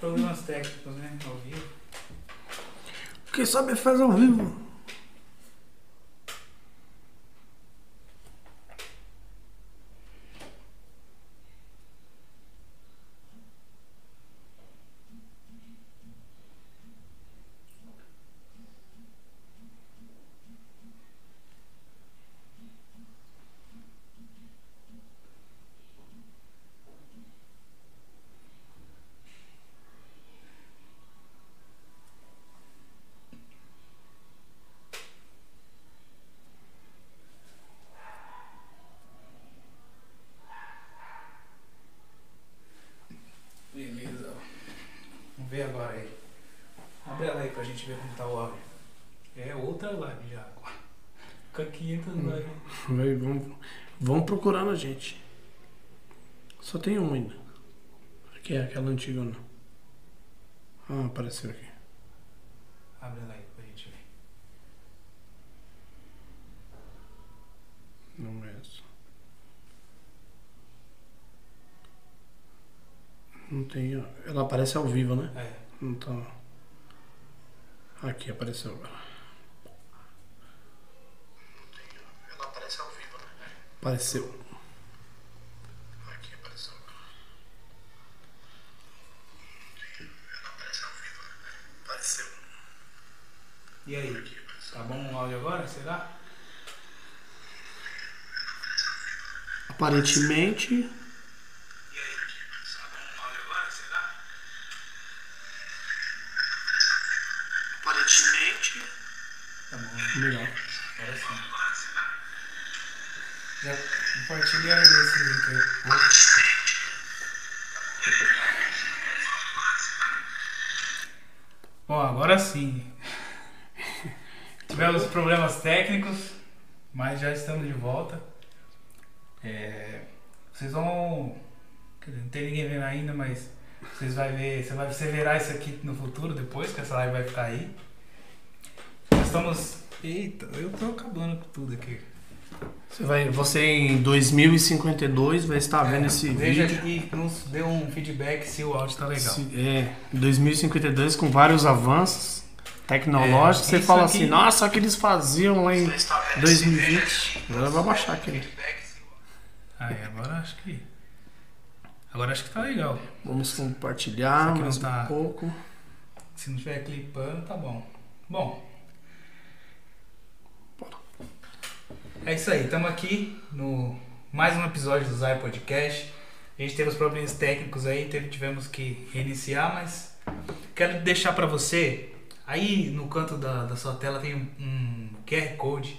Problemas técnicos, né? Ao vivo. Quem sabe faz ao vivo. Beleza. Vamos ver agora aí. Abre ver como tá o áudio. É outra live já. Com 500 lives. Vai, vamos, vamos procurar na gente. Só tem um ainda. Aqui é aquela antiga ou não? Ah, apareceu aqui. Abre ela aí pra gente ver. Não é essa. Não tem. ó. Ela aparece ao vivo, né? É. Tá. Aqui apareceu agora. Ela aparece ao vivo, né? Apareceu. Aqui apareceu agora. Ela aparece ao vivo, né? Apareceu. E aí? Tá bom o áudio agora? Será? Aparentemente. E aí? Tá bom o áudio agora? Será? Aparentemente. Tá bom. Melhor. Agora sim. Já compartilha aí esse link aí. Bom, agora sim. Tivemos problemas técnicos, mas já estamos de volta. É, vocês vão. Não tem ninguém vendo ainda, mas vocês vai ver. Você vai você verá isso aqui no futuro depois, que essa live vai ficar aí. Nós estamos. Eita, eu tô acabando com tudo aqui. Você, vai, você em 2052 vai estar vendo esse É, Veja vídeo. aqui, nos dê um feedback se o áudio tá legal. Se- É, 2052 com vários avanços tecnológicos. É, você fala aqui- assim, nossa, o que eles faziam lá em 2020. Agora vai baixar aqui. Aí, agora acho que. Agora acho que tá legal. Vamos compartilhar mais tá- um pouco. Se não estiver clipando, tá bom. Bom. É isso aí, estamos aqui no mais um episódio do Zay Podcast. A gente teve os problemas técnicos aí, teve- tivemos que reiniciar, mas quero deixar para você, aí no canto da, da sua tela tem um, um QR Code,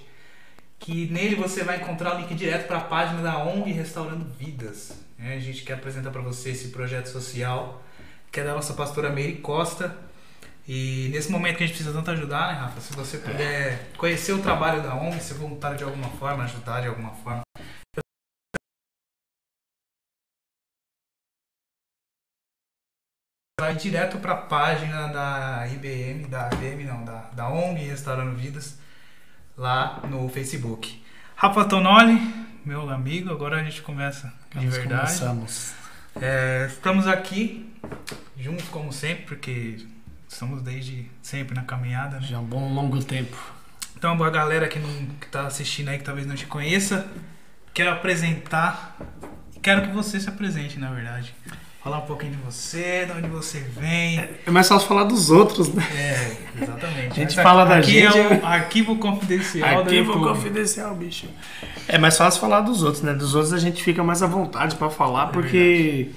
que nele você vai encontrar o link direto para a página da ONG Restaurando Vidas. né? A gente quer apresentar para você esse projeto social, que é da nossa pastora Meire Costa. E nesse momento que a gente precisa tanto ajudar, né, Rafa? Se você puder conhecer o trabalho da ONG, ser voluntário de alguma forma, ajudar de alguma forma. Vai direto para a página da IBM, da IBM não, da, da ONG Restaurando Vidas, lá no Facebook. Rafa Tonoli, meu amigo, agora a gente começa de verdade. começamos. É, estamos aqui juntos como sempre, porque estamos desde sempre na caminhada. Né? Já um bom longo tempo. Então, a galera que, não, que tá assistindo aí, que talvez não te conheça, quero apresentar. Quero que você se apresente, na verdade. Falar um pouquinho de você, de onde você vem. É mais fácil falar dos outros, né? É, exatamente. A gente Mas fala da aqui gente- é um arquivo confidencial Arquivo confidencial, bicho. É mais fácil falar dos outros, né? Dos outros a gente fica mais à vontade pra falar, É porque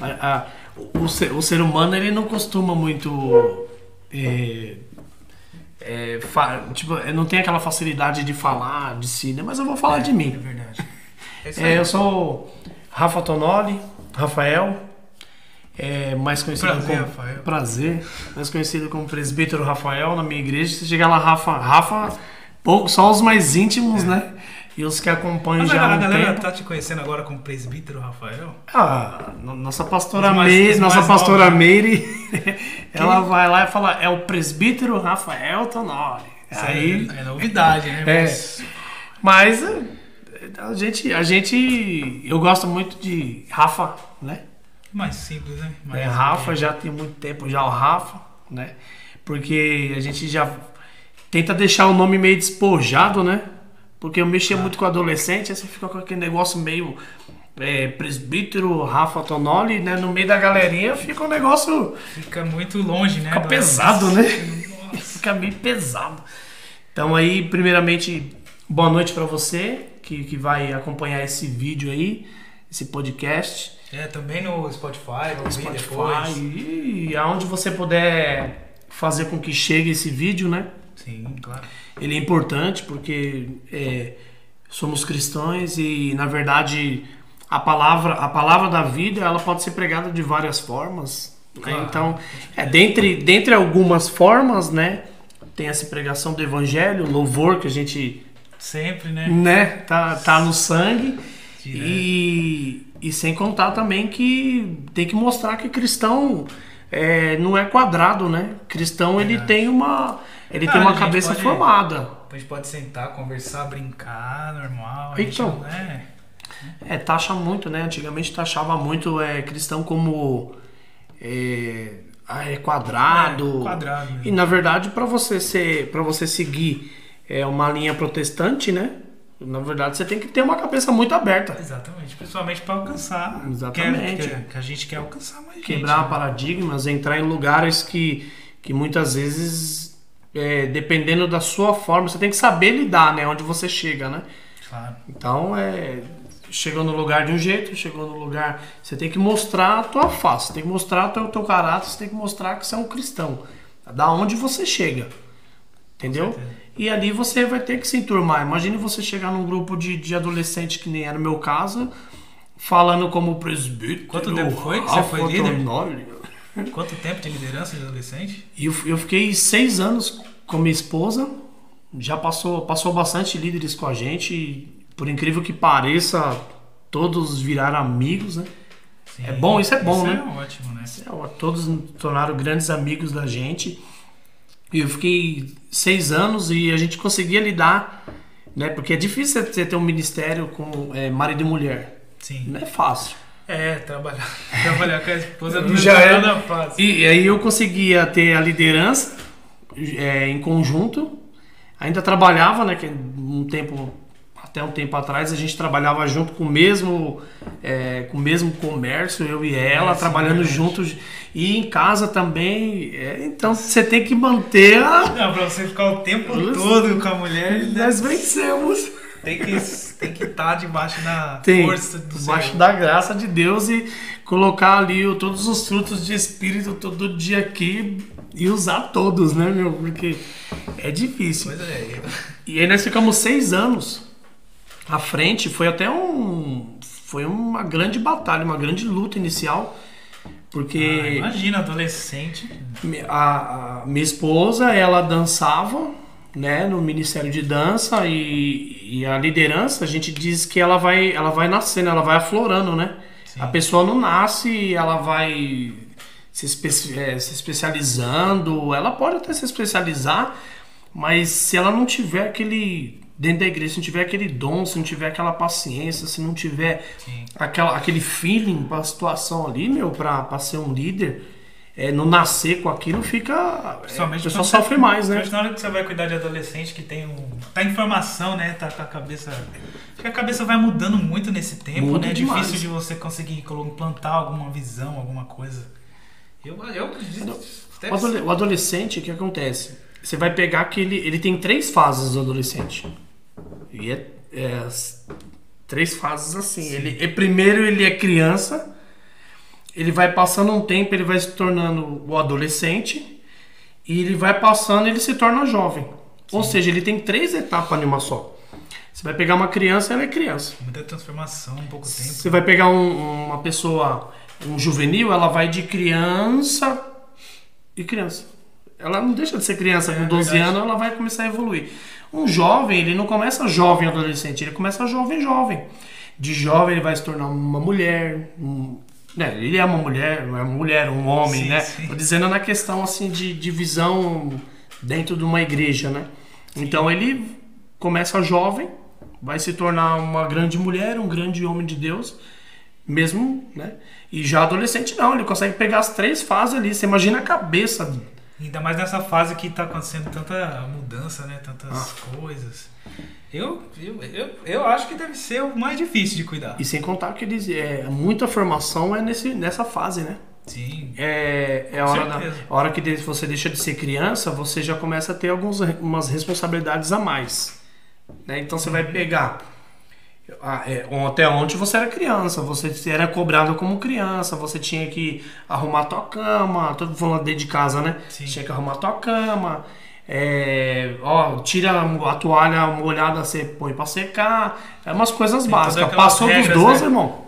a- a- o, ser, o ser humano ele não costuma muito. é, é, fa- tipo, não tem aquela facilidade de falar de si, né? Mas eu vou falar de É mim. verdade. É isso É, aí. eu sou Rafa Tonoli, Rafael, é, mais conhecido Prazer, como Rafael. prazer, mais conhecido como presbítero Rafael na minha igreja. Você chega lá, Rafa, Rafa, pouco, só os mais íntimos, né? E os que acompanham Mas já a um galera tempo. tá te conhecendo agora como presbítero Rafael? Ah, no- nossa pastora mais- Meire, os nossa pastora. Meire, ela vai lá e fala, é o presbítero Rafael Tonoli. Isso Aí, é, é novidade, né? É. Mas- Mas é, a gente, a gente. Eu gosto muito de Rafa, né? Mais simples, né? Mais É, Rafa já tem muito tempo já o Rafa, né? Porque a gente já tenta deixar o nome meio despojado, né? Porque eu mexia muito com adolescente, aí você fica com aquele negócio meio é, presbítero Rafa Tonoli, né? No meio da galerinha fica um negócio Fica muito longe, né? Fica do- pesado, né? Nossa. fica meio pesado. Então aí, primeiramente, boa noite pra você que, que vai acompanhar esse vídeo aí, esse podcast. É, também no Spotify, ouvir Spotify depois. e aonde você puder fazer com que chegue esse vídeo, né? Sim, claro. Ele é importante porque é, somos cristãos e na verdade a palavra a palavra da vida ela pode ser pregada de várias formas. né? Claro. Então, é, dentre dentre algumas formas, né? Tem essa pregação do evangelho, louvor que a gente Sempre, né? né, tá, tá no sangue. Direto. E, e sem contar também que tem que mostrar que cristão é, não é quadrado, né? Cristão ele Verdade. tem uma ele tem uma cabeça pode- formada. A gente pode sentar, conversar, brincar, normal. A gente Então. não é. É, taxa muito, né? Antigamente taxava muito é, cristão como é, ah, é quadrado. É, quadrado mesmo. E na verdade, para você ser, para você seguir é, uma linha protestante, né? Na verdade, você tem que ter uma cabeça muito aberta. Exatamente. Principalmente para alcançar. Exatamente. Que, que, que a gente quer alcançar mais gente. quebrar né? paradigmas, entrar em lugares que, que muitas vezes, é, dependendo da sua forma, você tem que saber lidar, né? Onde você chega, né? Claro. Então, é, chegou no lugar de um jeito, chegou no lugar... Você tem que mostrar a tua face, tem que mostrar o teu, teu caráter, você tem que mostrar que você é um cristão. Da onde você chega. Entendeu? E ali você vai ter que se enturmar. Imagine você chegar num grupo de, de adolescente, que nem era o meu caso, falando como presbítero. Quanto tempo foi que você foi líder? Quanto tempo de liderança de adolescente? Eu, eu fiquei seis anos com minha esposa. Já passou, passou bastante líderes com a gente. Por incrível que pareça, todos viraram amigos, né? Sim. É bom, isso é bom, isso né? É ótimo, né? É, Todos tornaram grandes amigos da gente. E eu fiquei seis anos e a gente conseguia lidar, né? Porque é difícil você ter um ministério com é, marido e mulher. Sim. Não é fácil. É, trabalhar, trabalhar com a esposa não Já é é. nada fácil. E, e aí eu conseguia ter a liderança é, em conjunto. Ainda trabalhava, né? Que um tempo, até um tempo atrás, a gente trabalhava junto com o mesmo, é, com o mesmo comércio, eu e ela, É, sim, trabalhando verdade. juntos. E em casa também. é, então você tem que manter a. Não, pra você ficar o tempo Isso. todo com a mulher? Nós vencemos. tem que tem que estar debaixo da Tem, força do debaixo Senhor. da graça de Deus e colocar ali o- todos os frutos de espírito todo dia aqui e usar todos, né, meu? Porque é difícil. Pois é. E aí nós ficamos seis anos à frente, foi até um. Foi uma grande batalha, uma grande luta inicial. Ah, Porque imagina, adolescente. a, a minha esposa, ela dançava, né, no Ministério de Dança e, e a liderança, a gente diz que ela vai, ela vai nascendo, ela vai aflorando, né? Sim. A pessoa não nasce, ela vai se, espe- eh, se especializando, ela pode até se especializar, mas se ela não tiver aquele dentro da igreja, se não tiver aquele dom, se não tiver aquela paciência, se não tiver Sim. aquela, aquele feeling para a situação ali, meu, para ser um líder, é, não nascer com aquilo, fica. É, Principalmente a pessoa quando você- sofre mais, né? Na hora que você vai cuidar de adolescente que tem um. tá em formação, né? Tá com a cabeça. A cabeça vai mudando muito nesse tempo, Muda né? É demais. difícil de você conseguir implantar alguma visão, alguma coisa. Eu, eu o adolescente, o que acontece? Você vai pegar que ele, ele tem três fases do adolescente. E é, é três fases assim. Ele, é, primeiro ele é criança, ele vai passando um tempo, ele vai se tornando o adolescente, e ele vai passando ele se torna jovem. Ou seja, ele tem três etapas em uma só. Você vai pegar uma criança, ela é criança. Muita transformação em pouco tempo. Você vai pegar um- uma pessoa, um juvenil, ela vai de criança e criança. Ela não deixa de ser criança É com 12 verdade. anos, ela vai começar a evoluir. Um jovem, ele não começa jovem adolescente, ele começa jovem jovem. De jovem ele vai se tornar uma mulher, um- né, ele é uma mulher, é uma mulher, um homem, Sim, né? sim. Tô dizendo na questão assim de, de visão dentro de uma igreja, né? Então ele começa jovem, vai se tornar uma grande mulher, um grande homem de Deus, Mesmo, né? E já adolescente não, ele consegue pegar as três fases ali. Você imagina a cabeça. Ainda mais nessa fase que tá acontecendo tanta mudança, né? Tantas Ah. coisas. Eu, eu, eu, eu acho que deve ser o mais difícil de cuidar. E sem contar que eles. É, muita formação é nesse, nessa fase, né? Sim. É, é a hora, da, a hora que você deixa de ser criança, você já começa a ter algumas responsabilidades a mais. né? Então você Uhum. vai pegar. Ah, é, até onde você era criança, você era cobrado como criança, você tinha que arrumar tua cama, tô falando dentro de casa, né? Sim. Tinha que arrumar tua cama. é, ó, tira a toalha molhada, você põe pra secar. É umas coisas Tem básicas. Passou dos regras, 12, né? irmão.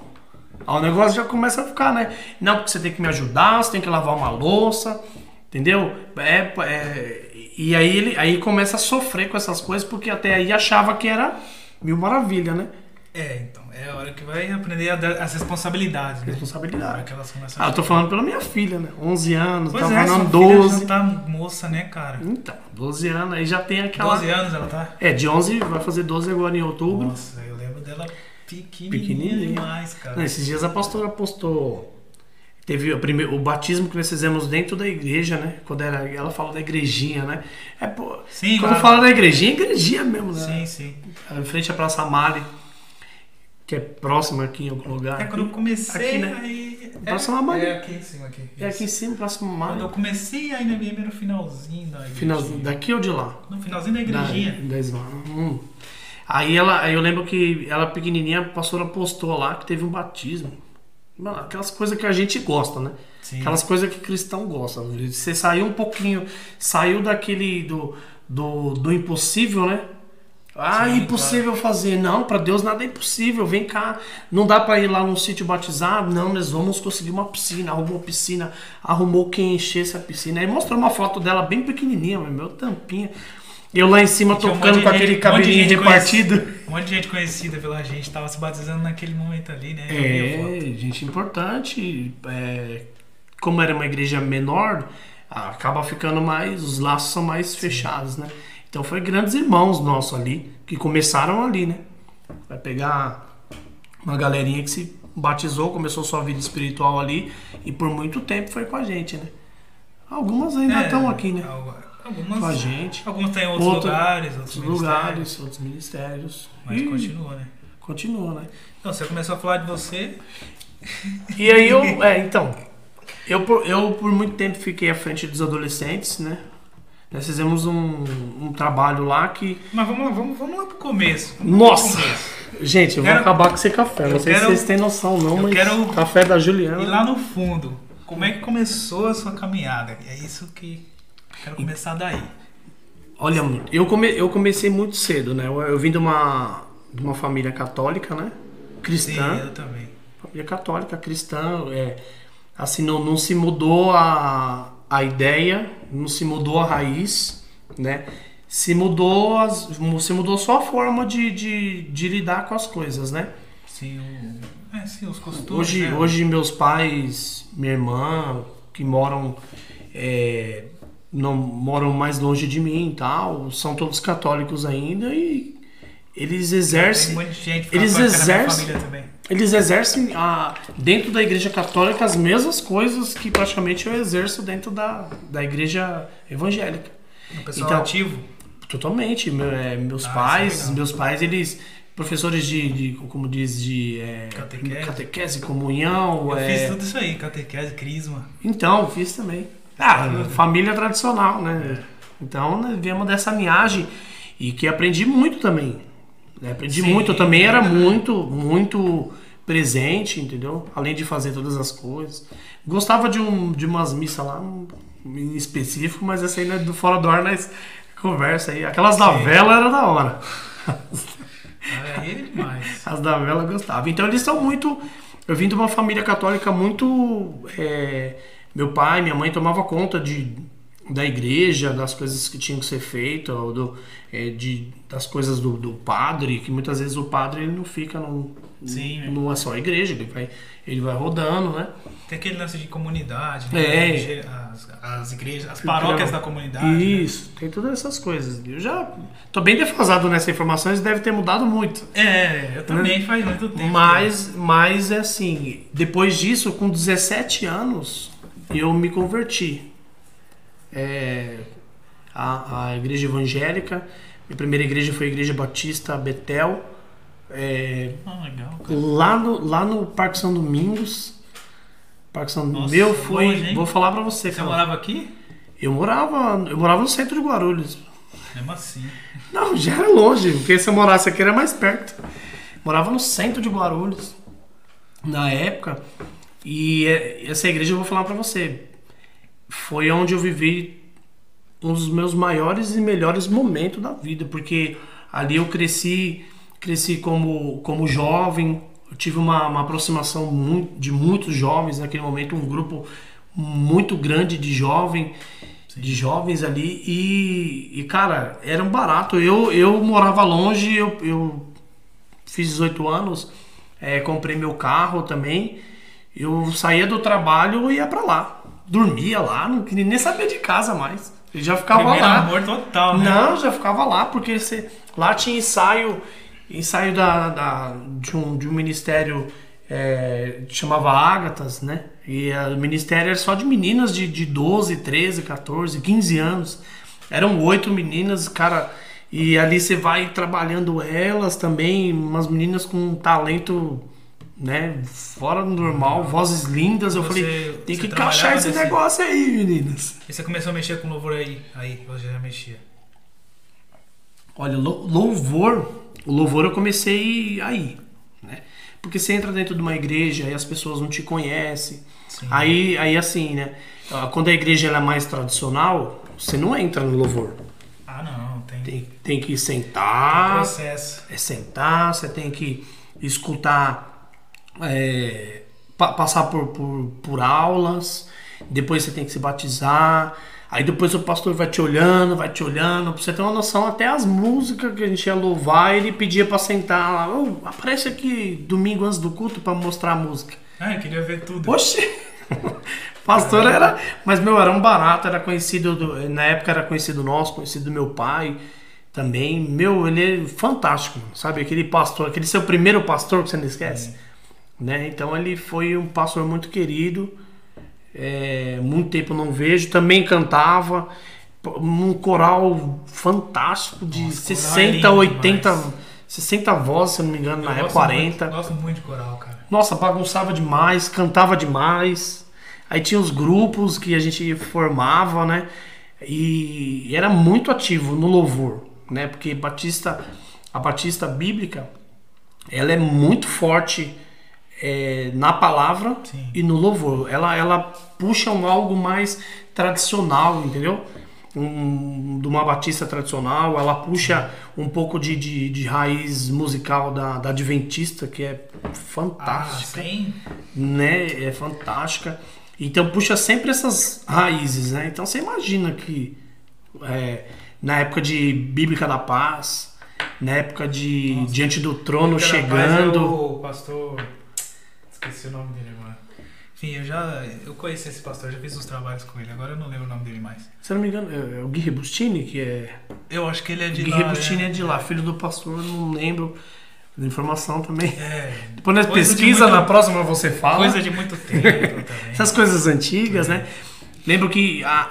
O negócio já começa a ficar, né? Não, porque você tem que me ajudar, você tem que lavar uma louça, entendeu? É, é, e aí ele aí começa a sofrer com essas coisas, porque até aí achava que era mil maravilha, né? É, então. É a hora que vai aprender as responsabilidades, né? Responsabilidade. Ah, eu tô falando pela minha filha, né? 11 anos, Pois tá é, falando filha 12. já tá moça, né, cara? Então, 12 anos, aí já tem aquela. 12 anos ela tá? É, de 11 vai fazer 12 agora em outubro. Nossa, eu lembro dela pequenininha, Pequenininha. demais, cara. Não, esses dias a pastora postou. Teve o, primeiro, o batismo que nós fizemos dentro da igreja, né? Quando era, ela fala da igrejinha, né? É, pô, Sim, quando lá- fala da igrejinha, é igrejinha mesmo, né? Sim, sim. Em frente à Praça Mali, que é próxima aqui em algum lugar. É quando eu comecei, Aqui, né? aí... Próxima é, Mali. é aqui em cima, aqui. É aqui em cima, próximo Quando Mali. eu comecei, aí na minha era o finalzinho da igrejinha. Finalzinho, daqui ou de lá? No finalzinho da Da, igrejinha. da Isla- hum. Aí ela, aí eu lembro que ela pequenininha, a pastora postou lá que teve um batismo. Mano, aquelas coisas que a gente gosta, né? Sim. Aquelas coisas que cristão gosta. Você saiu um pouquinho, saiu daquele do, do, do impossível, né? Ah, Sim, impossível fazer. Não, pra Deus nada é impossível. Vem cá. Não dá pra ir lá no sítio batizar? Não, nós vamos conseguir uma piscina. Arrumou piscina, arrumou quem enchesse a piscina. Aí mostrou uma foto dela bem pequenininha, meu tampinha. Eu lá em cima um tocando de com gente- aquele um de cabelinho gente repartido. Um monte de gente conhecida pela gente tava se batizando naquele momento ali, né? Eu. É, gente importante. É, como era uma igreja menor, acaba ficando mais. Os laços são mais fechados, né? Então foi grandes irmãos nossos ali, que começaram ali, né? Vai pegar uma galerinha que se batizou, começou sua vida espiritual ali e por muito tempo foi com a gente, né? Algumas ainda É, estão aqui, né? al- Algumas, Com a gente. Alguns têm outros Outro- lugares, outros, lugares, outros ministérios. Mas e continua, né? continua, né? Então, você começou a falar de você. E aí eu, é, então, eu por, eu por muito tempo fiquei à frente dos adolescentes, né? Nós fizemos um, um trabalho lá que. Mas vamos lá, vamos, vamos lá pro começo. Vamos Nossa! pro começo. Gente, eu vou Quero- acabar com esse café. Não eu sei quero- se vocês têm noção, não, eu mas quero- café da Juliana. E lá no fundo, como é que começou a sua caminhada? É isso que quero começar daí. Olha, eu, come, eu comecei muito cedo, né? Eu, eu vim de uma, de uma família católica, né? Sim, Cristã. eu também. Família católica, cristã. É, assim, não, não se mudou a, a ideia, não se mudou a raiz, né? Se mudou, as, se mudou só a forma de, de, de lidar com as coisas, né? Sim, o, é, sim os costumes. Hoje, né? hoje meus pais, minha irmã, que moram é, não moram mais longe de mim e tal, são todos católicos ainda e eles Tem exercem um monte de gente eles exercem-. Eles exercem a, dentro da igreja católica as mesmas coisas que praticamente eu exerço dentro da, da igreja evangélica. O pessoal Então, ativo. Totalmente. Meu- é, meus Ah, é pais, legal. meus pais, eles professores de, de como diz de é, Catequese. catequese, comunhão, Eu é, fiz tudo isso aí, catequese, crisma. Então, fiz também. Ah, família tradicional, né? Então, né, viemos dessa linhagem e que aprendi muito também. Né? Aprendi Sim, muito. Eu também era é muito, muito presente, entendeu? Além de fazer todas as coisas. Gostava de, um, de umas missas lá em específico, mas essa aí né, do fora do ar nós conversa aí. Aquelas da vela era da hora. Aí é demais. As da vela gostava. Então eles são muito. Eu vim de uma família católica muito. é, meu pai, minha mãe tomava conta de, da igreja, das coisas que tinham que ser feitas, ou do, é, de, das coisas do, do padre, que muitas vezes o padre ele não fica num, Sim, né? é só a igreja, ele vai, ele vai rodando, né? Tem aquele lance de comunidade, né? É. As, as igrejas, as paróquias da comunidade. né? Isso, tem todas essas coisas. Eu já tô bem defasado nessas informações, deve ter mudado muito. É, eu também faz muito tempo. Mas, mas é assim, depois disso, com 17 anos, eu me converti. É, a, a igreja evangélica, minha primeira igreja foi a igreja batista Betel, é, Ah, legal. lá, no, lá no Parque São Domingos. Parque São Nossa, Meu foi, longe, vou falar pra você, Você cara. morava aqui? Eu morava, eu morava no centro de Guarulhos. Mesmo assim. Não, já era longe, porque se eu morasse aqui era mais perto. Morava no centro de Guarulhos, na época. E é- essa igreja eu vou falar pra você. Foi onde eu vivi um dos meus maiores e melhores momentos da vida, porque ali eu cresci, cresci como, como jovem, eu tive uma, uma aproximação mu- de muitos jovens naquele momento, um grupo muito grande de jovem, de jovens ali e, e, cara, era um barato. Eu, eu morava longe, eu, eu fiz 18 anos, é, comprei meu carro também. Eu saía do trabalho e ia pra lá. Dormia lá, não queria nem saber de casa mais. Eu já ficava Primeiro lá. amor total, né? Não, já ficava lá, porque você, lá tinha ensaio, ensaio da, da- de, um, de um ministério é, que chamava Ágatas, né? E a- o ministério era só de meninas de, de 12, 13, 14, 15 anos. Eram oito meninas, cara. E ali você vai trabalhando elas também, umas meninas com um talento, né, fora do normal, vozes lindas. Eu Você- falei, tem que encaixar esse nesse- negócio aí, meninas. E você começou a mexer com louvor aí? Aí, você já mexia. Olha, lou- louvor, o louvor eu comecei aí, né? Porque você entra dentro de uma igreja e as pessoas não te conhecem. Sim. Aí, aí assim, né? Ah, Quando a igreja é mais tradicional, você não entra no louvor. Ah, não. Tem, tem Tem, tem que sentar, processo. é sentar, você tem que escutar, é, pa- passar por, por, por aulas, depois você tem que se batizar, aí depois o pastor vai te olhando, vai te olhando, pra você ter uma noção, até as músicas que a gente ia louvar, ele pedia pra sentar lá, "Ô, aparece aqui domingo antes do culto pra mostrar a música. Ah, eu queria ver tudo. Oxi! Pastor era. Mas, meu, era um barato, era conhecido. do- na época era conhecido nosso, conhecido do meu pai também. Meu, ele é fantástico, sabe? Aquele pastor, aquele seu primeiro pastor que você não esquece. Né? Então ele foi um pastor muito querido. É, muito tempo não vejo. Também cantava. Um coral fantástico de Nossa, coral é 60, lindo 80. demais. 60 vozes, se não me engano, Eu na época gosto 40. Muito, gosto muito de coral, cara. Nossa, bagunçava demais, cantava demais. Aí tinha os grupos que a gente formava, né? E era muito ativo no louvor, né? Porque Batista, a Batista bíblica, ela é muito forte é, na palavra Sim. e no louvor. Ela, ela puxa um algo mais tradicional, entendeu? Um, de uma batista tradicional, ela puxa um pouco de, de, de raiz musical da, da Adventista, que é Ah, fantástica sim. né? É fantástica. Então puxa sempre essas raízes, né? Então você imagina que é, na época de Bíblica da Paz, na época de Diante do Trono Cada chegando. é O pastor. Esqueci o nome dele agora. Enfim, eu já. Eu conheci esse pastor, já fiz uns trabalhos com ele, agora eu não lembro o nome dele mais. Se eu não me engano, é é o Gui Bustini, que é. Eu acho que ele é de Gui lá. Bustini né? é de lá, filho do pastor, não lembro da informação também. É. Depois nós pesquisa, muito- na próxima você fala. Coisa de muito tempo também. Essas coisas antigas, né? Lembro que a-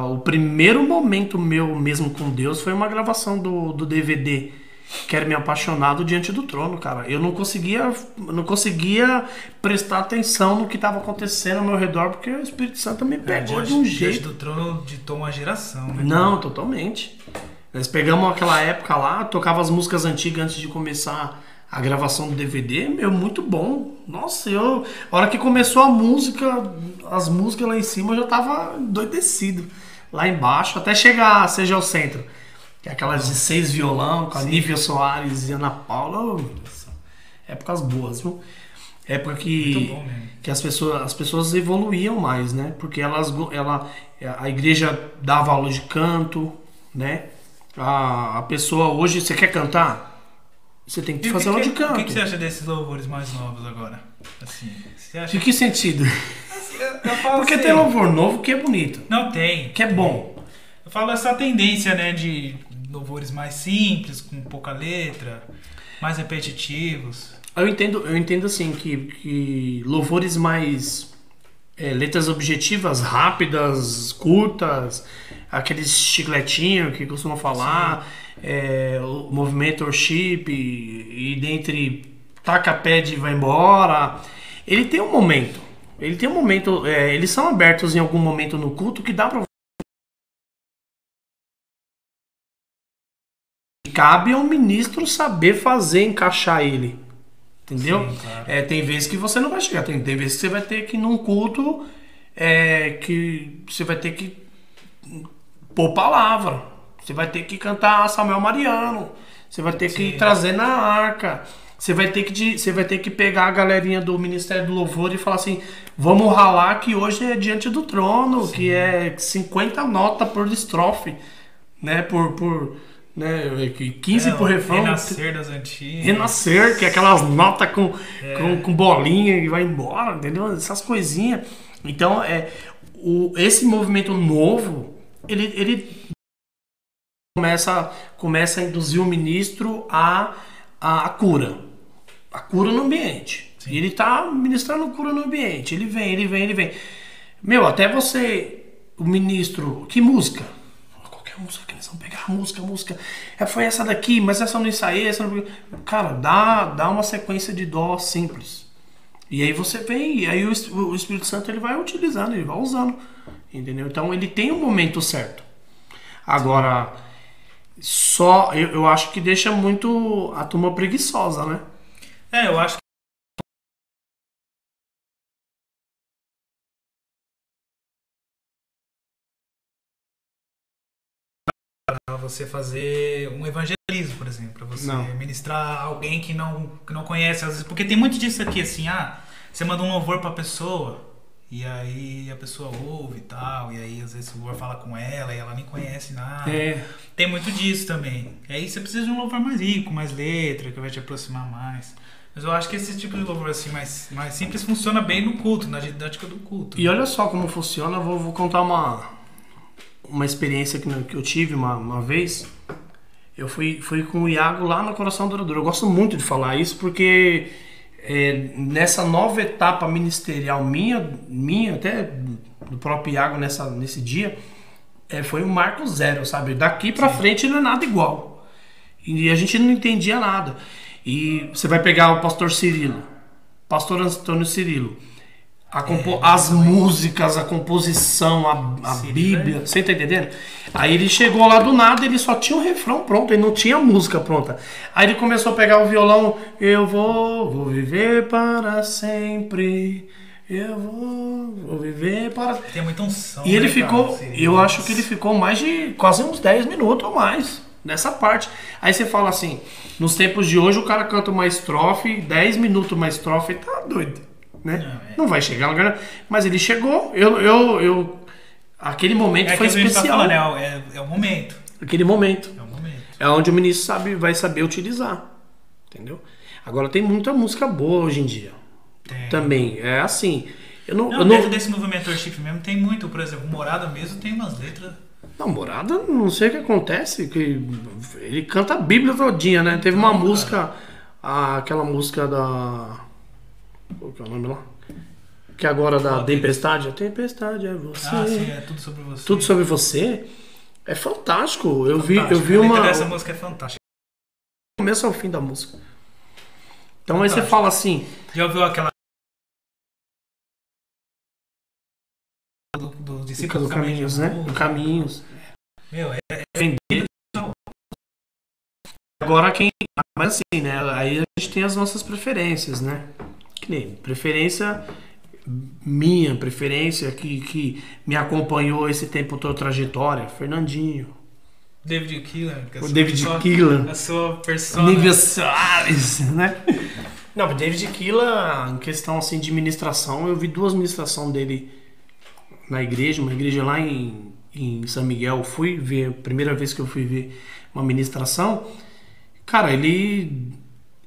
a- o primeiro momento meu mesmo com Deus foi uma gravação do, do DVD Quero Me Apaixonado Diante do Trono, cara. Eu não conseguia, não conseguia prestar atenção no que estava acontecendo ao meu redor, porque o Espírito Santo me pegou É, de um Diante jeito. do trono ditou uma geração, né? Não, totalmente. Nós pegamos aquela época lá, tocava as músicas antigas antes de começar a gravação do DVD, meu, muito bom. Nossa, eu. A hora que começou a música, as músicas lá em cima, eu já tava endoidecido. Lá embaixo, até chegar, seja o centro. Que é aquelas de seis violão, com a Nívia Soares e Ana Paula. Épocas boas, viu? Época que, bom que as, pessoas, as pessoas evoluíam mais, né? Porque elas, ela, a igreja dava aula de canto, né? A, a pessoa hoje, você quer cantar? Você tem que E fazer aula que, de canto. O que, que você acha desses louvores mais novos agora? Assim, você acha De que sentido? Falo Porque assim, tem louvor novo que é bonito, Não tem. que é bom. Eu falo essa tendência, né, de louvores mais simples, com pouca letra, mais repetitivos. Eu entendo, eu entendo assim que, que louvores mais é, letras objetivas, rápidas, curtas, aqueles chicletinhos que costumam falar, é, o movimento worship e, e dentre taca pede e vai embora. Ele tem um momento. Ele tem um momento. é, eles são abertos em algum momento no culto que dá pra. Cabe ao ministro saber fazer, encaixar ele. Entendeu? Sim, claro. É, tem vezes que você não vai chegar, tem, tem vezes que você vai ter que ir num culto é, que você vai ter que pôr palavra. Você vai ter que cantar Samuel Mariano. Você vai ter que Sim. trazer na arca. Você vai ter que você vai ter que pegar a galerinha do Ministério do Louvor e falar assim: "Vamos ralar que hoje é diante do trono, que é 50 notas por estrofe, né? Por por né, que 15 É, por o refrão. Renascer das antigas. Renascer, que é aquelas notas com, É. com, com bolinha e vai embora, entendeu? Essas coisinhas. Então, é, o, esse movimento novo, ele, ele começa, começa a induzir o ministro a, a, a cura. A cura no ambiente. Sim. E ele tá ministrando cura no ambiente. Ele vem, ele vem, ele vem. Meu, até você, o ministro, que música? Qualquer música que eles vão pegar, música, música. É, foi essa daqui, mas essa eu não ensaiei, essa não... Cara, dá, dá uma sequência de dó simples. E aí você vem, e aí o, o Espírito Santo ele vai utilizando, ele vai usando. Entendeu? Então ele tem um momento certo. Agora, só eu, eu acho que deixa muito a turma preguiçosa, né? É, eu acho que pra você fazer um evangelismo, por exemplo, pra você Não. ministrar alguém que não, que não conhece, às vezes, porque tem muito disso aqui, assim, ah, você manda um louvor pra pessoa, e aí a pessoa ouve e tal, e aí às vezes o louvor fala com ela e ela nem conhece nada. É. Tem muito disso também. E aí você precisa de um louvor mais rico, mais letra, que vai te aproximar mais. Mas eu acho que esse tipo de louvor assim mais, mais simples funciona bem no culto, na didática do culto. E olha só como funciona, eu vou, vou contar uma, uma experiência que, que eu tive uma, uma vez. Eu fui, fui com o Iago lá no Coração Dourador. Eu gosto muito de falar isso porque é, nessa nova etapa ministerial minha, minha até do próprio Iago nessa, nesse dia, é, foi um marco zero, sabe? Daqui pra frente não é nada igual. E a gente não entendia nada. E você vai pegar o pastor Cirilo, pastor Antônio Cirilo. A compo- as músicas, a composição, a, a Cirilo Bíblia, você tá entendendo? Aí ele chegou lá do nada, ele só tinha o refrão pronto, ele não tinha a música pronta. Aí ele começou a pegar o violão, eu vou, vou viver para sempre, eu vou, vou viver para Tem muita unção. e ele né, cara? ficou, Assim, eu acho que ele ficou mais de quase uns 10 minutos ou mais nessa parte. Aí você fala assim, nos tempos de hoje o cara canta uma estrofe, 10 minutos uma estrofe, tá doido, né? Não, é. Não vai chegar lugar, mas ele chegou, eu, eu, eu aquele momento É foi tá especial. falando, é, o- é, é o momento. Aquele momento. É o momento. É onde o ministro sabe, vai saber utilizar. Entendeu? Agora tem muita música boa hoje em dia. Tem. Também. É assim. Eu não, Não, eu dentro não, desse movimento worship mesmo tem muito, por exemplo, Morada mesmo tem umas letras. Não, Morada, não sei o que acontece, que ele canta a Bíblia todinha, né? Teve uma música, a- aquela música da... Qual que é o nome lá? Que agora da Qual Tempestade. A Tempestade é você. Ah, sim, é tudo sobre você. Tudo sobre você. É fantástico. Eu vi, eu Fantástico. vi A letra uma... dessa música é fantástica. Começo ao fim da música. Então aí você Fantástico. fala assim... Já ouviu aquela. Do, do discípulo Do Caminhos, né? Do Caminhos. Meu, é, Vender. Agora quem. Mas assim, né? Aí a gente tem as nossas preferências, né? Que nem preferência minha, preferência que, que me acompanhou esse tempo todo trajetória, Fernandinho. David é a O sua David pessoa- Keelan. A sua persona. Nívia Soares, né? Não, David Killa, em questão assim de ministração, eu vi duas ministrações dele na igreja, uma igreja lá em, em São Miguel. Fui ver, primeira vez que eu fui ver uma ministração. Cara, ele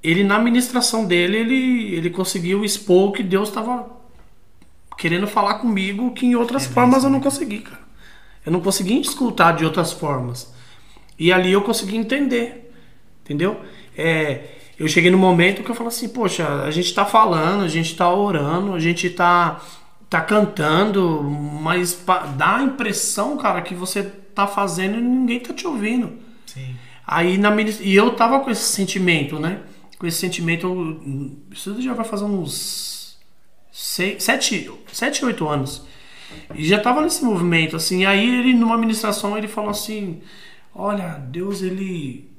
ele na ministração dele, ele, ele conseguiu expor que Deus estava querendo falar comigo que em outras é formas eu não consegui, cara. Eu não consegui escutar de outras formas. E ali eu consegui entender. Entendeu? É, eu cheguei no momento que eu falo assim, poxa, a gente tá falando, a gente tá orando, a gente tá, tá cantando, mas dá a impressão, cara, que você tá fazendo e ninguém tá te ouvindo. Sim. Aí na e eu tava com esse sentimento, né? Com esse sentimento, isso já vai fazer uns seis, sete, sete, oito anos. E já tava nesse movimento, assim. Aí ele, numa ministração, ele falou assim: Olha, Deus, ele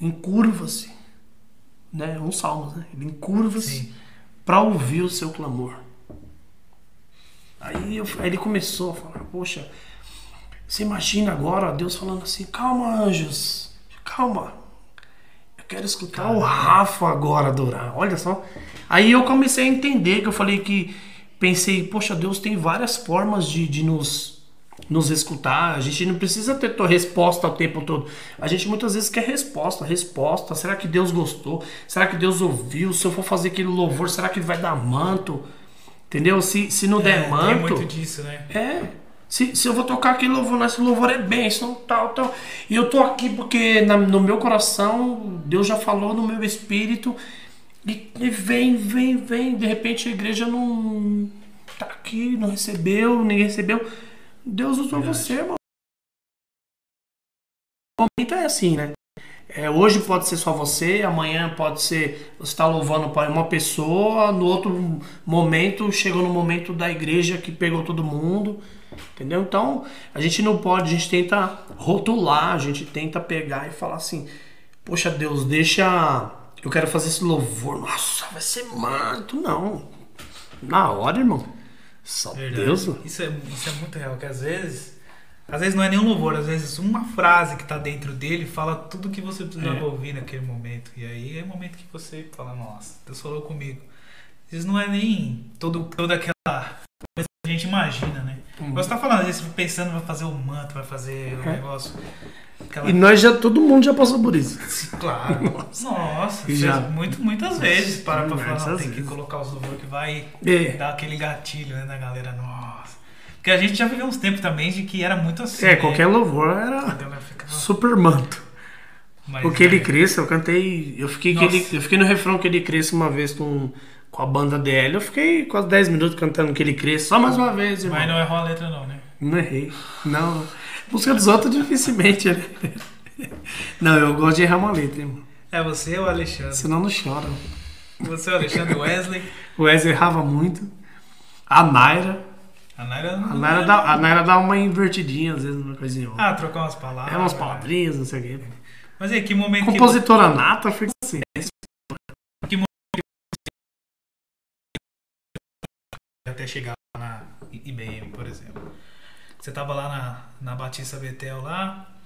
encurva-se né? Um salmo, né? Ele encurva-se para ouvir o seu clamor. Aí, eu, aí ele começou a falar, poxa, você imagina agora Deus falando assim, calma anjos, calma. Quero escutar o Rafa agora adorar. Olha só. Aí eu comecei a entender que eu falei que pensei, poxa, Deus tem várias formas de, de nos nos escutar. A gente não precisa ter tua resposta o tempo todo. A gente muitas vezes quer resposta, resposta. Será que Deus gostou? Será que Deus ouviu? Se eu for fazer aquele louvor, será que ele vai dar manto? Entendeu? Se, se não der é, manto. Tem muito disso, né? É. Se, se eu vou tocar aquele louvor, esse louvor é bênção, tal, tal. E eu tô aqui porque na, no meu coração, Deus já falou no meu espírito. E, e vem, vem, vem. De repente a igreja não tá aqui, não recebeu, ninguém recebeu. Deus usou Verdade. você, mano. O momento é assim, né? É, hoje pode ser só você, amanhã pode ser você está louvando para uma pessoa, no outro momento chegou no momento da igreja que pegou todo mundo, entendeu? Então a gente não pode, a gente tenta rotular, a gente tenta pegar e falar assim: Poxa Deus, deixa, eu quero fazer esse louvor, nossa, vai ser manto, não, na hora, irmão. Só Verdade. Deus. Isso é, isso é muito real, que às vezes. Às vezes não é nenhum louvor, às vezes uma frase que está dentro dele fala tudo que você precisava é. ouvir naquele momento. E aí é o momento que você fala, nossa, Deus falou comigo. Às vezes não é nem todo, toda aquela coisa que a gente imagina, né? Uhum. Você tá falando, às vezes pensando, vai fazer o manto, vai fazer o um negócio. Aquela... E nós já, todo mundo já passou por isso. Claro. Nossa, Nossa já. Muito, muitas vezes para pra falar, não, tem que colocar os louvor que vai é. dar aquele gatilho né, na galera. Nossa. Porque a gente já viveu uns tempos também de que era muito assim. É, né? qualquer louvor era super manto. Mas, Porque é... ele cresce, eu cantei. Eu fiquei, ele, eu fiquei no refrão que ele cresce uma vez com, com a banda DL. Eu fiquei quase 10 minutos cantando que ele cresce, só mais uma vez, irmão. Mas não errou a letra, não, né? Não errei. Não. Música dos outros dificilmente, né? Não, eu gosto de errar uma letra, irmão. É você ou o Alexandre? Senão não chora. Você ou o Alexandre Wesley? O Wesley errava muito. A Naira. A Naira, a Naira, dá, a Naira dá uma invertidinha, às vezes, uma coisinha. Ah, trocar umas palavras. É, umas palavrinhas, não sei o quê. Mas aí, que momento Compositora que... nata, fica assim. Que momento até chegar na IBM, por exemplo. Você tava lá na, na Batista Betel lá,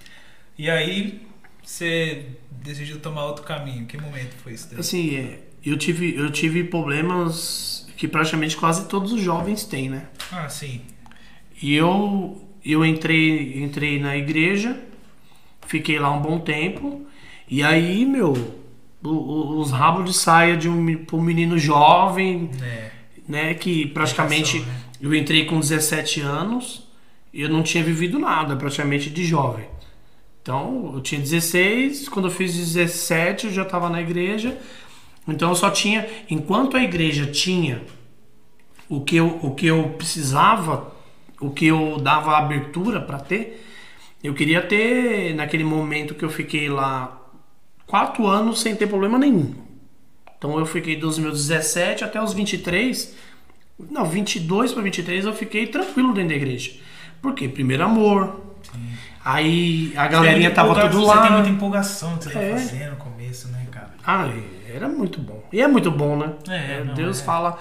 e aí você decidiu tomar outro caminho. Que momento foi isso? Daí? Assim, é, eu tive, eu tive problemas que praticamente quase todos os jovens têm, né? Ah, sim. E eu, eu entrei, entrei na igreja, fiquei lá um bom tempo, e aí, meu, os rabos de saia de um, um menino jovem, é. né? Que praticamente né? eu entrei com 17 anos eu não tinha vivido nada praticamente de jovem. Então, eu tinha 16, quando eu fiz 17 eu já estava na igreja. Então eu só tinha, enquanto a igreja tinha o que eu, o que eu precisava, o que eu dava abertura para ter, eu queria ter naquele momento que eu fiquei lá quatro anos sem ter problema nenhum. Então eu fiquei dos meus 17 até os 23, não, 22 para 23 eu fiquei tranquilo dentro da igreja. Por quê? Primeiro amor. Sim. Aí a galerinha tava tudo lá. Você tem muita empolgação que você tá é. tá fazendo no começo, né, cara? Ah, era muito bom. E é muito bom, né? É, é não, Deus é. fala,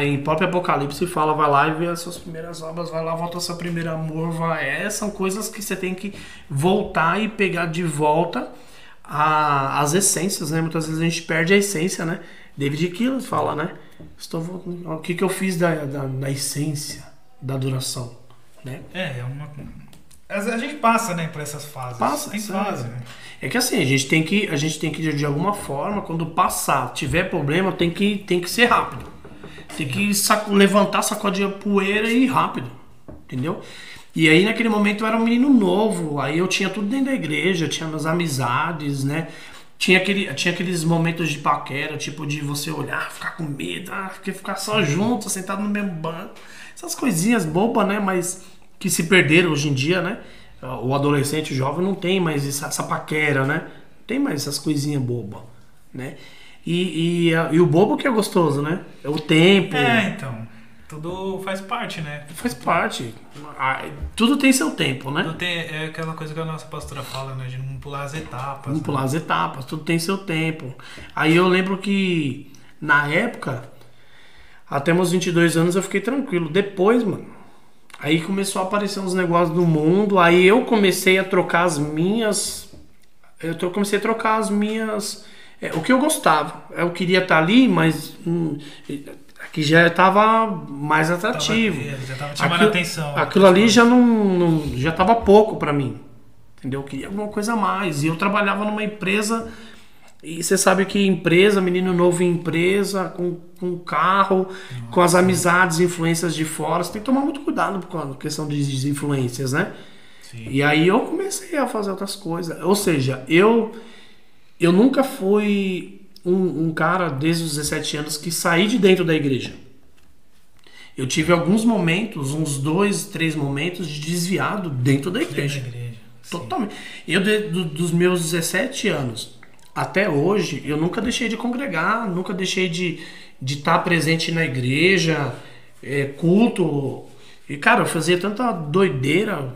em próprio Apocalipse fala, vai lá e vê as suas primeiras obras, vai lá, volta ao seu primeiro amor, vai. É, são coisas que você tem que voltar e pegar de volta a, as essências, né? Muitas vezes a gente perde a essência, né? David Keelan fala, né? Estou, o que, que eu fiz da, da, da essência da adoração, né? É, é uma. A gente passa, né, por essas fases. Passa, tem fase, né? É que assim, a gente tem que, a gente tem que de alguma forma, quando passar, tiver problema, tem que, tem que ser rápido. Tem que saco, levantar, sacudir a poeira e ir rápido. Entendeu? E aí naquele momento eu era um menino novo, aí eu tinha tudo dentro da igreja, tinha minhas amizades, né? Tinha, aquele, tinha aqueles momentos de paquera, tipo de você olhar, ficar com medo, ah, ficar só junto, sentado no mesmo banco. Essas coisinhas bobas, né? Mas que se perderam hoje em dia, né? O adolescente, o jovem não tem mais essa, essa paquera, né? Não tem mais essas coisinhas bobas, né? E, e, e, o bobo que é gostoso, né? É o tempo. É, então. Tudo faz parte, né? Faz parte. Tudo tem seu tempo, né? Tudo tem, é aquela coisa que a nossa pastora fala, né? De não pular as etapas. Não né? pular as etapas, tudo tem seu tempo. Aí eu lembro que, na época, até meus 22 anos eu fiquei tranquilo. Depois, mano, aí começou a aparecer uns negócios do mundo. Aí eu comecei a trocar as minhas. Eu comecei a trocar as minhas é, o que eu gostava. Eu queria estar ali, mas hum, aqui já estava mais atrativo. Tava, já estava chamando aquilo, atenção. Aquilo ali já não, não já estava pouco para mim. Entendeu? Eu queria alguma coisa a mais. E eu trabalhava numa empresa e você sabe que empresa, menino novo em empresa, com, com carro, Nossa. com as amizades, influências de fora, você tem que tomar muito cuidado com a questão de influências, né? Sim. E aí eu comecei a fazer outras coisas. Ou seja, eu eu nunca fui um, um, cara desde os 17 anos que saí de dentro da igreja. Eu tive alguns momentos, uns dois, três momentos de desviado dentro da igreja. Dentro da igreja Totalmente. Eu, de, do, dos meus 17 anos até hoje, eu nunca deixei de congregar, nunca deixei de de estar presente na igreja, é, culto. E, cara, eu fazia tanta doideira,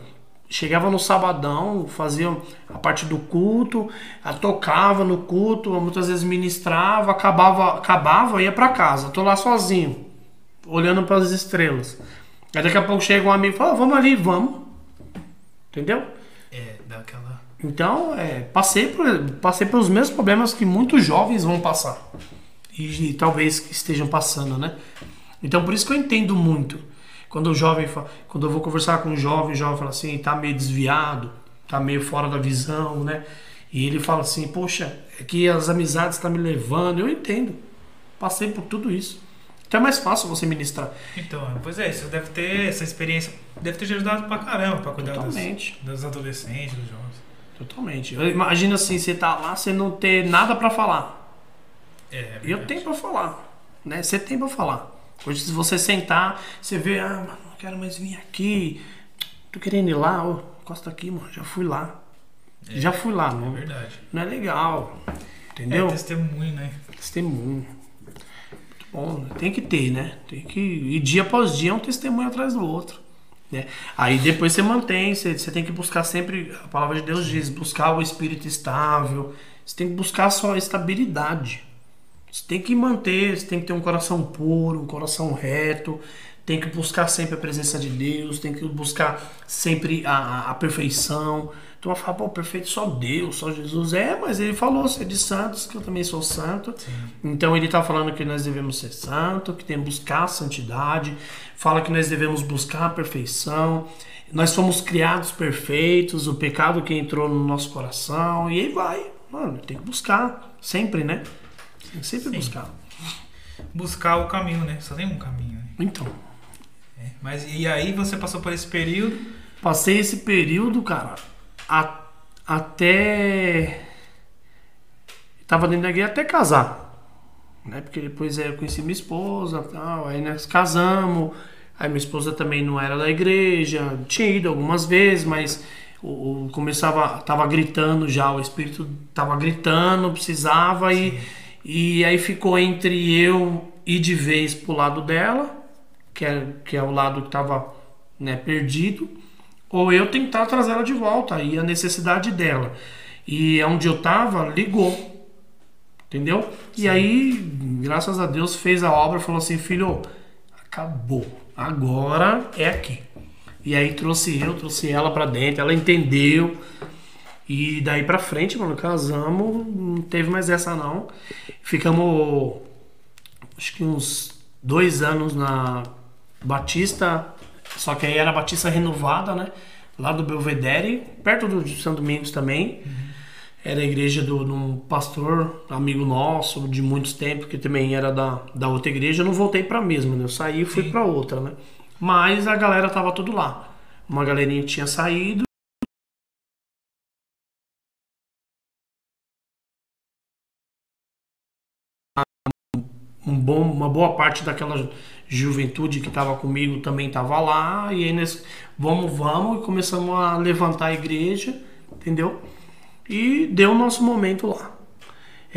chegava no sabadão, fazia a parte do culto, tocava no culto, muitas vezes ministrava, acabava, acabava, ia para casa. Tô lá sozinho, olhando para as estrelas. Aí daqui a pouco chega um amigo e fala: "Vamos ali, vamos". Entendeu? É, daquela Então, é, passei por passei pelos mesmos problemas que muitos jovens vão passar. E, e talvez estejam passando, né? Então, por isso que eu entendo muito quando o jovem, quando eu vou conversar com um jovem, o jovem fala assim, tá meio desviado, tá meio fora da visão, né? E ele fala assim, poxa, é que as amizades estão tá me levando. Eu entendo. Passei por tudo isso. Então é mais fácil você ministrar. Então, pois é, você deve ter essa experiência, deve ter te ajudado pra caramba pra cuidar dos, dos adolescentes, dos jovens. Totalmente. Imagina assim, você tá lá, você não ter nada para falar. É, é eu tenho para falar, né? Você tem para falar. Hoje, se você sentar, você vê, ah, mano, não quero mais vir aqui. Tô querendo ir lá, ó, costa aqui, mano, já fui lá. É, já fui lá, não. É verdade. Não é legal. Entendeu? É testemunho, né? Testemunho. Muito bom, né? tem que ter, né? Tem que. E dia após dia é um testemunho atrás do outro. Né? Aí depois você mantém, você, você tem que buscar sempre, a palavra de Deus diz, buscar o espírito estável, você tem que buscar a sua estabilidade. Você tem que manter, você tem que ter um coração puro, um coração reto, tem que buscar sempre a presença de Deus, tem que buscar sempre a, a perfeição. Tu vai falar, pô, perfeito só Deus, só Jesus. É, mas ele falou ser de santos, que eu também sou santo. Sim. Então ele está falando que nós devemos ser santos, que tem que buscar a santidade, fala que nós devemos buscar a perfeição. Nós somos criados perfeitos, o pecado que entrou no nosso coração, e aí vai. Mano, tem que buscar, sempre, né? Sempre Sim. buscar. Buscar o caminho, né? Só tem um caminho. Né? Então. É, mas e aí você passou por esse período? Passei esse período, cara, a, até. Tava dentro da igreja até casar. Né? Porque depois eu conheci minha esposa tal. Aí nós casamos. Aí minha esposa também não era da igreja. Tinha ido algumas vezes, mas o, o começava. Tava gritando já, o espírito tava gritando, precisava Sim. e e aí ficou entre eu ir de vez pro lado dela, que é, que é o lado que estava né, perdido, ou eu tentar trazer ela de volta, aí a necessidade dela. E onde eu tava, ligou. Entendeu? Sim. E aí, graças a Deus, fez a obra, falou assim: filho, acabou. Agora é aqui. E aí trouxe eu, trouxe ela para dentro, ela entendeu. E daí pra frente, mano, casamos, não teve mais essa não. Ficamos acho que uns dois anos na Batista, só que aí era Batista renovada, né? Lá do Belvedere, perto do São Domingos também. Era a igreja do, de um pastor, amigo nosso, de muitos tempos, que também era da, da outra igreja. Eu não voltei pra mesma, né? Eu saí e fui Sim. pra outra, né? Mas a galera tava tudo lá. Uma galerinha tinha saído. Um bom, uma boa parte daquela juventude que estava comigo também estava lá. E aí nós vamos, vamos, e começamos a levantar a igreja, entendeu? E deu o nosso momento lá.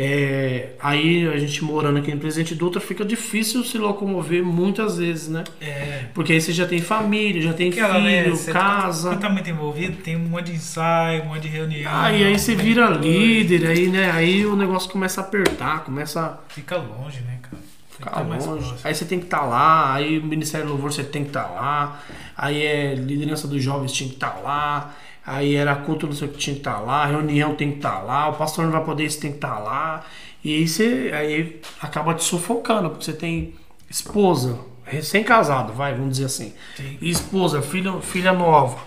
É, aí a gente morando aqui em Presidente Dutra fica difícil se locomover muitas vezes, né? É. Porque aí você já tem família, já tem Aquela, né, filho, você casa. Tá totalmente envolvido, tem um monte de ensaio, um monte de reunião. Ah, e aí você monte vira líder, aí, né? Aí o negócio começa a apertar, começa Fica longe, né, cara? Ficar longe. Aí você tem que estar lá, aí o Ministério do Louvor você tem que estar lá, aí é liderança dos jovens tinha que estar lá, aí era culto não sei o que tinha que estar lá, reunião tem que estar lá, o pastor não vai poder, isso tem que estar lá. E aí você aí acaba te sufocando, porque você tem esposa, recém-casado, vai, vamos dizer assim. Sim. E esposa, filho, filha nova.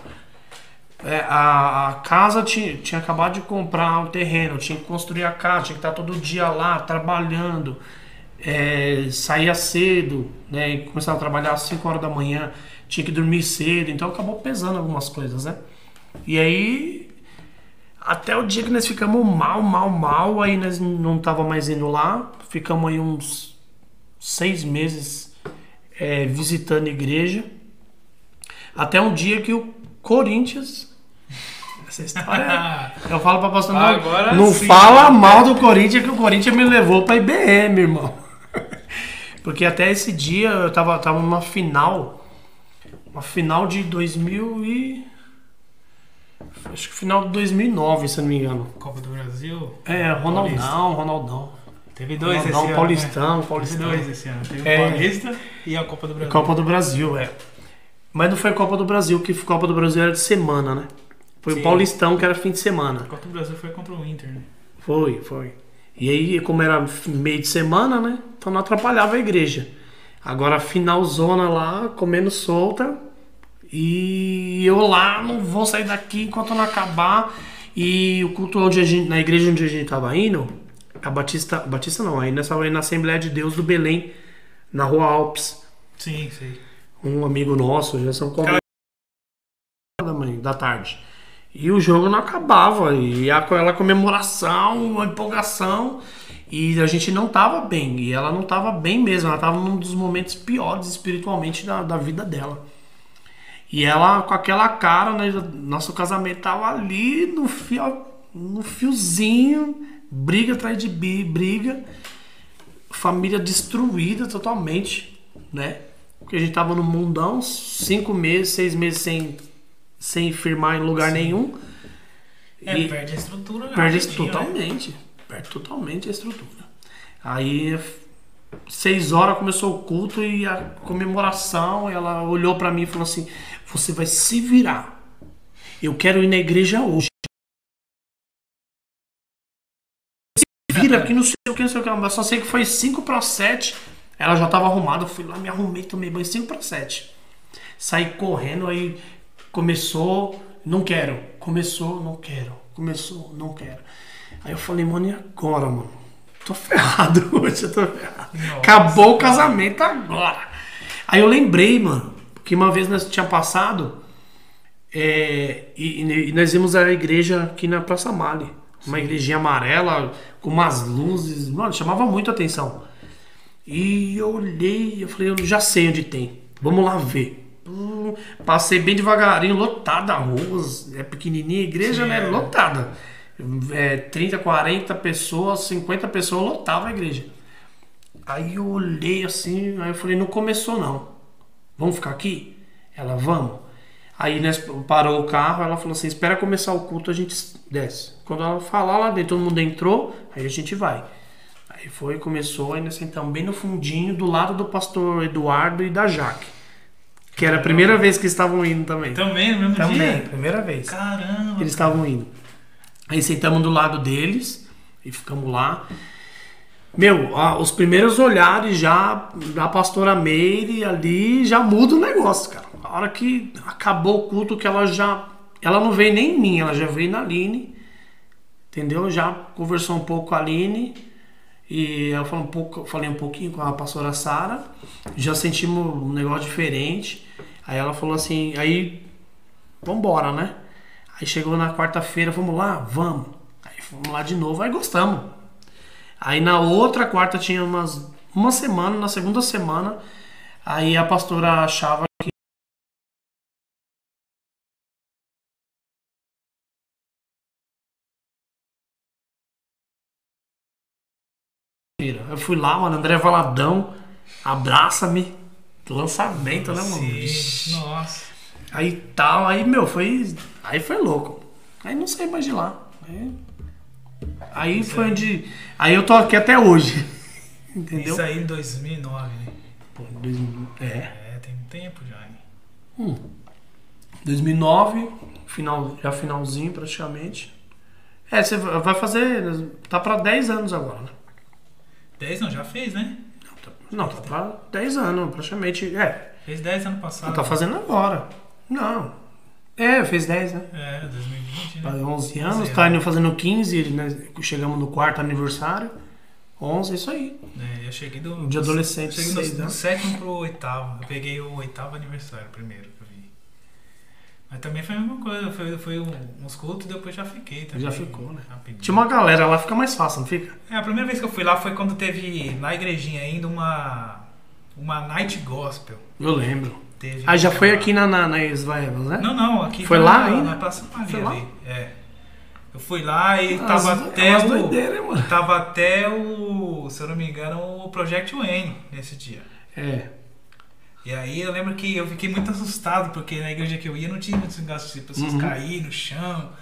É, a, a casa tinha, tinha acabado de comprar um terreno, tinha que construir a casa, tinha que estar todo dia lá trabalhando. É, saía cedo, né? e Começava a trabalhar às 5 horas da manhã, tinha que dormir cedo, então acabou pesando algumas coisas, né? E aí, até o dia que nós ficamos mal, mal, mal, aí nós não tava mais indo lá, ficamos aí uns seis meses é, visitando a igreja. Até um dia que o Corinthians. Essa história. é- eu falo pra pastor, não, Agora não sim. fala mal do Corinthians, que o Corinthians me levou pra IBM, irmão. Porque até esse dia eu tava, tava numa final. Uma final de 2000 e. Acho que final de 2009, se eu não me engano. Copa do Brasil. É, Paulista. Ronaldão, Ronaldão. Teve dois Ronaldão, esse ano. Paulistão, né? Paulistão. Teve dois esse ano. Teve É. o Paulista e a Copa do Brasil. Copa do Brasil, é. Mas não foi Copa do Brasil, que Copa do Brasil era de semana, né? Foi Sim. o Paulistão que era fim de A semana. Copa do Brasil foi contra o Inter, né? Foi, foi. E aí, como era meio de semana, né? Então não atrapalhava a igreja. Agora, finalzona lá, comendo solta. E eu lá, não vou sair daqui enquanto não acabar. E o culto onde a gente, na igreja onde a gente tava indo, a Batista, Batista não, aí indo na Assembleia de Deus do Belém, na Rua Alpes. Sim, sei. um amigo nosso, já são convidados da manhã, da tarde. E o jogo não acabava, e aquela comemoração, uma empolgação, e a gente não tava bem, e ela não tava bem mesmo, ela tava num dos momentos piores espiritualmente da, da vida dela. E ela com aquela cara, né, nosso casamento tava ali no, fio, no fiozinho, briga atrás de briga, família destruída totalmente, né? Porque a gente tava no mundão, cinco meses, seis meses sem, sem firmar em lugar nenhum. É, E perde a estrutura. perde rapidinho, né? totalmente. Perde totalmente a estrutura. Aí, seis horas começou o culto e a comemoração. Ela olhou pra mim e falou assim: Você vai se virar. Eu quero ir na igreja hoje. Se vira aqui, não sei o que, não sei o que. Mas só sei que foi 5 para 7. Ela já tava arrumada. Eu fui lá, me arrumei, tomei banho 5 para 7. Saí correndo, aí começou, não quero. Começou, não quero. Começou, não quero. Aí eu falei, mano, e agora, mano? Tô ferrado hoje, eu tô ferrado. Nossa, Acabou o casamento agora. Aí eu lembrei, mano, que uma vez nós tinha passado é, e, e nós vimos a igreja aqui na Praça Mali. Uma igrejinha amarela, com umas luzes. Mano, chamava muito a atenção. E eu olhei, eu falei, eu já sei onde tem. Vamos lá ver. Passei bem devagarinho, lotada a ruas. É pequenininha a igreja, Sim, né? é. Lotada. É, 30, 40 pessoas, 50 pessoas lotava a igreja. Aí eu olhei assim, aí eu falei, não começou não. Vamos ficar aqui? Ela, vamos. Aí nós parou o carro, ela falou assim, espera começar o culto, a gente desce. Quando ela falar lá dentro, todo mundo entrou, aí a gente vai. Aí foi, começou, aí nós sentamos bem no fundinho, do lado do pastor Eduardo e da Jaque. Que era a primeira vez que estavam indo também. Também, no mesmo também, dia? primeira vez. Caramba. Eles estavam indo. Aí sentamos do lado deles e ficamos lá. Meu, a- os primeiros olhares já da pastora Meire ali já muda o negócio, cara. A hora que acabou o culto, que ela já. Ela não veio nem em mim, ela já veio na Aline. Entendeu? Já conversou um pouco com a Aline. E eu falei um, pouco, falei um pouquinho com a pastora Sara. Já sentimos um negócio diferente. Aí ela falou assim, aí vambora, né? Aí chegou na quarta-feira, vamos lá? Vamos. Aí fomos lá de novo, aí gostamos. Aí na outra quarta tinha umas uma semana, na segunda semana, aí a pastora achava que eu fui lá, mano, André Valadão, abraça-me, lançamento, né, mano? Sim. Nossa. Aí tal, aí, meu, foi. Aí foi louco. Aí não saí mais de lá. Aí, aí foi onde. Aí eu tô aqui até hoje. Entendeu? Isso aí em 2009, né? Pô, dois- é. É, tem um tempo já. hein? 2009, final, já finalzinho praticamente. É, você vai fazer. Tá pra 10 anos agora, né? 10 não, já fez, né? Não, tá pra 10 anos, praticamente. É, Fez 10 ano não passado. tá fazendo agora. Não. É, fez 10, né? É, 2020, Tá né? 11 anos, 11 tá indo fazendo 15, né? chegamos no quarto aniversário. 11, isso aí. É, eu cheguei do. De adolescente, eu Cheguei do, do sétimo pro oitavo. Eu peguei o oitavo aniversário primeiro que eu vi. Mas também foi a mesma coisa. Foi, foi um- uns cultos e depois já fiquei também. Já ficou, né? rapidinho. Tinha uma galera lá, fica mais fácil, não fica? É, a primeira vez que eu fui lá foi quando teve na igrejinha ainda uma. Uma night gospel. Eu lembro. Teve Ah, já foi aqui na, na, na Esvaevas, né? Não, não, aqui Foi na- lá ainda? Na Praça Maria Foi lá? ali. É. Eu fui lá e tava é até o. doideiras, hein, mano? Tava até o. Se eu não me engano, o Project Wayne nesse dia. É. E aí eu lembro que eu fiquei muito assustado, porque na igreja que eu ia não tinha muitos negócios de pessoas Uhum. cair no chão.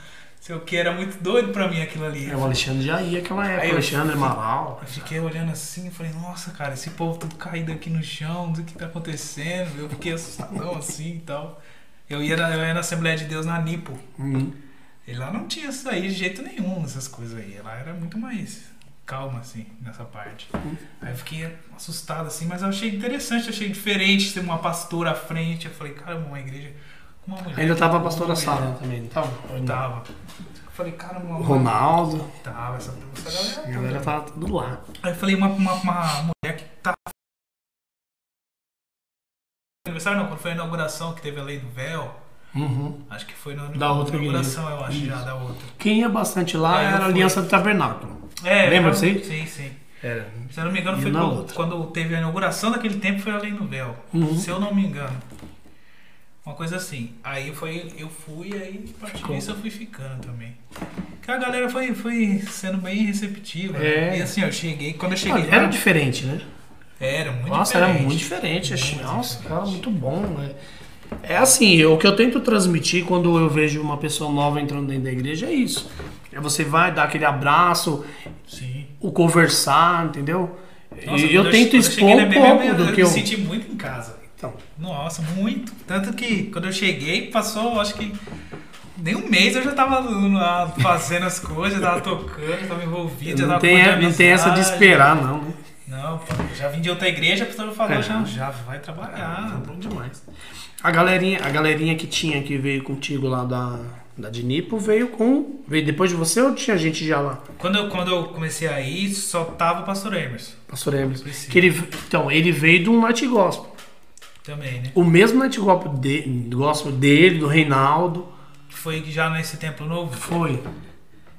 Sei o que, era muito doido pra mim aquilo ali. É, o Alexandre já ia aquela época. Aí eu- Alexandre Amaral. Eu fiquei olhando assim e falei, nossa, cara, esse povo tudo caído aqui no chão, não sei o que tá acontecendo. Eu fiquei assustadão assim e tal. Eu ia, na, eu ia na Assembleia de Deus na Nipo. Uhum. E lá não tinha isso aí de jeito nenhum, essas coisas aí. Lá era muito mais calma, assim, nessa parte. Aí eu fiquei assustado, assim, mas eu achei interessante, achei diferente ter uma pastora à frente. Eu falei, cara, uma igreja com uma mulher. Ainda tava a pastora Sara mulher. também, tava? Eu tava. Eu falei, cara, uma Ronaldo. Tava, essa, essa A galera. galera tava. tava tudo lá. Aí eu falei, uma, uma, uma mulher que tá. Aniversário não, quando foi a inauguração que teve a lei do véu. Uhum. Acho que foi na Da outra inauguração, eu acho, Isso. já, da outra. Quem ia bastante lá É, era a. Aliança do Tabernáculo. É, Lembra disso aí? Sim, sim. Era. Se eu não me engano, E foi quando, quando teve a inauguração daquele tempo, foi a lei do véu. Uhum. Se eu não me engano. Uma coisa assim. Aí foi, eu fui aí, a partir disso, eu fui ficando também. Porque a galera foi, foi sendo bem receptiva. né? É. E assim, eu cheguei, quando eu cheguei Era lá, diferente, né? era muito Nossa, diferente. era muito diferente. achei- Muito Nossa, diferente. cara, muito bom. né? É assim, o que eu tento transmitir quando eu vejo uma pessoa nova entrando dentro da igreja é isso. É você vai dar aquele abraço, Sim. o conversar, entendeu? Nossa, eu quando tento expor um BBB, pouco eu, do eu que eu. me senti muito em casa. Então, Nossa, muito. Tanto que quando eu cheguei, passou, acho que nem um mês eu já tava lá fazendo as coisas, já tava tocando, tava envolvido, já não tem, com não tem essa de esperar, não. né? Não, eu já vim de outra igreja, a pessoa falou, É. já, já vai trabalhar. bom demais. A galerinha, a galerinha que tinha que veio contigo lá da, da Dinipo veio com. Veio depois de você ou tinha gente já lá? Quando eu, quando eu comecei a ir, só tava o pastor Emerson Pastor Emerson. Que ele, então, ele veio de um night gospel. também, né? O mesmo night gospel, de, gospel dele, do Reinaldo. Foi já nesse templo novo. Foi.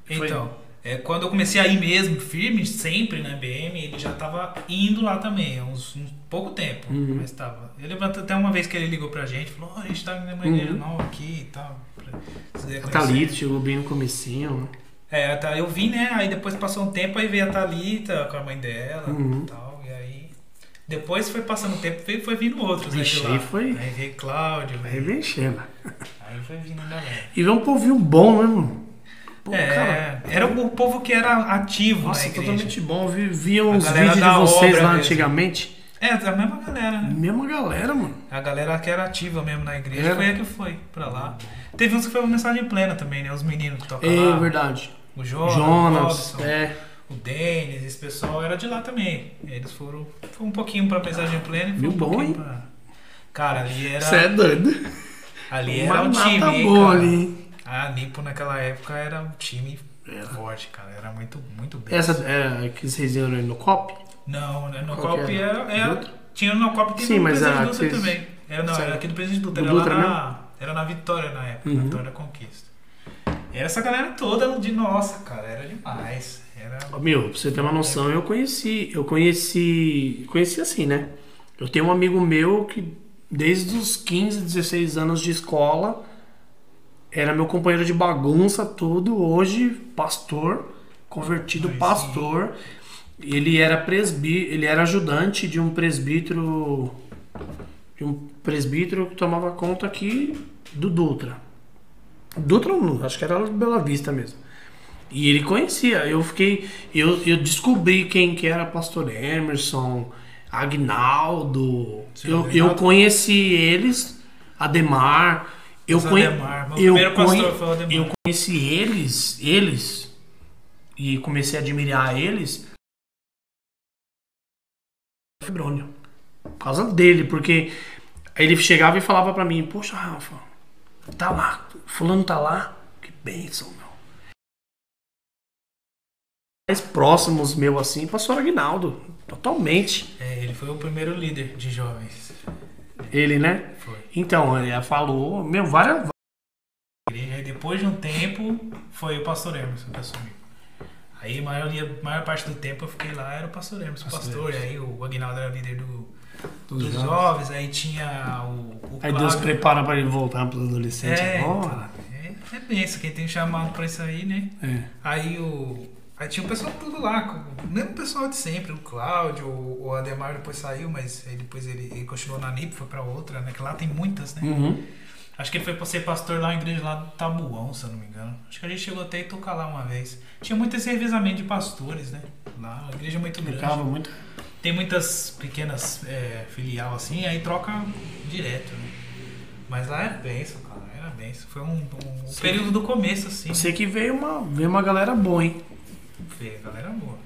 Foi. Então, é, quando eu comecei a ir mesmo, firme, sempre na BM, ele já tava indo lá também, há uns, um pouco tempo, Uhum. mas tava. Ele levantou até uma vez que ele ligou pra gente, falou, ó, a gente tá indo numa Uhum. igreja nova aqui e tal. A conhecerem." Thalita chegou bem no comecinho. né? É, tá, eu vim, né, aí depois passou um tempo, aí veio a Thalita com a mãe dela Uhum. e tal, e aí... Depois foi passando o tempo, veio, foi vindo outros, né, lá. aí foi- Aí veio Cláudio, Aí veio, enchendo. aí foi vindo a galera. E veio um povinho bom, né, mano? Pô, é, cara, era o povo que era ativo nossa, igreja. totalmente bom. Vi, vi uns vídeos de vocês lá mesmo. antigamente. É, a mesma galera, né? Mesma galera, mano. A galera que era ativa mesmo na igreja Era. foi a que foi pra lá. Teve uns que foi uma mensagem plena também, né? Os meninos que tocam É lá. verdade. O Jonas, Jonas, o Robson, é. o Denis, esse pessoal era de lá também. Eles foram, foi um pouquinho pra mensagem plena e foi um bom, pouquinho hein? pra... Cara, ali era, Você é doido. ali era um time, mata hein, boa cara. ali? A Nipo naquela época era um time Era. forte, cara. Era muito, muito bem. Essa é que vocês iam no COP? Não, né, no Qual Copa era? era, era-? Tinha no Copa tem Sim, mas Presidente a Dutra vocês- também. Era, não, Sério? era aqui do Presidente Dutra. Do Era, Dutra lá na, era na Vitória na época, Uhum. na Vitória da Conquista. Era essa galera toda de nossa, cara. Era demais. Era. Meu, pra você ter uma noção, eu conheci, eu conheci, conheci assim, né? Eu tenho um amigo meu que desde os 15, 16 anos de escola era meu companheiro de bagunça, tudo. Hoje, pastor, convertido sim. pastor. Ele era presbí, ele era ajudante de um presbítero, de um presbítero que tomava conta aqui do Dutra. Dutra, acho que era Bela Vista mesmo. E ele conhecia. Eu fiquei. Eu, eu descobri quem que era pastor Emerson, Agnaldo. Sim, Eu, Agnaldo. eu conheci eles, Ademar. Eu, Os conhe, Ademar, eu, primeiro pastor conhe- Ademar. eu conheci eles, eles, e comecei a admirar eles. Febrônio. Por causa dele, porque ele chegava e falava pra mim, poxa, Rafa, tá lá, fulano tá lá, que bênção, meu. Mais próximos meu assim, pastor Aguinaldo, totalmente. É, ele foi o primeiro líder de jovens. Ele, né? Foi. Então, ele falou, meu, várias. Igreja. Depois de um tempo, foi o pastor Emerson que assumiu. Aí a maior, a maior parte do tempo eu fiquei lá, era o pastor Emerson, o Pastor pastor. E aí o Aguinaldo era líder do, Dos dos jovens. Aí tinha o, o Aí Deus prepara pra ele voltar para adolescente É, agora. é, é benção, quem tem chamado pra isso aí, né? É. Aí o. Aí tinha o pessoal tudo lá, o mesmo pessoal de sempre, o Cláudio, o o Ademar depois saiu, mas aí depois ele, ele continuou na NIP, foi pra outra, né? Que lá tem muitas, né? Uhum. Acho que ele foi pra ser pastor lá na igreja lá do Tabuão, se eu não me engano. Acho que a gente chegou até a tocar lá uma vez. Tinha muito esse revezamento de pastores, né? Lá, a igreja é muito grande. Ficava muito. Tem muitas pequenas é, filial assim, aí troca direto, né? Mas lá era benção, cara. Era benção. Foi um, um Sim. período do começo, assim. Eu sei que veio uma, veio uma galera boa, hein? Vê, galera boa.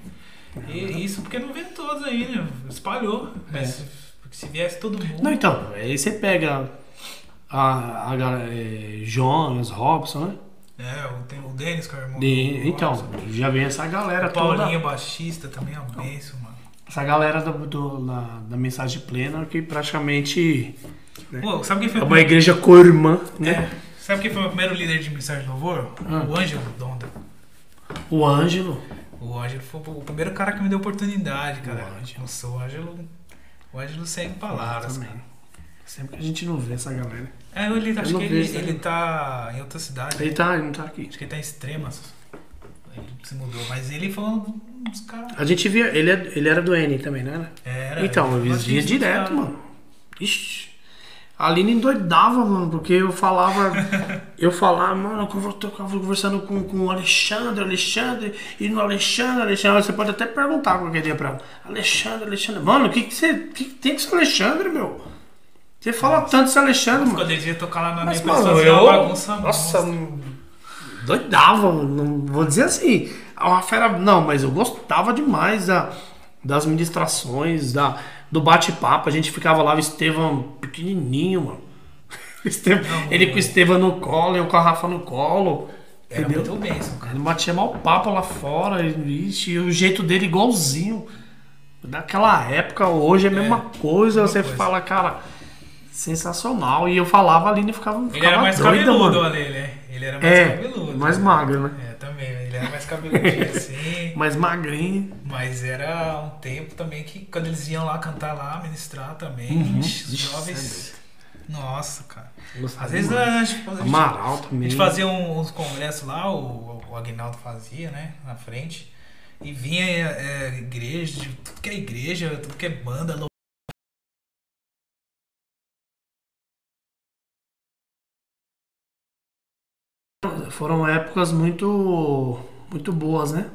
E isso porque não veio todos aí, né? Espalhou. Mas porque se viesse todo mundo. É. Não, então, aí você pega a, a é, Jonas, Robson, né? É, o- tem o Denis, que é o irmão De- então, já vem essa galera o Paulinho, toda. baixista, também é um benção, mano. Essa galera do, do- da, da mensagem plena que praticamente É. Pô, sabe quem foi é uma igreja co-irmã, né? É. Sabe quem foi o primeiro líder de mensagem de louvor? Ah. O Ângelo Donda. O Ângelo. O Ângelo foi o primeiro cara que me deu oportunidade, cara. O Ângelo. Nossa, o Ângelo. O Ângelo segue palavras, também. cara. Sempre que a gente não vê essa galera. É, ele, acho não que ele, ele tá em outra cidade. Ele né? tá, ele não tá aqui. Acho que ele tá em Extremas. Ele se mudou. Mas ele foi um dos caras. A gente via. Ele, é- ele era do N também, não era? Era, então, vinham baixista, direto, mano. Ixi. A Aline endoidava, mano, porque eu falava. eu falava, mano, eu tô conversando com, com o Alexandre, Alexandre, e no Alexandre, Alexandre, você pode até perguntar qualquer dia pra ela. Alexandre, Alexandre. Mano, o que, que você. que, que tem com esse Alexandre, meu? Você fala tanto desse Alexandre, mano. Quando ele ia tocar lá na minha pessoa, eu. bagunça. Nossa, monstra. Doidava, não vou dizer assim. É uma fera. Não, mas eu gostava demais da, das ministrações, da, do bate-papo. A gente ficava lá, o Estevão pequenininho, mano. Não, ele o- com o Estevão no colo, eu com a Rafa no colo. Era entendeu? muito benção, cara. Ele batia mal papo lá fora, e, ixi, e o jeito dele igualzinho. Daquela época, hoje é a mesma coisa. mesma Você coisa. fala, cara, sensacional. E eu falava ali e ficava, Ele ficava era mais doida, cabeludo, mano. ali, né? Ele era mais É, cabeludo. mais né? magro, né? É, também. Ele era mais cabeludinho assim. Mais magrinho. Mas era um tempo também que quando eles iam lá cantar lá, ministrar também, Uhum. os Ixi, jovens. Nossa, cara. Às vezes a gente, a gente- Amaral a gente fazia uns congressos lá, o, o Aguinaldo fazia, né? Na frente. E vinha é, igreja, tudo que é igreja, tudo que é banda, Foram épocas muito muito boas, né?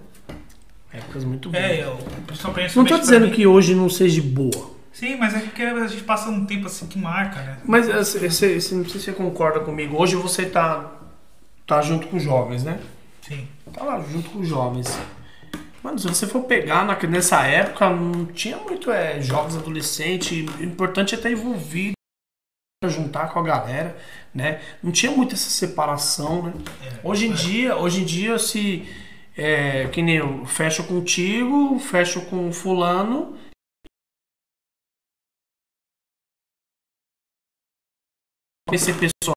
Épocas muito boas. É, eu, principalmente. não tô pra dizendo mim. que hoje não seja boa. Sim, mas é porque a gente passa um tempo assim que marca, né? Mas você, você- você- não sei se você concorda comigo. Hoje você tá, tá junto com os jovens, né? Sim. Tá lá junto com os jovens. Mano, se você for pegar na- nessa época, não tinha muito é, jogos adolescentes. O importante é estar envolvido, juntar com a galera, né? Não tinha muito essa separação, né? É. Hoje em dia, hoje em dia, se é, que nem eu fecho contigo, fecho com fulano. Esse pessoal.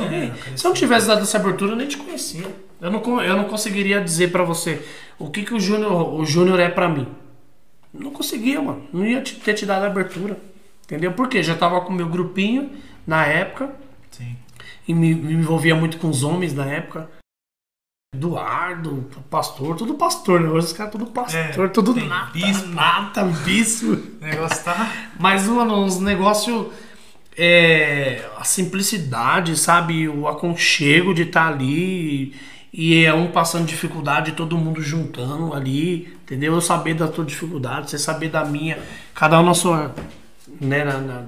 É, Se eu não tivesse dado essa abertura, eu nem te conhecia. Eu não, eu não conseguiria dizer pra você o que, que o Júnior o Júnior é pra mim. Não conseguia, mano. Não ia te- ter te dado abertura. Entendeu? Porque já tava com o meu grupinho na época Sim. e me, me envolvia muito com os homens na época. Eduardo, pastor, tudo pastor, né? Hoje os caras tudo pastor, É, tudo nata, bispo. nata, bispo. Negócio tá. Mas, mano, uns negócios. É, a simplicidade, sabe? O aconchego de estar ali. E é um passando dificuldade, todo mundo juntando ali. Entendeu? Eu saber da tua dificuldade, você saber da minha. Cada um na sua. Né, na- na-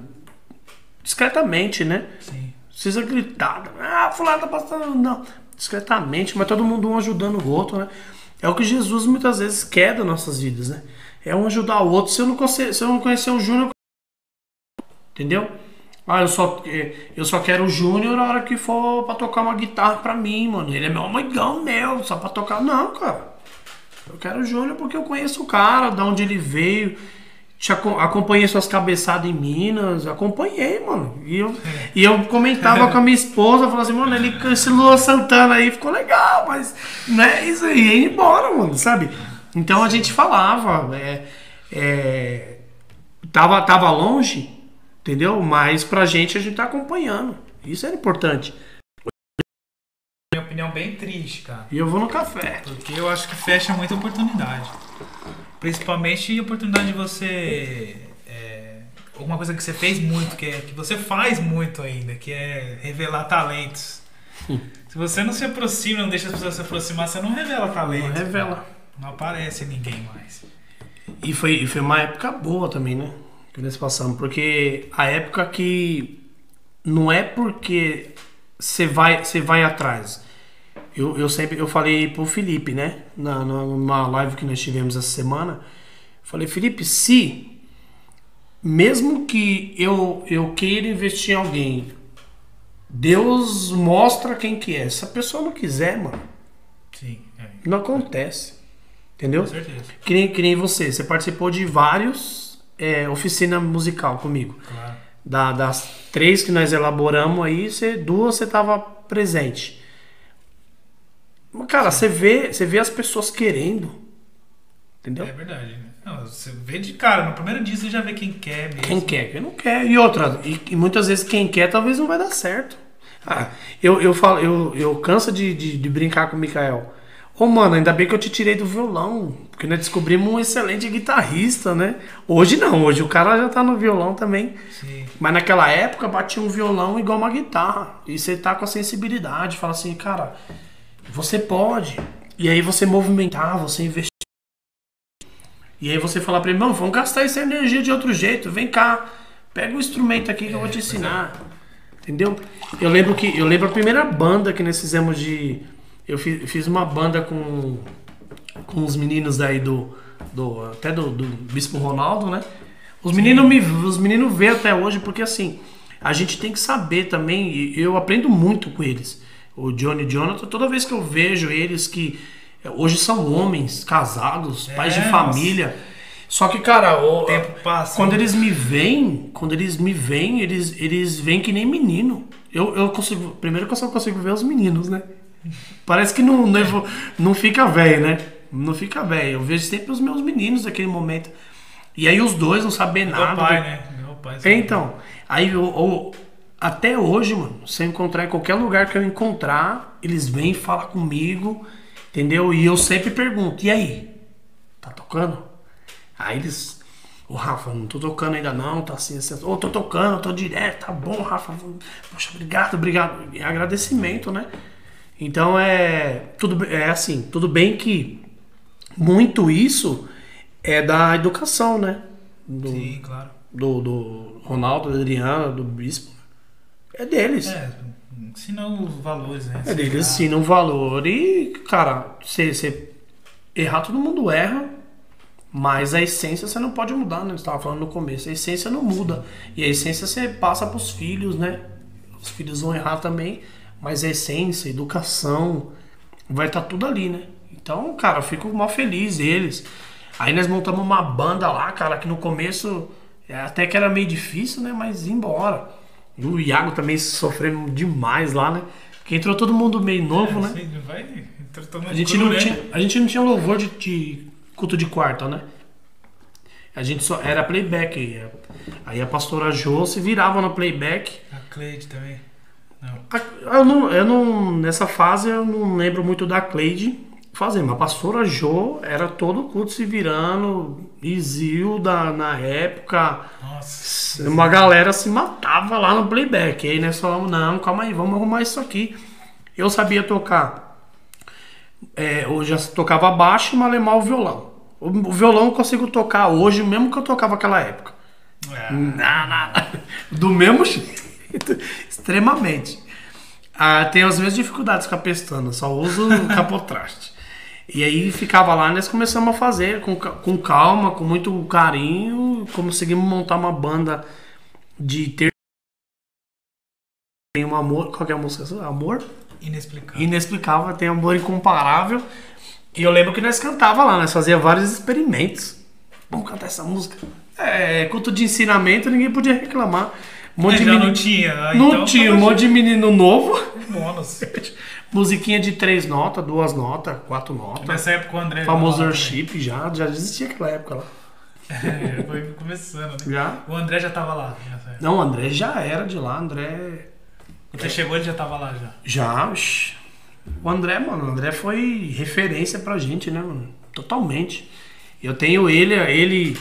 discretamente, né? Sim. Precisa gritar. Ah, fulano tá passando. Não. Discretamente, mas todo mundo um ajudando o outro, né? É o que Jesus muitas vezes quer das nossas vidas, né? É um ajudar o outro. Se eu não conhecer, se eu não conhecer o Júnior, entendeu? Ah, eu só, eh, eu só quero o Júnior na hora que for pra tocar uma guitarra pra mim, mano. Ele é meu amigão meu, só pra tocar. Não, cara. Eu quero o Júnior porque eu conheço o cara, da onde ele veio. Te aco- acompanhei suas cabeçadas em Minas, acompanhei, mano. E eu, e eu comentava com a minha esposa, falava assim, mano, ele esse Lua Santana aí ficou legal, mas não é isso aí, ia embora, mano, sabe? Então a gente falava, é, é, tava, tava longe, entendeu? Mas pra gente a gente tá acompanhando. Isso era importante. Minha opinião bem triste, cara. E eu vou no café. Porque eu acho que fecha muita oportunidade. Principalmente a oportunidade de você. é, alguma coisa que você fez muito, que, é, que você faz muito ainda, que é revelar talentos. Se você não se aproxima, não deixa as pessoas se aproximar, você não revela talento. Não revela. Não aparece ninguém mais. E foi, e foi uma época boa também, né? Que nós passamos. Porque a época que não é porque você vai, você vai atrás. Eu, eu sempre eu falei pro Felipe, né? Na, numa live que nós tivemos essa semana. Falei, Felipe, se mesmo que eu, eu queira investir em alguém, Deus mostra quem que é. Se a pessoa não quiser, mano, Sim, é, não acontece. Entendeu? com certeza. Que nem, que nem você, você participou de vários é, oficina musical comigo. Claro. Da- das três que nós elaboramos aí, você, duas você tava presente. Cara, você vê, você vê as pessoas querendo. Entendeu? É verdade. né? Não, você vê de cara, no primeiro dia você já vê quem quer mesmo. Quem quer, quem não quer. E outra, e, e muitas vezes quem quer talvez não vai dar certo. Ah, eu, eu falo, eu, eu canso de, de, de brincar com o Mikael. Ô mano, ainda bem que eu te tirei do violão. Porque nós descobrimos um excelente guitarrista, né? Hoje não, hoje o cara já tá no violão também. Sim. Mas naquela época batia um violão igual uma guitarra. E você tá com a sensibilidade, fala assim, cara, você pode. E aí você movimentar, você investir. E aí você falar pra ele, não, vamos gastar essa energia de outro jeito, vem cá, pega o instrumento aqui que eu vou te ensinar. Entendeu? Eu lembro que. Eu lembro a primeira banda que nós fizemos de. Eu fiz, fiz uma banda com. Com os meninos daí do. do até do, do Bispo Ronaldo, né? Os meninos me os meninos vê até hoje porque assim, a gente tem que saber também, e eu aprendo muito com eles. O Johnny e Jonathan, toda vez que eu vejo eles que hoje são homens, casados, pais de família. Só que, cara, o, tempo passa. quando eles me veem, quando eles me veem, eles, eles vêm que nem menino. Eu, eu consigo. Primeiro que eu só consigo ver os meninos, né? Parece que não, não, evo- não fica velho, né? Não fica velho. Eu vejo sempre os meus meninos naquele momento. E aí os dois não sabem Meu nada. pai, do- né? Meu pai. É, então. Aí eu, eu- até hoje, mano, se eu encontrar em qualquer lugar que eu encontrar, eles vêm falar comigo, entendeu? E eu sempre pergunto, e aí? Tá tocando? Aí eles. Ô Rafa, não tô tocando ainda não, tá assim, assim. Ô, tô tocando, tô direto, tá bom, Rafa. Poxa, obrigado, obrigado. É agradecimento, né? Então é. Tudo, é assim, tudo bem que muito isso é da educação, né? Do, Sim, claro. do, do Ronaldo, do Adriano, do Bispo. É deles. É, ensina os valores, né? É, Eles Sei lá. ensinam o valor e, cara, você, errar todo mundo erra, mas a essência você não pode mudar, né? Você estava falando no começo, a essência não muda. E a essência você passa para os filhos, né? Os filhos vão errar também, mas a essência, a educação, vai estar tudo ali, né? Então, cara, eu fico mal feliz eles. Aí nós montamos uma banda lá, cara, que no começo é, até que era meio difícil, né? Mas embora. E o Iago também sofrendo demais lá, né? Porque entrou todo mundo meio novo, né? Assim, vai A gente, não né? tinha, a gente não tinha louvor de, de culto de quarta, né? A gente só era playback. Aí a- Aí a pastora Jo se virava no playback. A Cleide também. Eu não, eu não, nessa fase eu não lembro muito da Cleide fazendo, mas a pastora Jo era todo culto se virando, Isilda na época. Nossa. Uma galera se matava lá no playback. Aí nós falamos, não, calma aí, vamos arrumar isso aqui. Eu sabia tocar. É, eu já tocava baixo e malemar o violão. O, o violão eu consigo tocar hoje, mesmo que eu tocava naquela época. É. Não, não. Do mesmo jeito. Extremamente. Ah, tem as mesmas dificuldades com a pestana, só uso o capotraste. E aí ficava lá nós começamos a fazer com, com calma, com muito carinho. Conseguimos montar uma banda de ter. Tem um amor. Qual é a música? Amor? Inexplicável. Inexplicável, tem amor incomparável. E eu lembro que nós cantava lá, nós fazia vários experimentos. Vamos cantar essa música. É, culto de ensinamento, ninguém podia reclamar. Um monte de já menino- não tinha. ah, não então tinha, um tava monte de menino novo. bônus. Musiquinha de três notas, duas notas, quatro notas. Nessa época o André. Famoso worship já, já existia aquela época lá. É, foi começando, né? Já? O André já tava lá. Não, o André já era de lá, André. Quando você chegou, ele já tava lá já. Já. O André, mano, o André foi referência pra gente, né, mano? Totalmente. Eu tenho ele, ele.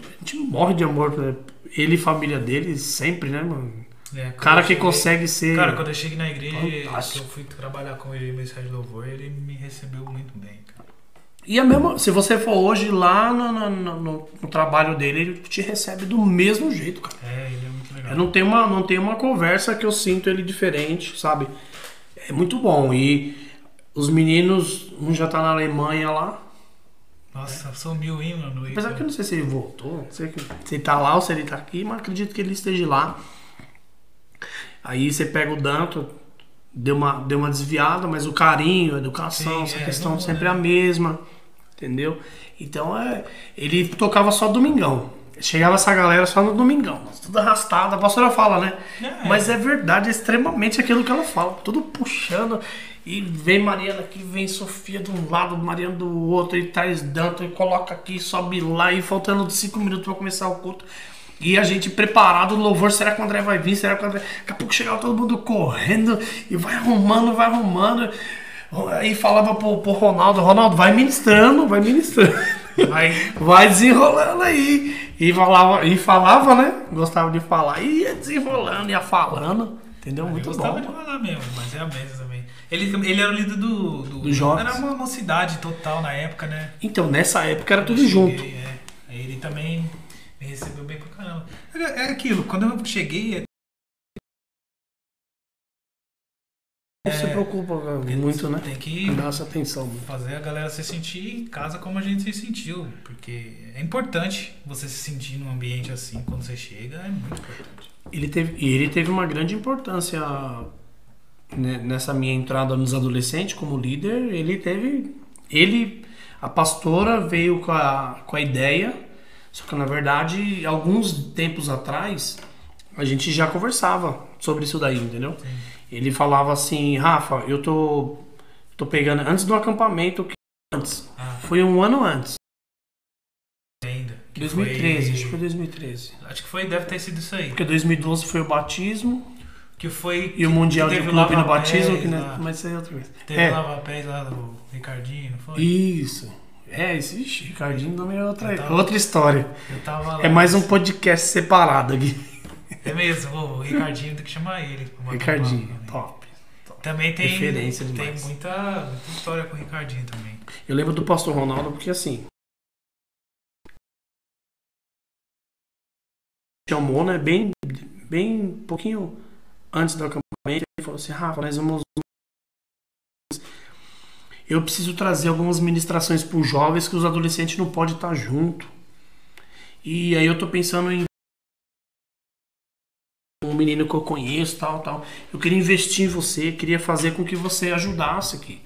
A gente morre de amor por ele e família dele, sempre, né, mano? É, cara que cheguei- consegue ser. Cara, quando eu cheguei na igreja, que eu fui trabalhar com ele em mensagem de louvor, ele me recebeu muito bem, cara. E a mesma, se você for hoje lá no, no, no- no- trabalho dele, ele te recebe do mesmo jeito, cara. É, ele é muito legal. Eu não tenho uma, não tenho uma conversa que eu sinto ele diferente, sabe? É muito bom. E os meninos, um já tá na Alemanha lá. Nossa, sumiu, hein, mano? Apesar que eu não sei se ele voltou, não sei se ele tá lá ou se ele tá aqui, mas acredito que ele esteja lá. Aí você pega o Danto, deu uma, deu uma desviada, mas o carinho, a educação, Sim, essa é, questão não- sempre é. a mesma, entendeu? Então é, ele tocava só domingão. Chegava essa galera só no domingão, tudo arrastado, a pastora fala, né? É. Mas é verdade, é extremamente aquilo que ela fala, tudo puxando. E vem Mariana aqui, vem Sofia de um lado, Mariana do outro, e traz Danto, e coloca aqui, sobe lá, e faltando cinco minutos para começar o culto. E a gente preparado louvor, será que o André vai vir? Será que o André. Daqui a pouco chegava todo mundo correndo e vai arrumando, vai arrumando. Aí falava pro, pro Ronaldo, Ronaldo, vai ministrando, vai ministrando. Vai. Vai desenrolando aí. E falava, e falava, né? Gostava de falar. E ia desenrolando, ia falando. Entendeu? Eu Muito gostava bom. de falar mesmo, mas é a mesa também. Ele, ele era o líder do. do, Do Jovens. Era uma mocidade total na época, né? Então, nessa época era tudo Eu junto. cheguei, é. Aí Ele também me recebeu bem pra caramba. É, é aquilo, quando eu cheguei, é- Não se preocupa muito, né? tem que Dá essa atenção. fazer a galera se sentir em casa como a gente se sentiu. Porque é importante você se sentir num ambiente assim quando você chega, é muito importante. Ele teve, e ele teve uma grande importância nessa minha entrada nos adolescentes como líder. Ele teve. Ele, a pastora veio com a, com a ideia, só que na verdade, alguns tempos atrás, a gente já conversava sobre isso daí, entendeu? Ele falava assim: Rafa, eu tô, tô pegando. Antes do acampamento, que antes. Ah, Foi um ano antes. ainda. que 2013, foi- acho que foi 2013. Acho que foi, deve ter sido isso aí. Porque 2012 foi o batismo. Que foi. E o Mundial de Clube no batismo, que lá. não, mas isso aí é outra vez. Teve É, lava-pés lá do Ricardinho, não foi? isso. É, ixi, Ricardinho também é outra, tava- outra história. Eu tava lá. É mais um podcast separado aqui. É mesmo, o Ricardinho tem que chamar ele. Ricardinho, né? top. Também tem, Referência tem demais. muita, muita história com o Ricardinho também. Eu lembro do pastor Ronaldo porque assim. Chamou, né? Bem, bem pouquinho antes do acampamento. ele falou assim, Rafa, nós vamos. Eu preciso trazer algumas ministrações para os jovens que os adolescentes não podem estar junto. E aí eu tô pensando em um menino que eu conheço, tal, tal. Eu queria investir em você, queria fazer com que você ajudasse aqui.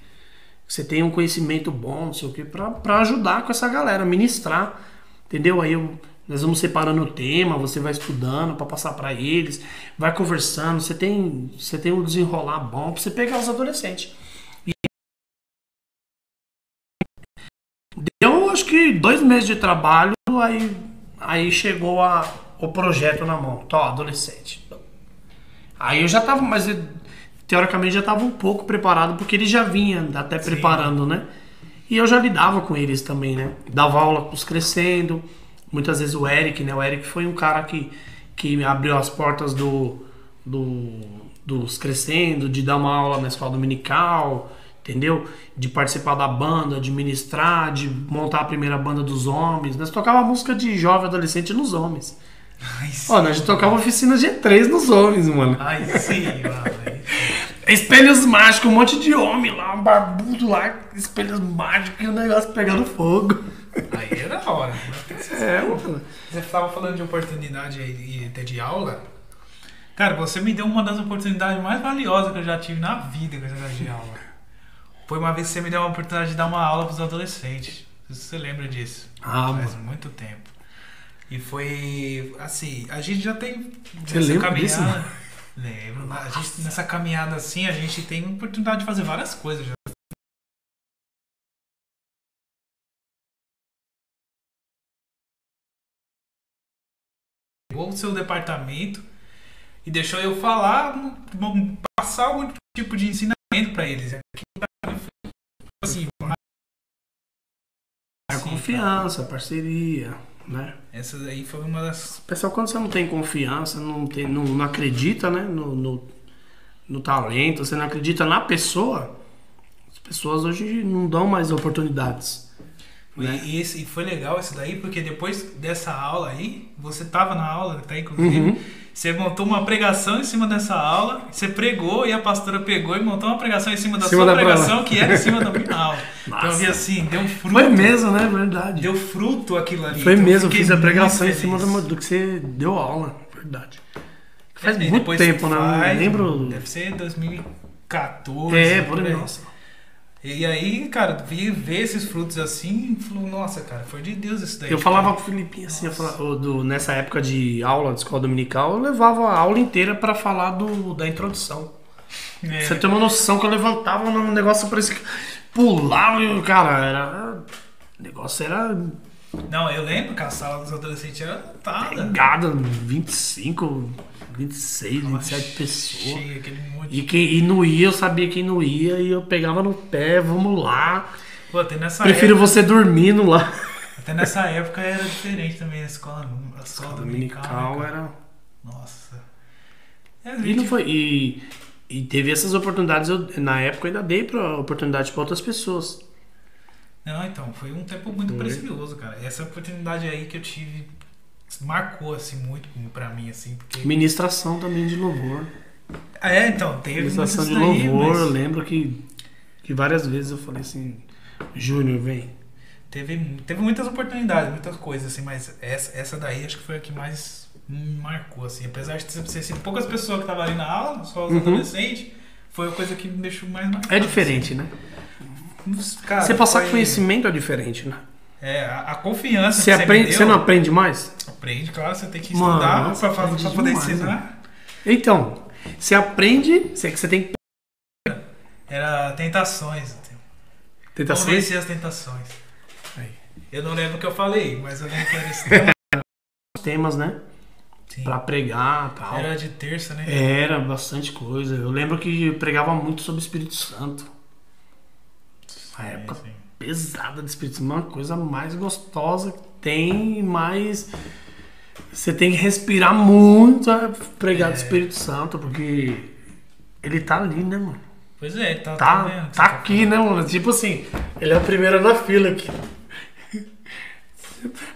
Você tem um conhecimento bom, não sei o que, para ajudar com essa galera, ministrar. Entendeu? Aí eu, nós vamos separando o tema, você vai estudando para passar para eles, vai conversando, você tem, você tem um desenrolar bom para você pegar os adolescentes. E deu acho que dois meses de trabalho, aí, aí chegou a, o projeto na mão. Tó, adolescente. Aí eu já tava, mas teoricamente já tava um pouco preparado, porque ele já vinha até Sim. preparando, né? E eu já lidava com eles também, né? Dava aula os crescendo. Muitas vezes o Eric, né? O Eric foi um cara que, que abriu as portas do, do, dos crescendo, de dar uma aula na escola dominical, entendeu? De participar da banda, de ministrar, de montar a primeira banda dos homens. Nós tocava música de jovem adolescente nos homens. Ai, sim. Ó, nós tocava oficina G3 nos homens, mano. Ai, sim, mano. Espelhos mágicos, um monte de homem lá, um barbudo lá, espelhos mágicos e o negócio pegando fogo. Aí era a hora. É. Você estava falando de oportunidade aí de, de aula. Cara, você me deu uma das oportunidades mais valiosas que eu já tive na vida com essa de aula. Foi uma vez que você me deu uma oportunidade de dar uma aula para os adolescentes. Você lembra disso? Ah, Faz mano. muito tempo. E foi assim, a gente já tem Você lembra disso? Lembro. A gente, nessa caminhada assim, a gente tem oportunidade de fazer várias coisas. Já. Pegou o seu departamento e deixou eu falar, passar algum tipo de ensinamento para eles. Assim, a confiança, a parceria né? Essa daí foi uma das. Pessoal, quando você não tem confiança, não, tem, não, não acredita né? no, no, no, talento, você não acredita na pessoa, as pessoas hoje não dão mais oportunidades. Né? E, esse, e foi legal isso daí, porque depois dessa aula aí, você tava na aula, tá inclusive. Uhum você montou uma pregação em cima dessa aula, você pregou e a pastora pegou e montou uma pregação em cima da cima sua da pregação, que era em cima da minha aula. Então eu vi assim, deu fruto. Foi mesmo, né? Verdade. Deu fruto aquilo ali. Foi então, mesmo, fiz a pregação em cima do, do, que você deu aula. Verdade. Faz é, muito tempo, né? Faz, lembro. Deve ser 2014. É, por aí. Nossa. E aí, cara, vi ver esses frutos assim, falou, nossa, cara, foi de Deus isso daí. Eu falava com o Filipinho assim, falava, do, nessa época de aula de escola dominical, eu levava a aula inteira para falar do, da introdução. É. Você tem uma noção que eu levantava no negócio, parecia que pulava e, cara, era. O negócio era. Não, eu lembro que a sala dos adolescentes era lotada. Pegada, 25, 26, Nossa, 27 pessoas. Cheio, aquele monte. E quem e não ia, eu sabia quem não ia, e eu pegava no pé, vamos lá. Pô, até nessa Prefiro época, você dormindo lá. Até nessa época era diferente também a escola. A escola dominical, dominical né, era. Nossa. É. E não foi. E, e teve essas oportunidades, eu, na época eu ainda dei pra, oportunidade para outras pessoas. Não, então, foi um tempo muito foi. precioso, cara. Essa oportunidade aí que eu tive marcou assim muito para mim assim, porque ministração também de louvor. É, então, teve ministração de louvor, mas... eu lembro que que várias vezes eu falei assim, Júnior, vem. Teve, teve muitas oportunidades, muitas coisas assim, mas essa, essa daí acho que foi a que mais me marcou assim, apesar de ser assim, poucas pessoas que estavam ali na aula, só os uhum. adolescentes, foi a coisa que me deixou mais marcado. É diferente, assim. né? Cara, Você passar foi... conhecimento é diferente, né? É, a, a confiança você, aprende, você, não aprende mais? Aprende, claro, você tem que estudar para poder demais, ensinar. Né? Então, você aprende, você, você tem que. Era tentações. Tentações? Vencer as tentações. Aí. Eu não lembro o que eu falei, mas eu lembro que era esse tema. temas, né? Sim. Pra pregar tal. Era de terça, né? Era bastante coisa. Eu lembro que eu pregava muito sobre o Espírito Santo. Na época sim. Pesada do Espírito Santo. Uma coisa mais gostosa que tem, mais. Você tem que respirar muito a pregar é. do Espírito Santo, porque ele tá ali, né, mano? Pois é, tá, tá, tá, tá, tá aqui, né, mano? Tipo assim, ele é o primeiro na fila aqui.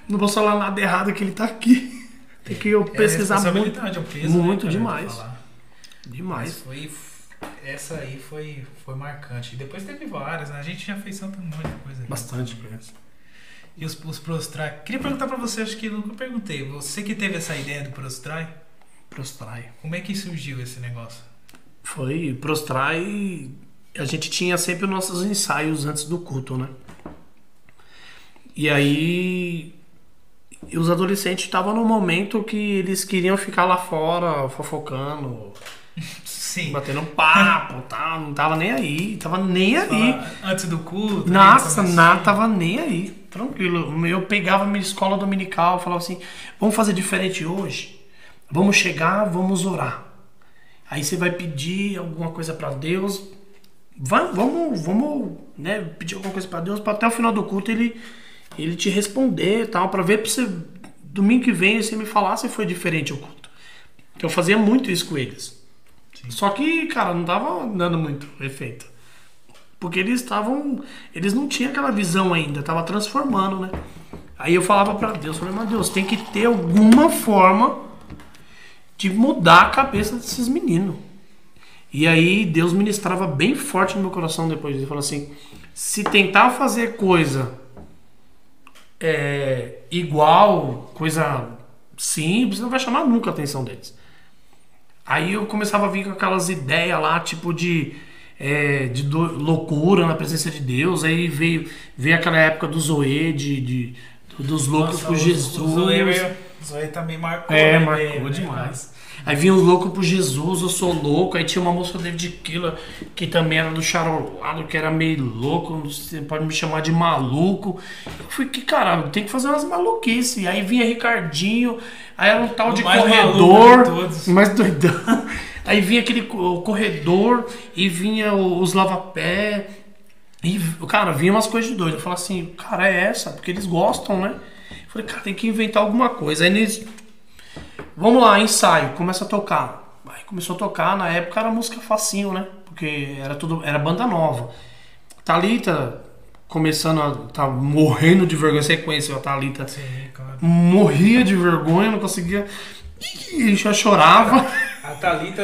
Não vou falar nada errado que ele tá aqui. Tem que eu é pesquisar muito. É um peso, muito né, demais. Mas Demais. foi. Essa aí foi, foi marcante. Depois teve várias, né? A gente já fez tanto um monte de coisa. Bastante coisa. E os, os prostrai. Queria perguntar pra você, acho que nunca perguntei. Você que teve essa ideia do prostrai, Prostrai. como é que surgiu esse negócio? Foi prostrai. A gente tinha sempre os nossos ensaios antes do culto, né? E aí e os adolescentes estavam num momento que eles queriam ficar lá fora fofocando, Sim. batendo papo, tal, não tava nem aí, tava nem aí. Fala, Antes do culto. Nossa, né, nada, tava nem aí. Tranquilo. Eu pegava minha escola dominical, falava assim: vamos fazer diferente hoje? Vamos chegar, vamos orar. Aí você vai pedir alguma coisa pra Deus. Vai, vamos, vamos, né, pedir alguma coisa pra Deus, para até o final do culto ele ele te responder, tal, para ver pra você domingo que vem você me falar se foi diferente o culto. Que eu fazia muito isso com eles. Sim. Só que, cara, não tava dando muito efeito. Porque eles estavam. Eles não tinham aquela visão ainda, tava transformando, né? Aí eu falava pra Deus, falei, mas Deus, tem que ter alguma forma de mudar a cabeça desses meninos. E aí Deus ministrava bem forte no meu coração depois. Ele falou assim: se tentar fazer coisa é, igual, coisa simples, não vai chamar nunca a atenção deles. Aí eu começava a vir com aquelas ideias lá, tipo de, é, de do- loucura na presença de Deus. Aí veio, veio aquela época do Zoe, de, de- dos loucos Nossa, por Jesus. O Zoe, o Zoe também marcou. É, né, marcou né, demais. Aí vinha os loucos por Jesus, eu sou louco. Aí tinha uma do David Killer, que também era do charolado, que era meio louco, você pode me chamar de maluco. Eu fui que caralho, tem que fazer umas maluquices. Aí vinha Ricardinho, aí era um tal O de mais corredor, mais doidão. Aí vinha aquele co- o corredor e vinha o- os lavapé. E, cara, vinha umas coisas de doido. Eu falei assim, cara, é essa, porque eles gostam, né? Eu falei, cara, tem que inventar alguma coisa. Aí eles. Vamos lá, ensaio, começa a tocar. Aí começou a tocar, na época era música facinho, né? Porque era tudo. Era banda nova. Thalita começando a. tá morrendo de vergonha. Você conheceu a Thalita? Sim, claro. Morria de vergonha, não conseguia. Ih, já chorava. A Thalita,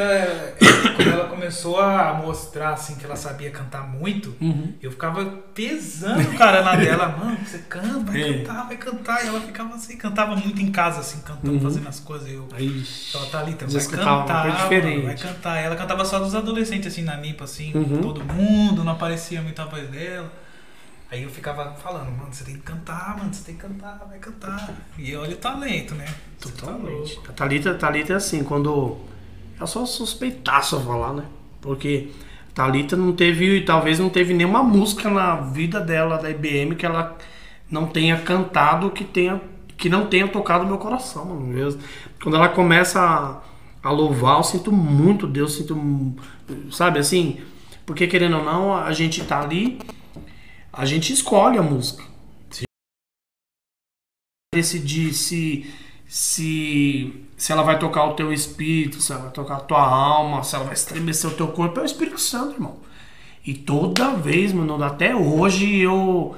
quando ela começou a mostrar assim que ela sabia cantar muito, Uhum. eu ficava pesando o cara na dela, mano, você canta, vai É. cantar, vai cantar. E ela ficava assim, cantava muito em casa, assim, cantando, Uhum. fazendo as coisas. Eu, Aí. Então, Thalita, Já vai cantar, diferente. vai cantar. Ela cantava só dos adolescentes, assim, na Nipa, assim, Uhum. todo mundo, não aparecia muito a voz dela. Aí eu ficava falando, mano, você tem que cantar, mano, você tem que cantar, vai cantar. E olha o talento, né? Tá Totalmente. louco. A Thalita, a Thalita é assim, quando. É só suspeitaço falar, né? Porque a Thalita não teve, talvez não teve nenhuma música na vida dela, da IBM, que ela não tenha cantado, que tenha. Que não tenha tocado meu coração, mano. mesmo. Quando ela começa a, a louvar, eu sinto muito Deus, sinto. Sabe assim? Porque querendo ou não, a gente tá ali, a gente escolhe a música decidir se, se, se ela vai tocar o teu espírito, se ela vai tocar a tua alma, se ela vai estremecer o teu corpo, é o Espírito Santo, irmão. E toda vez, mano, até hoje eu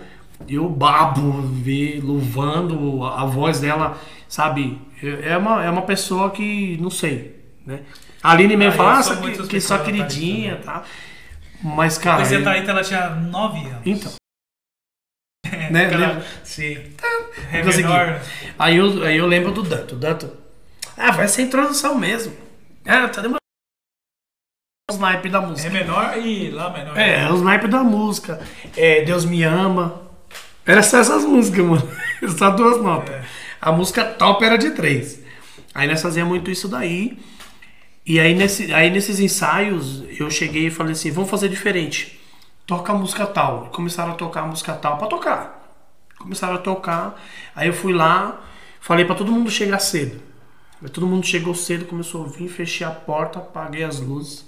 eu babo ver louvando a, voz dela, sabe? É uma, é uma pessoa que, não sei, né? A Aline mesmo Ah, fala, ah, que, que só Thalita queridinha, tá? Mas, cara. Pois a eu- Thalita, ela tinha 9 anos. Então. Né? Aquela-? Sim. É consegui. menor. Aí eu, aí eu lembro do Danto. O Danto. Ah, vai ser introdução mesmo. Ah, tá demorando. Os naipes da É música. menor e lá menor. É, os naipes da música. É, Deus me ama. Era só essas músicas, mano. Só duas notas. É. A música top era de três. Aí nós fazíamos muito isso daí. E aí, nesse, aí nesses ensaios eu cheguei e falei assim: vamos fazer diferente. Toca a música tal. Começaram a tocar a música tal pra tocar. Começaram a tocar. Aí eu fui lá, falei pra todo mundo chegar cedo. Aí todo mundo chegou cedo, começou a ouvir, fechei a porta, apaguei as luzes.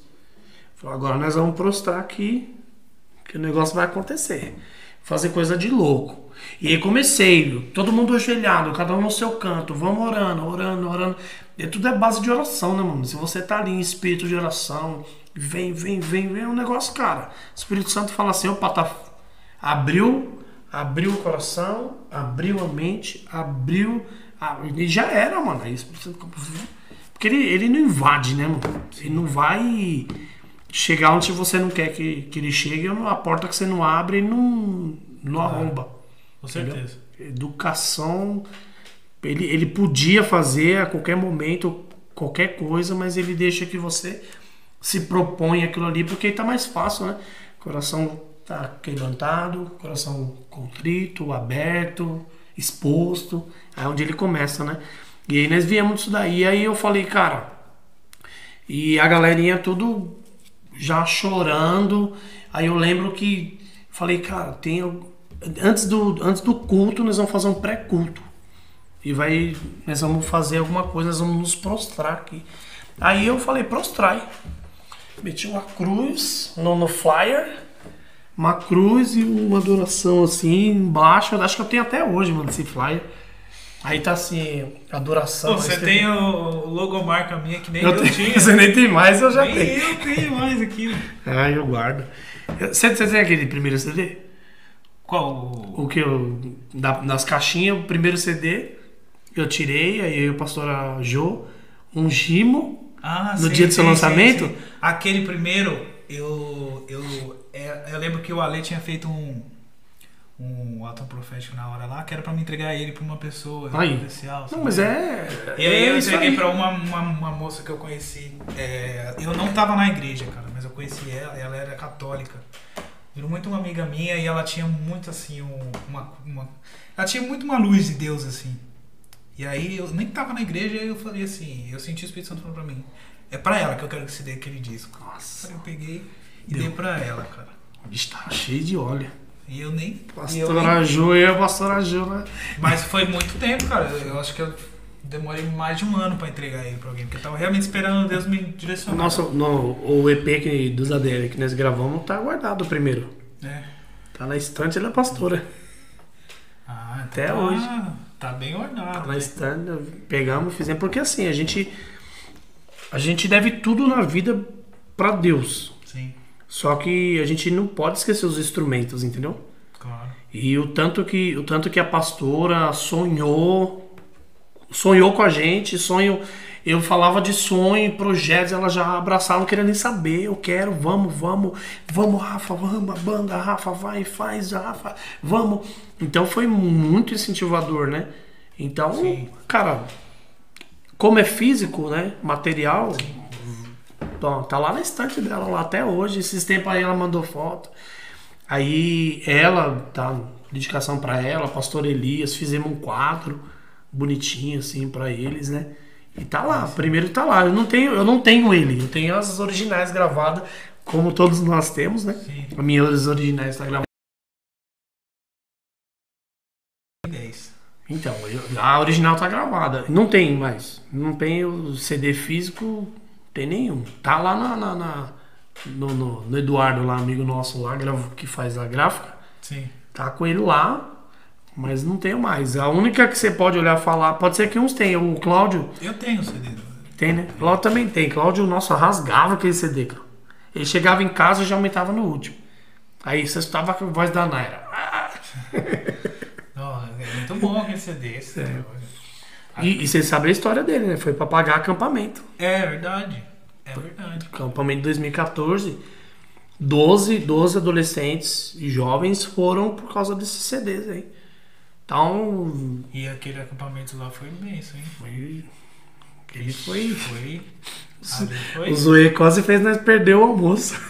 Falei, agora nós vamos prostrar aqui, que o negócio vai acontecer. Fazer coisa de louco. E aí comecei, todo mundo ajoelhado, cada um no seu canto, vamos orando, orando, orando. E tudo é base de oração, né, mano? Se você tá ali em espírito de oração, vem, vem, vem, vem, é um negócio, cara. O Espírito Santo fala assim, opa, tá. Abriu, abriu o coração, abriu a mente, abriu. a- E já era, mano. Aí o Espírito Santo. Porque ele, ele não invade, né, mano? Ele não vai chegar onde você não quer que, que ele chegue, ou a porta que você não abre, ele não, não arromba. Com Entendeu? certeza. Educação, ele, ele podia fazer a qualquer momento qualquer coisa, mas ele deixa que você se propõe aquilo ali, porque aí tá mais fácil, né? Coração tá quebrantado, coração contrito, aberto, exposto, aí é onde ele começa, né? E aí nós viemos disso daí, aí eu falei, cara, e a galerinha tudo já chorando. Aí eu lembro que falei, cara, tem antes do antes do culto nós vamos fazer um pré-culto. E vai nós vamos fazer alguma coisa, nós vamos nos prostrar aqui. Aí eu falei, prostrai. Meti uma cruz no, no flyer, uma cruz e uma adoração assim embaixo. Eu acho que eu tenho até hoje, mano, esse flyer. Aí tá assim, adoração. Pô, você Aí tem o logomarca minha que nem eu eu, tenho, tinha. Você nem tem mais, eu já nem tenho. eu tenho mais aqui. Ah, eu guardo. Você, você tem aquele primeiro CD? Qual? o- O que eu. Da, nas caixinhas, o primeiro CD eu tirei, aí eu e a pastora Jo, um gimo. Ah, No sim, dia do seu sim, lançamento? sim. Aquele primeiro, eu, eu, é, eu lembro que o Ale tinha feito um, um ato profético na hora lá, que era pra me entregar ele pra uma pessoa Aí. especial. Não, mas é. E aí é eu isso entreguei aí. pra uma, uma, uma moça que eu conheci. É, eu não tava na igreja, cara, mas eu conheci ela, ela era católica. Virou muito uma amiga minha e ela tinha muito assim, um- uma, uma. Ela tinha muito uma luz de Deus, assim. E aí eu nem tava na igreja e eu falei assim, eu senti o Espírito Santo falando pra mim. É pra ela que eu quero que se dê aquele disco. Nossa, Aí eu peguei e Deu. dei pra ela, cara. o bicho tá cheio de óleo. E eu nem. Pastora Jo, eu, pastora Jo, né? mas foi muito tempo, cara. Eu acho que eu demorei mais de um ano pra entregar ele pra alguém, porque eu tava realmente esperando Deus me direcionar. Nossa, no, o EP que, dos ADL que nós gravamos tá guardado primeiro. É. Tá na estante da pastora. Ah, Até tá- hoje. Tá bem ornado. Tá na estante, pegamos, fizemos. Porque assim, a gente. A gente deve tudo na vida pra Deus. Sim, Só que a gente não pode esquecer os instrumentos, entendeu? claro. E o tanto que, o tanto que a pastora sonhou, sonhou com a gente, sonho. Eu falava de sonho, projetos, ela já abraçava, queria nem saber. Eu quero, vamos, vamos, vamos, Rafa, vamos, a banda, Rafa, vai, faz, Rafa, vamos. Então foi muito incentivador, né? Então, Sim. cara, como é físico, né? Material, Então, tá lá na estante dela, lá até hoje. Esses tempos aí ela mandou foto. Aí ela, tá, dedicação pra ela, pastor Elias, fizemos um quadro bonitinho assim pra eles, né? E tá lá, primeiro tá lá. Eu não tenho, eu não tenho ele, eu tenho as originais gravadas, como todos nós temos, né? Sim, As minhas originais tá gravada. 10. Então, eu- a original tá gravada. Não tem mais. Não tem o CD físico, tem nenhum. Tá lá na, na- na- no, no- no Eduardo, lá, amigo nosso lá, grava- que faz a gráfica. Sim. Tá com ele lá, mas não tenho mais. A única que você pode olhar e falar, pode ser que uns tenham. O Cláudio Eu tenho o CD. tem, né? Cláudio também tem. Cláudio, nossa, rasgava aquele CD, cara. Ele chegava em casa e já aumentava no último. Aí você estava com a voz da Naira. Ah! Não, é muito bom aquele CD. esse É. E, e você sabe a história dele, né? Foi pra pagar acampamento. É verdade. É verdade. Acampamento de 2014. 12, 12 adolescentes e jovens foram por causa desses CDs aí. Então, E aquele acampamento lá foi benção, hein? foi- ele foi. Foi. Foi. O Zoe quase fez nós perder o almoço.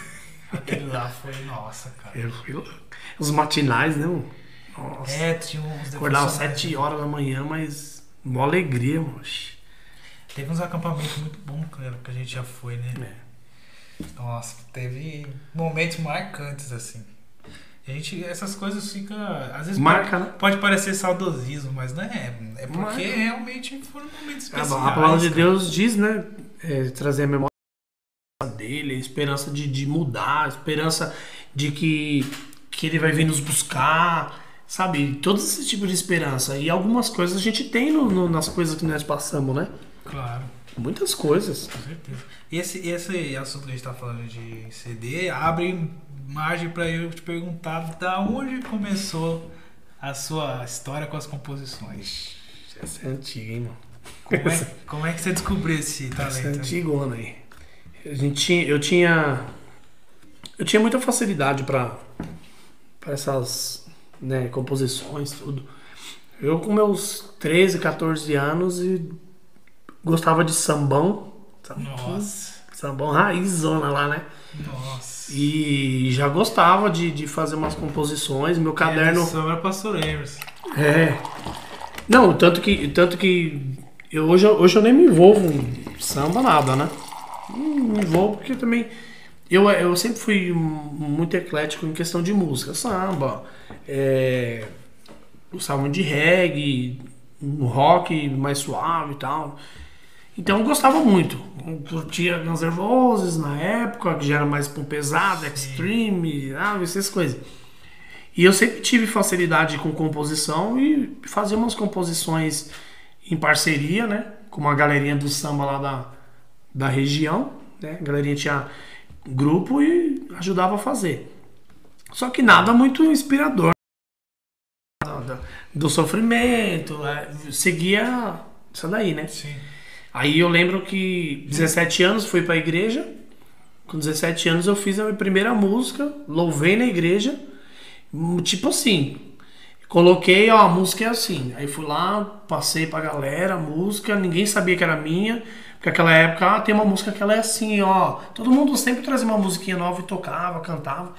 Aquele lá foi. Nossa, cara. Eu fui. Os matinais, né? mano? Nossa. É, tinha uns Acordava às devocionais. 7 horas da manhã, mas. Mó alegria, mano. Teve uns acampamentos muito bons, cara, que a gente já foi, né? É. Nossa, teve momentos marcantes, assim. A gente, essas coisas ficam. Às vezes Marca, pode, né? pode parecer saudosismo, mas não é. É porque Marca. realmente foram momentos A, especiais. a palavra de cara. Deus diz, né? é, trazer a memória dele, a esperança de, de mudar, a esperança de que, que ele vai vir nos buscar, sabe? Todos esses tipos de esperança. E algumas coisas a gente tem no- no- nas coisas que nós passamos, né? Claro, Muitas coisas. com certeza. E esse, esse assunto que a gente tá falando de CD abre margem pra eu te perguntar da onde começou a sua história com as composições. Essa é antiga, hein, mano? Como é, como é que você descobriu esse Essa é talento? antigona aí. A gente tinha, eu tinha. Eu tinha muita facilidade pra essas né, composições, tudo. Eu com meus 13, 14 anos e gostava de sambão. Nossa, Sambão raizona lá, né? nossa. E já gostava de, de fazer umas composições. Meu caderno. É, Sobra Pastor Emerson. É. Não, tanto que, tanto que eu, hoje, eu- hoje eu nem me envolvo em samba, nada, né? Não me envolvo porque também. Eu, eu sempre fui muito eclético em questão de música. Samba, é, gostava de reggae, um rock mais suave e tal. Então eu gostava muito. Eu curtia Guns N' Roses na época, que já era mais pro pesado, extreme, ah, essas coisas. E eu sempre tive facilidade com composição e fazia umas composições em parceria, né? Com uma galerinha do samba lá da, da região, né? A galerinha tinha grupo e ajudava a fazer. Só que nada muito inspirador. Do, do sofrimento, é, seguia isso daí, né? Sim. Aí eu lembro que 17 anos fui pra igreja. Com 17 anos eu fiz a minha primeira música, louvei na igreja. Tipo assim, coloquei, ó, a música é assim. Aí fui lá, passei pra galera a música, ninguém sabia que era minha. Porque naquela época, ah, tem uma música que ela é assim, ó. Todo mundo sempre trazia uma musiquinha nova e tocava, cantava.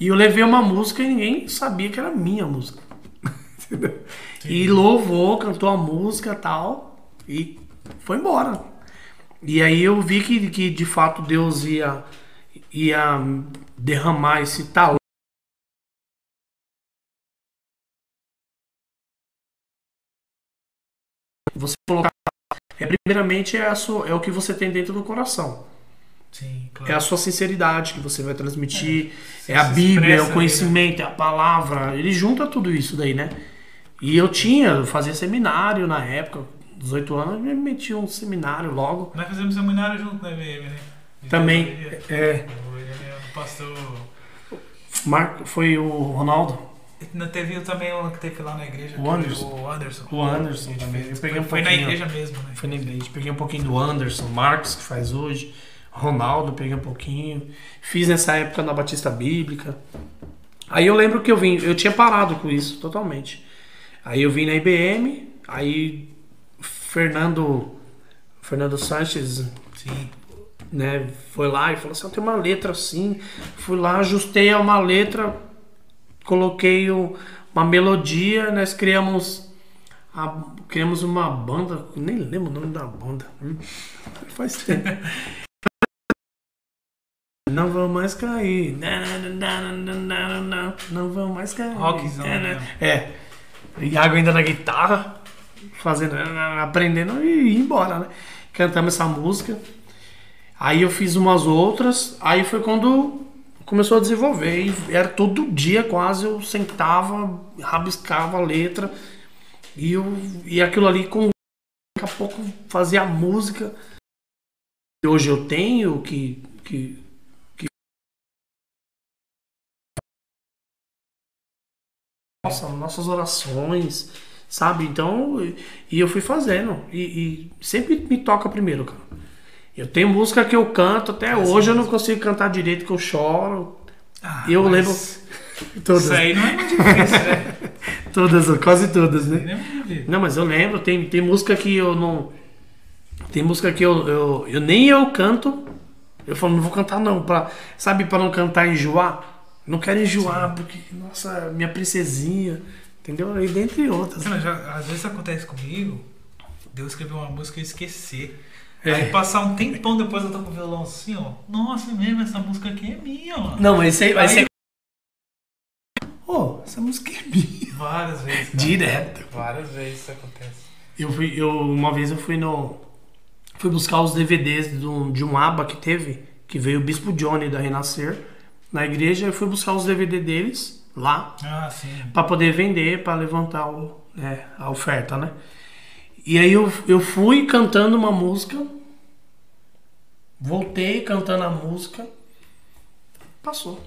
E eu levei uma música e ninguém sabia que era minha música. Entendeu? E louvou, cantou a música e tal. E foi embora. E aí eu vi que, que de fato Deus ia, ia derramar esse talento. Você colocar. É, primeiramente é, a sua, é o que você tem dentro do coração. Sim, É claro. a sua sinceridade que você vai transmitir. Você É, a Bíblia, é o ali, conhecimento, é a palavra. Ele junta tudo isso daí, né? E eu tinha, eu fazia seminário na época, 18 anos, me meti um seminário logo. Nós fizemos seminário junto na MM, né? De Também, é. O pastor. Marco, foi o Ronaldo, Não teve também um que teve lá na igreja. O Anderson. O Anderson. o Anderson também. Eu peguei um foi na igreja mesmo, né? Foi na igreja. Peguei um pouquinho do Anderson, Marcos, que faz hoje. Ronaldo, peguei um pouquinho. Fiz nessa época na Batista Bíblica. Aí eu lembro que eu vim, eu tinha parado com isso totalmente. Aí eu vim na IBM, aí Fernando Fernando Sanches, Sim. né, foi lá e falou assim, "Ah, tem uma letra assim. Fui lá, ajustei a uma letra, coloquei o- uma melodia, nós criamos a- criamos uma banda, nem lembro o nome da banda. Hum, Faz tempo. Não vão mais cair. Não vão mais cair. Rockzão, É, né? É. Iago ainda na guitarra, fazendo, aprendendo e ir embora, né? Cantamos essa música. Aí eu fiz umas outras, aí foi quando começou a desenvolver. E era todo dia quase, eu sentava, rabiscava a letra. E, eu, e aquilo ali, com, daqui a pouco, fazia a música. hoje eu tenho, que, que, que... Nossa, nossas orações, sabe? Então, e- eu fui fazendo. E, e sempre me toca primeiro, cara. Eu tenho música que eu canto, até hoje eu não consigo cantar direito, que eu choro. Ah, Eu mas lembro Todas, Isso aí não é muito difícil, né? todas, quase todas, né? É. Não, mas eu lembro, tem, tem música que eu não. Tem música que eu, eu, eu nem eu canto. Eu falo, não vou cantar não. Pra, sabe, pra não cantar e enjoar? Não quero enjoar, porque, nossa, minha princesinha. Entendeu? E dentre outras. Não, já- às vezes acontece comigo, Deus escreveu uma música e eu esquecer. É. Aí passar um tempão depois eu tô com o violão assim, ó. Nossa, mesmo, essa música aqui é minha, mano. Não, mas isso aí vai Aí- ser. Ô, essa música é minha. Várias vezes. cara. Direto. Várias vezes isso acontece. Eu fui, eu, uma vez eu fui no. Fui buscar os DVDs de um, de um aba que teve, que veio o Bispo Johnny da Renascer na igreja. Eu fui buscar os DVD deles lá Ah, para poder vender, para levantar o, né, a oferta, né? E aí eu, eu fui cantando uma música, voltei cantando a música, passou.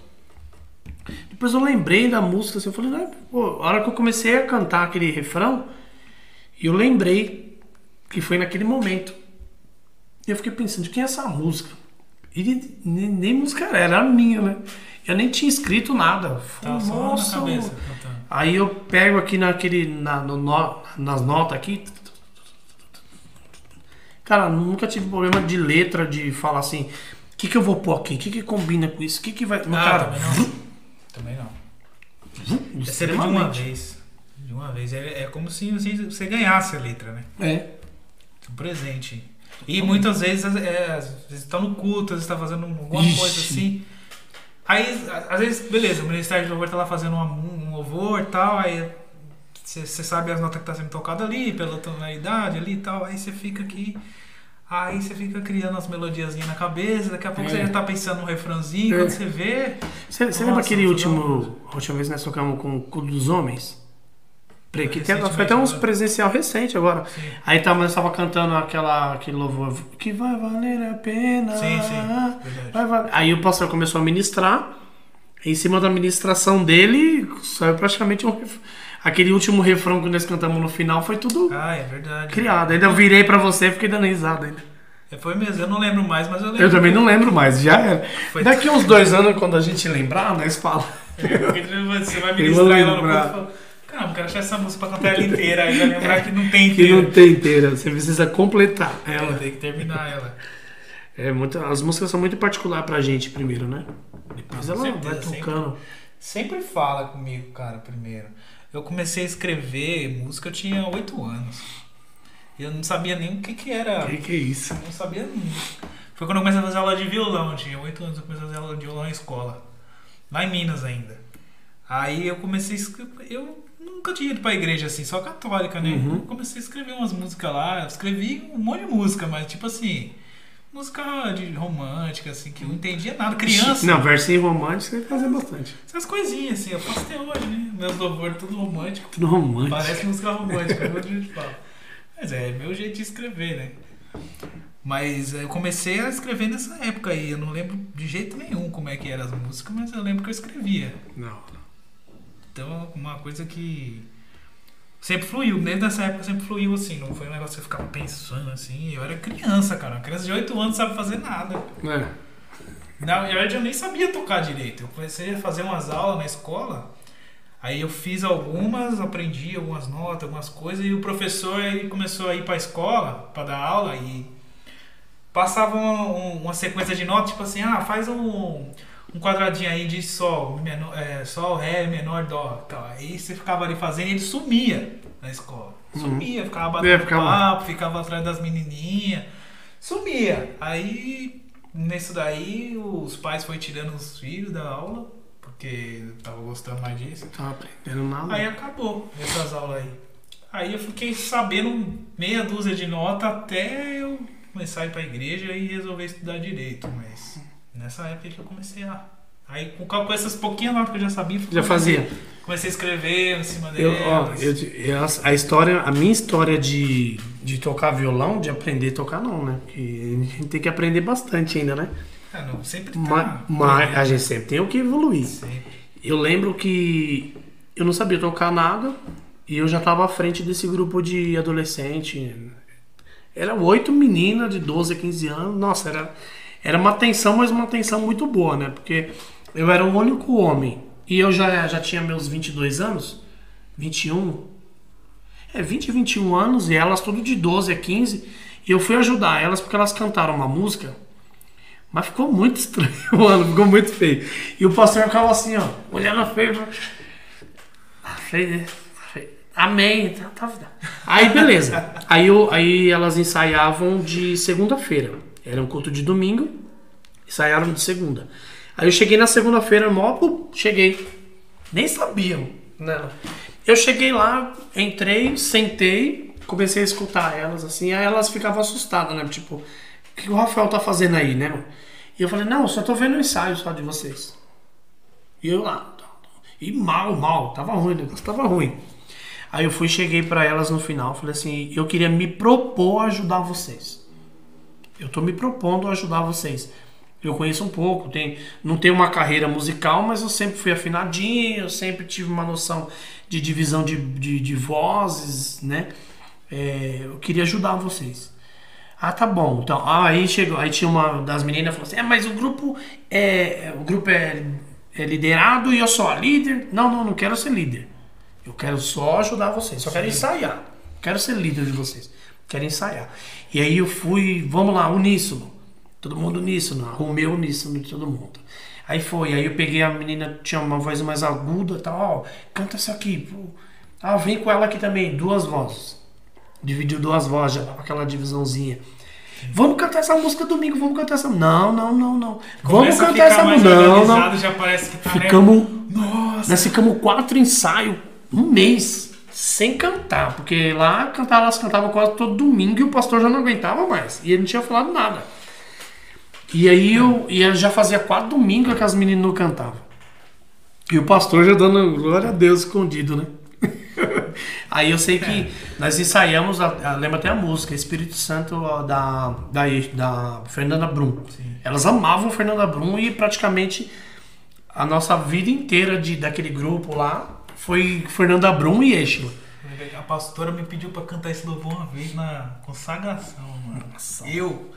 Depois eu lembrei da música, assim, eu falei, né, pô, a hora que eu comecei a cantar aquele refrão, eu lembrei que foi naquele momento. E eu fiquei pensando, de quem é essa música? E nem, nem música era, era a minha, né? Eu nem tinha escrito nada. Falei, só na Nossa, cabeça. mano. cantando. Aí eu pego aqui naquele. Na, no, nas notas aqui. Cara, nunca tive problema de letra, de falar assim. O que, que eu vou pôr aqui? O que, que combina com isso? O que, que vai. Mas, Ah, cara, também não. Também não. É sempre de uma vez. De uma vez. É, é como se você, você ganhasse a letra, né? É. Um presente. E muitas vezes, é, às vezes tá no culto, às vezes tá fazendo alguma Ixi. coisa assim. Aí, às vezes, beleza, o Ministério de Louvor tá lá fazendo uma- um louvor e tal, aí você sabe as notas que tá sendo tocada ali, pela tonalidade ali e tal, aí você fica aqui. Aí você fica criando as melodiazinhas na cabeça, daqui a pouco É. você já tá pensando num refrãozinho, É. quando você vê. Você, lembra aquele último. A última vez que nós tocamos com o dos Homens? Pre- Que tem, foi até uns presencial recente agora. Sim. Aí tá, nós tava cantando aquela, aquele louvor que vai valer a pena. Sim, sim, valer. Aí o pastor começou a ministrar. Em cima da ministração dele, saiu praticamente um. Aquele último refrão que nós cantamos no final foi tudo Ah, é verdade. criado. Ainda eu virei pra você e fiquei dando risada ainda. É, Foi mesmo, eu não lembro mais, mas eu lembro. Eu também não lembro mais, já era. Foi- Daqui uns dois anos, quando a gente lembrar, nós falamos. Porque você vai ministrar ela no caramba, quero achar essa música pra cantar ela inteira, aí vai lembrar que não tem Que inteira. não tem inteira, você precisa completar Ela ela. tem que terminar ela. É muito, as músicas são muito particulares pra gente primeiro, né? Depois Com ela certeza, vai sempre. tocando. Sempre fala comigo, cara, primeiro. Eu comecei a escrever música, eu tinha 8 anos. E eu não sabia nem o que que era. Que que é isso? Eu não sabia. Foi quando eu comecei a fazer aula de violão. Eu tinha 8 anos, eu comecei a fazer aula de violão na escola. Lá em Minas ainda. Aí eu comecei a escrever. Eu nunca tinha ido pra igreja assim, só católica, né? Uhum. Comecei a escrever umas músicas lá. Eu escrevi um monte de música, mas tipo assim. Música de romântica, assim, que eu não entendia nada. Criança. Não, versinho romântico você vai fazer bastante. Essas coisinhas assim, eu faço até hoje, né? Meus louvores tudo romântico. Tudo romântico. Parece música romântica, como a gente fala. Mas é, meu jeito de escrever, né? Mas eu comecei a escrever nessa época aí. Eu não lembro de jeito nenhum como é que eram as músicas, mas eu lembro que eu escrevia. Não. Então, uma coisa que sempre fluiu. Desde essa época sempre fluiu assim. Não foi um negócio que eu ficava pensando assim. Eu era criança, cara. Uma criança de 8 anos sabe fazer nada. É. Na verdade, eu nem sabia tocar direito. Eu comecei a fazer umas aulas na escola. Aí eu fiz algumas, aprendi algumas notas, algumas coisas. E o professor ele começou a ir para a escola para dar aula e passava uma, um- uma sequência de notas, tipo assim, ah, faz um, um quadradinho aí de sol, menor, é, sol, ré, menor, dó. Tal. Aí você ficava ali fazendo e ele sumia na escola. Sumia, ficava batendo É, ficava- papo, ficava atrás das menininhas. Sumia. Aí, nisso daí, os pais foram tirando os filhos da aula, porque tava gostando mais disso. Tava aprendendo nada. Aí acabou essas aulas aí. Aí eu fiquei sabendo meia dúzia de nota até eu começar a ir pra igreja e resolver estudar direito. Mas nessa época que eu comecei a. Aí com, com essas pouquinhas notas que eu já sabia, Já fazia. Comecei a escrever em cima Eu, ó, delas. eu, eu- a história, a minha história de, de tocar violão, de aprender a tocar não, né? Porque a gente tem que aprender bastante ainda, né? Ah, não, sempre tá. Mas, mas a gente sempre tem o que evoluir. Sempre. Eu lembro que eu não sabia tocar nada e eu já estava à frente desse grupo de adolescente. Era oito meninas de 12 a 15 anos. Nossa, era, era uma tensão, mas uma tensão muito boa, né? Porque eu era o único homem e eu já, já tinha meus 22 anos, 21. É, 20 e 21 anos e elas tudo de 12 a 15. E eu fui ajudar elas porque elas cantaram uma música mas ficou muito estranho, mano. Ficou muito feio. E o pastor ficava assim, ó, olhando feio. Ah, feio, feio. Amém. Tá, tá, tá. Aí, beleza. Aí, eu, aí elas ensaiavam de segunda-feira. Era um culto de domingo. Ensaiaram de segunda. Aí eu cheguei na segunda-feira, mó, cheguei. Nem sabiam. Né? Eu cheguei lá, entrei, sentei, comecei a escutar elas, assim, aí elas ficavam assustadas, né? Tipo, o que o Rafael tá fazendo aí, né? mano? E eu falei, não, eu só tô vendo o ensaio só de vocês. E eu lá, e mal, mal, tava ruim, o negócio tava ruim. Aí eu fui, cheguei pra elas no final, falei assim, eu queria me propor a ajudar vocês. Eu tô me propondo a ajudar vocês. Eu conheço um pouco, tem, não tenho uma carreira musical, mas eu sempre fui afinadinho, eu sempre tive uma noção de divisão de, de, de vozes, né? é, eu queria ajudar vocês. Ah, tá bom. Então, ah, aí chegou, aí tinha uma das meninas falou assim: "É, mas o grupo é, o grupo é, é liderado e eu sou a líder". Não, não, não quero ser líder. Eu quero só ajudar vocês, só quero ensaiar. Quero ser líder de vocês. Quero ensaiar. E aí eu fui, vamos lá, uníssono. Todo mundo uníssono, arrumei o uníssono de todo mundo. Aí foi, aí eu peguei a menina, tinha uma voz mais aguda e tal, ó, canta isso aqui. Pô. Ah, vem com ela aqui também, duas vozes. Dividiu duas vozes, já aquela divisãozinha. Vamos cantar essa música domingo, vamos cantar essa. Não, não, não, não. Vamos Começa a cantar essa música. Não, não. Já parece que tá, né? Ficamos. Nossa. Nós ficamos quatro ensaios, um mês, sem cantar. Porque lá cantar, elas cantavam quase todo domingo e o pastor já não aguentava mais. E ele não tinha falado nada. E aí eu, e eu já fazia quatro domingos que as meninas não cantavam. E o pastor já dando glória a Deus escondido, né? aí eu sei que nós ensaiamos, lembra até a música, Espírito Santo da, da, da Fernanda Brum. Elas amavam Fernanda Brum e praticamente a nossa vida inteira de, daquele grupo lá foi Fernanda Brum e Eixla. A pastora me pediu pra cantar esse louvor uma vez na consagração, mano. Eu.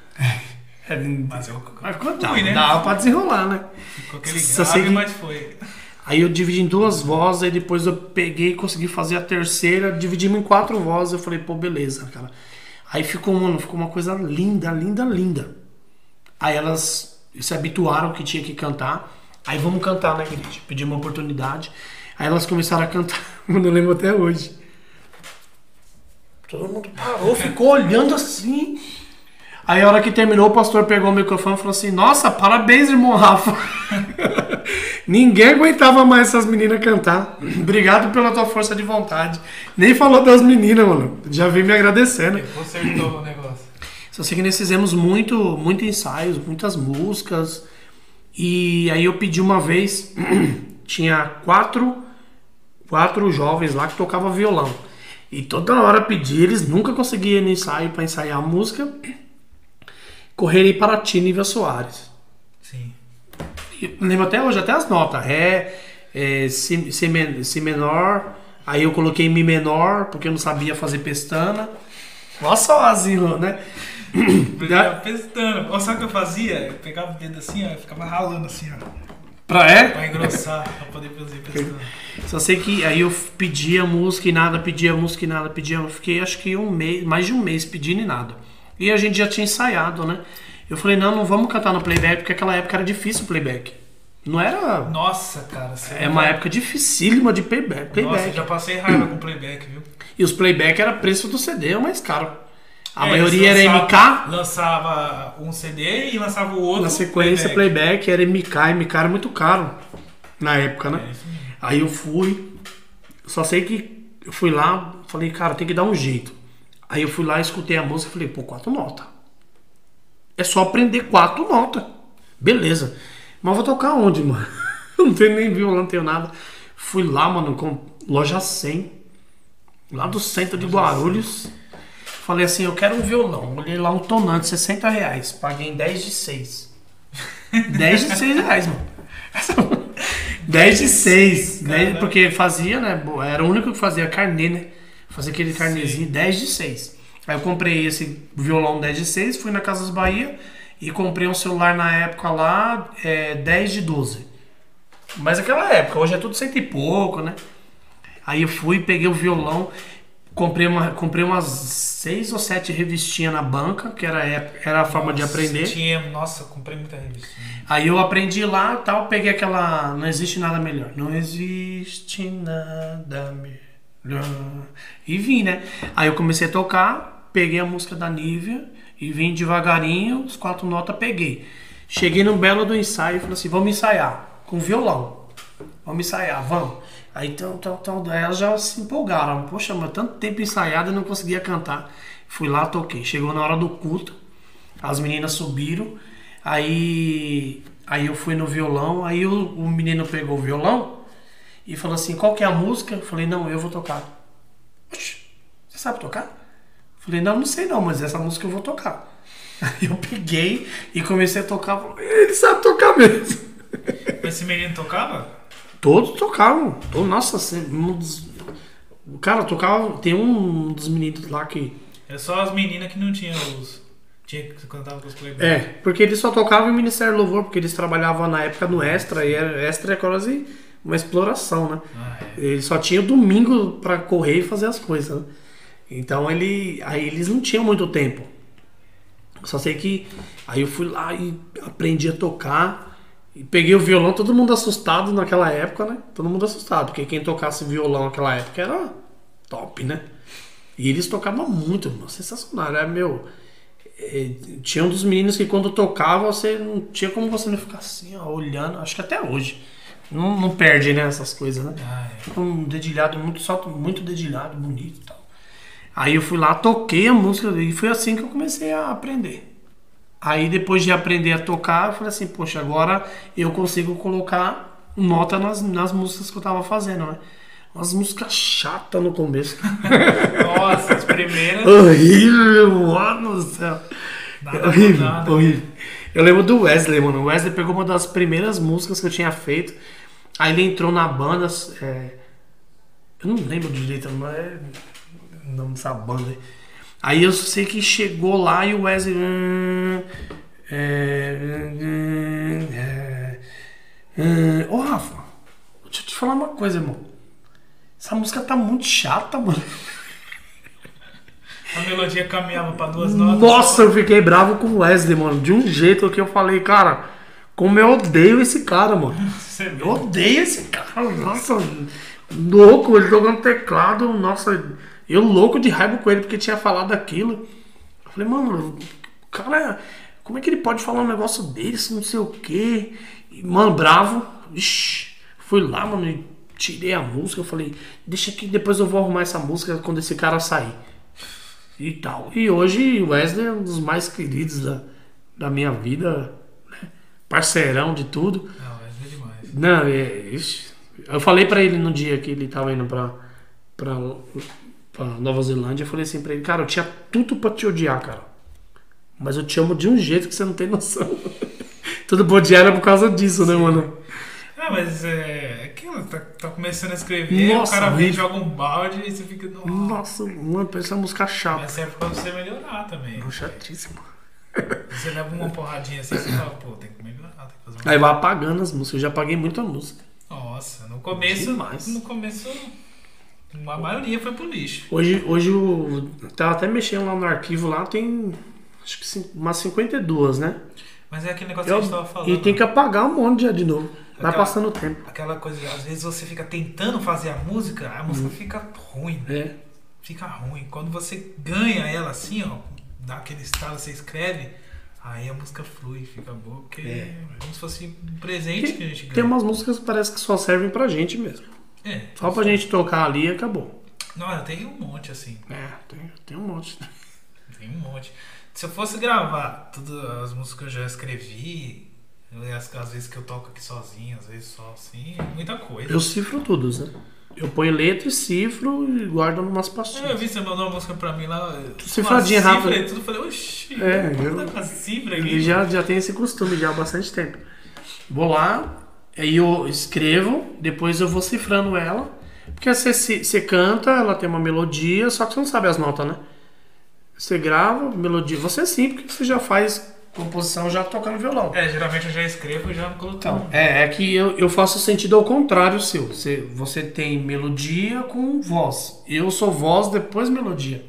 É, Mas eu Mas fui, dá, né? dá pra desenrolar, né? Com aquele grave, sei que- mas foi. Aí eu dividi em duas vozes, aí depois eu peguei e consegui fazer a terceira, dividimos em quatro vozes, eu falei, pô, beleza, cara. Aí ficou, mano, ficou uma coisa linda, linda, linda. Aí elas se habituaram que tinha que cantar. Aí vamos cantar, né, querido? Pedi uma oportunidade. Aí elas começaram a cantar, mano, eu lembro até hoje. Todo mundo parou, ficou olhando assim. Aí a hora que terminou, o pastor pegou o microfone e falou assim: Nossa, parabéns, irmão Rafa. Ninguém aguentava mais essas meninas cantar. Obrigado pela tua força de vontade. Nem falou das meninas, mano. Já veio me agradecendo. Consertou o negócio. Só sei que nós fizemos muito, muito ensaios, muitas músicas. E aí eu pedi uma vez, tinha quatro, quatro jovens lá que tocavam violão. E toda hora pedi, eles nunca conseguiam ir no ensaio para ensaiar a música. Correrem para Ti, Nível Soares. Sim. E lembro até hoje, até as notas. Ré, é, si, si, si menor. Aí eu coloquei Mi menor, porque eu não sabia fazer pestana. Nossa, sozinho, né? Pestando. Ou sabe o que eu fazia? Eu pegava o dedo assim, ó, e ficava ralando assim, ó. Pra é? Pra engrossar, pra poder fazer pestando. Só sei que aí eu pedia música e nada, pedia música e nada, pedia. Eu fiquei acho que um mês, mais de um mês pedindo e nada. E a gente já tinha ensaiado, né? Eu falei, não, não vamos cantar no playback, porque aquela época era difícil o playback. Não era. Nossa, cara. Você É uma época dificílima de playback. Nossa, playback. eu já passei raiva com playback, viu? E os playback era preço do CD, é o mais caro. A É, maioria era MK, Lançava um CD e lançava o outro. na sequência playback. era MK, MK era muito caro na época, né? É. Aí eu fui, só sei que eu fui lá, falei, cara, tem que dar um jeito. Aí eu fui lá, escutei a música, falei, pô, quatro notas. É só aprender quatro notas. Beleza. Mas vou tocar onde, mano? Não tenho nem violão, não tenho nada. Fui lá, mano, com loja 100, lá do centro de Guarulhos. Falei assim, eu quero um violão. Olhei lá um tonante, 60 reais. Paguei em 10 de 6. 10 de 6 reais, mano. 10 de 6. 10, Caramba. porque fazia, né? Era o único que fazia carnê, né? Fazia aquele carnezinho 10 de 6. Aí eu comprei esse violão 10 de 6, fui na Casas Bahia e comprei um celular na época lá, é, 10 de 12. Mas aquela época, hoje é tudo cento e pouco, né? Aí eu fui, peguei o violão, comprei, uma, comprei umas seis ou sete revistinhas na banca, que era, a ép- era a forma de Nossa, aprender. Tinha, nossa, comprei muita revista. Aí eu aprendi lá tal, peguei aquela. Não existe nada melhor. Não existe nada melhor. E vim, né? Aí eu comecei a tocar, peguei a música da Nívia e vim devagarinho, os quatro notas peguei. Cheguei no belo do ensaio e falei assim: vamos ensaiar com violão. Vamos ensaiar, vamos. Aí então, então, então, daí elas já se empolgaram. Poxa, mas tanto tempo ensaiado e não conseguia cantar. Fui lá, toquei. Chegou na hora do culto, as meninas subiram. Aí, aí eu fui no violão. Aí o, o menino pegou o violão e falou assim: Qual que é a música? Eu falei: Não, eu vou tocar. Você sabe tocar? Eu falei: Não, não sei não, mas essa música eu vou tocar. Aí eu peguei e comecei a tocar. Ele sabe tocar mesmo. Esse menino tocava? Todos tocavam. Todos, nossa, um dos- Cara, eu tocava. Tem um dos meninos lá que. É só as meninas que não tinham os. Tinha que cantava com os playboys. É, porque eles só tocavam em Ministério do Louvor, porque eles trabalhavam na época no Extra, e era, Extra é quase uma exploração, né? Ah, é. Ele só tinha o domingo pra correr e fazer as coisas, né? Então ele. Aí eles não tinham muito tempo. Só sei que. Aí eu fui lá e aprendi a tocar. E peguei o violão, todo mundo assustado naquela época, né? Todo mundo assustado, porque quem tocasse violão naquela época era top, né? E eles tocavam muito, mano, sensacional. Era meu. é, tinha um dos meninos que quando tocava, você não tinha como você não ficar assim, ó, olhando. Acho que até hoje. Não, não perde, né, essas coisas, né? Ah, é. Um dedilhado muito, salto muito dedilhado, bonito e tal. Aí eu fui lá, toquei a música e foi assim que eu comecei a aprender. Aí depois de aprender a tocar, eu falei assim, poxa, agora eu consigo colocar nota nas, nas músicas que eu tava fazendo, né? Umas músicas chatas no começo. Nossa, as primeiras. horrível, mano do céu. Nada horrível, com nada. horrível. Eu lembro do Wesley, mano. O Wesley pegou uma das primeiras músicas que eu tinha feito. Aí ele entrou na banda. é, Eu não lembro direito, não é o nome dessa banda. aí. Aí eu sei que chegou lá e o Wesley. hum, é, hum, é, hum. Ô Rafa, deixa eu te falar uma coisa, irmão. Essa música tá muito chata, mano. A melodia caminhava pra duas notas. Nossa, eu fiquei bravo com o Wesley, mano. De um jeito que eu falei, cara, como eu odeio esse cara, mano. Você vê. Eu odeio esse cara. Nossa, louco, ele jogando teclado. Nossa, eu louco de raiva com ele porque tinha falado aquilo. Eu falei, mano, o cara, como é que ele pode falar um negócio desse, não sei o quê? E, mano, bravo. Ixi, fui lá, mano, e tirei a música. Eu falei, deixa que depois eu vou arrumar essa música quando esse cara sair. E tal. E hoje o Wesley é um dos mais queridos da, da minha vida. né? Parceirão de tudo. Não, mas é demais. Não, é. ixi. Eu falei pra ele no dia que ele tava indo pra, pra, pra Nova Zelândia, eu falei assim pra ele, cara, eu tinha tudo pra te odiar, cara. Mas eu te amo de um jeito que você não tem noção. tudo pra odiar era por causa disso, né, mano? Ah, mas é. Aquilo, tá, tá começando a escrever, Nossa, o cara vem, joga um balde e você fica. Nossa. Nossa, mano, pensa música chata. Mas serve pra você melhorar também. Não, chatíssimo. Você leva uma porradinha assim, você fala, pô, tem que melhorar, tem que fazer uma. Aí vai apagando as músicas, eu já apaguei muita música. Nossa, no começo. Demais. No começo. A maioria foi pro lixo. Hoje, hoje eu tava até mexendo lá no arquivo lá, tem acho que umas 52, né? Mas é aquele negócio Eu- que a gente tava falando. e tem que apagar um monte já de novo. Vai Aquela- passando o tempo. Aquela coisa, às vezes você fica tentando fazer a música, a música fica ruim. É. Fica ruim. Quando você ganha ela assim, ó, dá aquele estalo, você escreve, aí a música flui, fica boa, porque é, É. como se fosse um presente que a gente Tem ganha. umas músicas que parece que só servem pra gente mesmo. É. Só pra gente tocar ali e acabou. Não, eu tenho um monte assim. É, tem, tem um monte. Tem um monte. Se eu fosse gravar todas as músicas que eu já escrevi, as, às vezes que eu toco aqui sozinho, às vezes só assim, é muita coisa. Eu cifro tudo, né? Eu ponho letra e cifro e guardo numas É, Eu pastinhas. vi você mandou uma música pra mim lá. cifradinha uma cifra rápida. E tudo, eu falei, oxi, É, eu- eu... com a cifra aqui. E já, já tem esse costume já há bastante tempo. Vou lá, aí eu escrevo, depois eu vou cifrando ela. Porque você, você canta, ela tem uma melodia, só que você não sabe as notas, né? Você grava, melodia. Você é sim, porque você já faz composição já tocando violão. É, geralmente eu já escrevo e já coloco. Então, é, é que eu, eu faço sentido ao contrário seu. Você, você tem melodia com voz. Eu sou voz, depois melodia.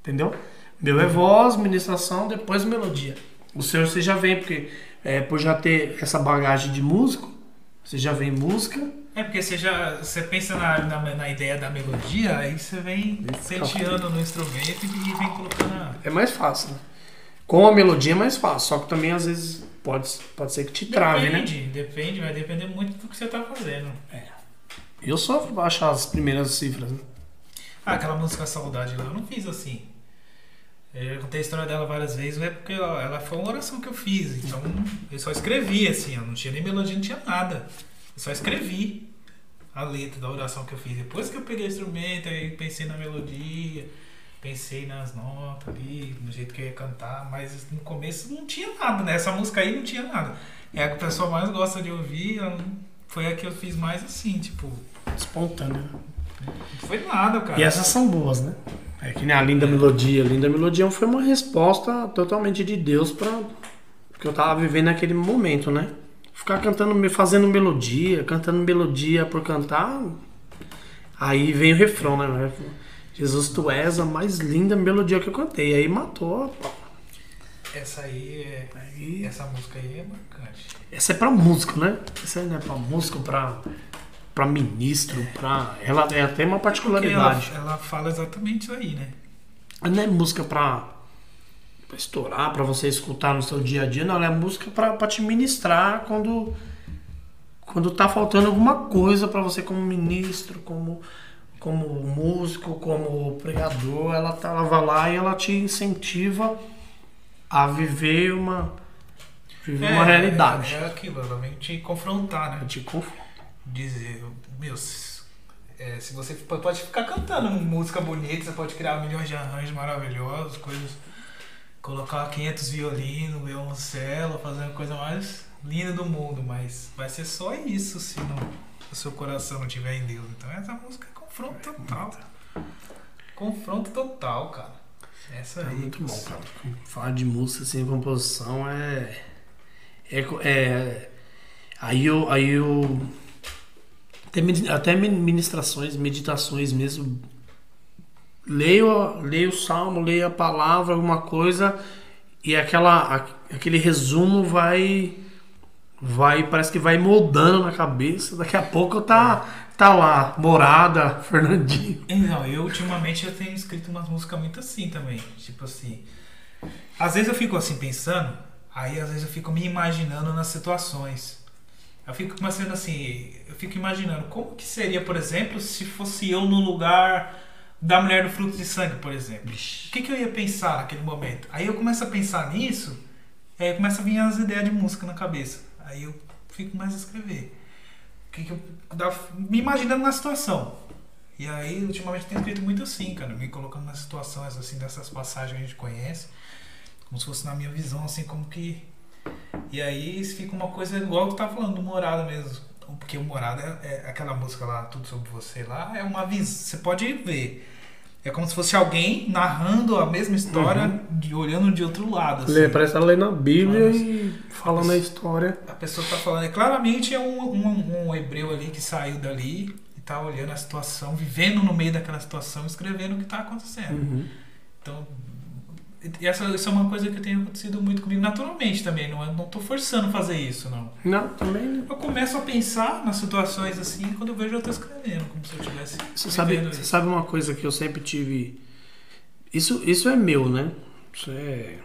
Entendeu? Meu é voz, ministração, depois melodia. O seu você já vem, porque é, por já ter essa bagagem de músico, você já vem música. É porque você já você pensa na, na, na ideia da melodia, aí você vem senteando no instrumento e vem colocando a. É mais fácil, né? Com a melodia é mais fácil, só que também às vezes pode, pode ser que te trave, né? depende, depende, vai depender muito do que você tá fazendo. Eu só baixar as primeiras cifras, né? Ah, aquela música Saudade lá, eu não fiz assim. Eu contei a história dela várias vezes, é porque ela, ela foi uma oração que eu fiz. Então eu só escrevi assim, eu não tinha nem melodia, não tinha nada. Eu só escrevi a letra da oração que eu fiz. Depois que eu peguei o instrumento, aí pensei na melodia, pensei nas notas ali, no jeito que eu ia cantar, mas no começo não tinha nada, né? Essa música aí não tinha nada. É a que o pessoal mais gosta de ouvir, foi a que eu fiz mais assim, tipo, Espontâneo. Não foi nada, cara. E essas são boas, né? É que nem a Linda Melodia. A Linda Melodia foi uma resposta totalmente de Deus para que eu tava vivendo naquele momento, né? Ficar cantando, fazendo melodia, cantando melodia por cantar. Aí vem o refrão, né? Jesus, tu és a mais linda melodia que eu cantei. Aí matou. Essa aí é. Aí, Essa música aí é marcante. essa é pra músico, né? Essa aí não é pra músico, pra, pra ministro, pra. Ela é até uma Porque ela, particularidade. ela fala exatamente isso aí, né? Não é música pra, pra estourar, pra você escutar no seu dia a dia, não. Ela é música pra, pra te ministrar quando, quando tá faltando alguma coisa pra você como ministro, como, como músico, como pregador. Ela, tá, ela vai lá e ela te incentiva a viver uma, viver uma realidade. É, é aquilo, ela vem te confrontar, né? Te conf- Dizer, meu, se, é, se você pode ficar cantando música bonita, você pode criar milhões de arranjos maravilhosos, coisas. Colocar 500 violinos, violoncelo, fazer a coisa mais linda do mundo, mas vai ser só isso se não, o seu coração não estiver em Deus. Então essa música é confronto total. Confronto total, cara. Essa É aí. muito bom, cara. Falar de música sem composição é. É. é aí eu. Aí eu até, ministrações, meditações mesmo. Leio, leio o salmo, leio a palavra, alguma coisa, e aquela, aquele resumo vai. Vai, parece que vai moldando na cabeça. Daqui a pouco tá, tá lá, Morada, Fernandinho. Então, eu ultimamente eu tenho escrito umas músicas muito assim também. Tipo assim. Às vezes eu fico assim pensando, aí às vezes eu fico me imaginando nas situações. Eu fico começando assim, eu fico imaginando como que seria, por exemplo, se fosse eu no lugar da mulher do fruto de sangue, por exemplo. O que, que eu ia pensar naquele momento? Aí eu começo a pensar nisso, aí começa a vir as ideias de música na cabeça. Aí eu fico mais a escrever. O que, que eu me imaginando na situação. E aí, ultimamente, tenho escrito muito assim, cara, me colocando nas situações assim, dessas passagens que a gente conhece, como se fosse na minha visão, assim, como que. E aí fica uma coisa igual que tu tá falando do Morada mesmo. Porque o Morada é, é aquela música lá, Tudo Sobre Você lá, é uma visão. Você pode ver. É como se fosse alguém narrando a mesma história, de, olhando de outro lado. assim. Parece ela lendo a Bíblia Nossa. e falando a história. A pessoa tá falando, é, claramente é um, um, um hebreu ali que saiu dali e tá olhando a situação, vivendo no meio daquela situação, escrevendo o que tá acontecendo. Uhum. Então, e essa, isso é uma coisa que tem acontecido muito comigo naturalmente também, não, é- não tô forçando fazer isso, não. Não, também não. Eu começo a pensar nas situações assim, quando eu vejo eu tô escrevendo, como se eu tivesse Você sabe, você sabe uma coisa que eu sempre tive. Isso, isso é meu, né? Isso é.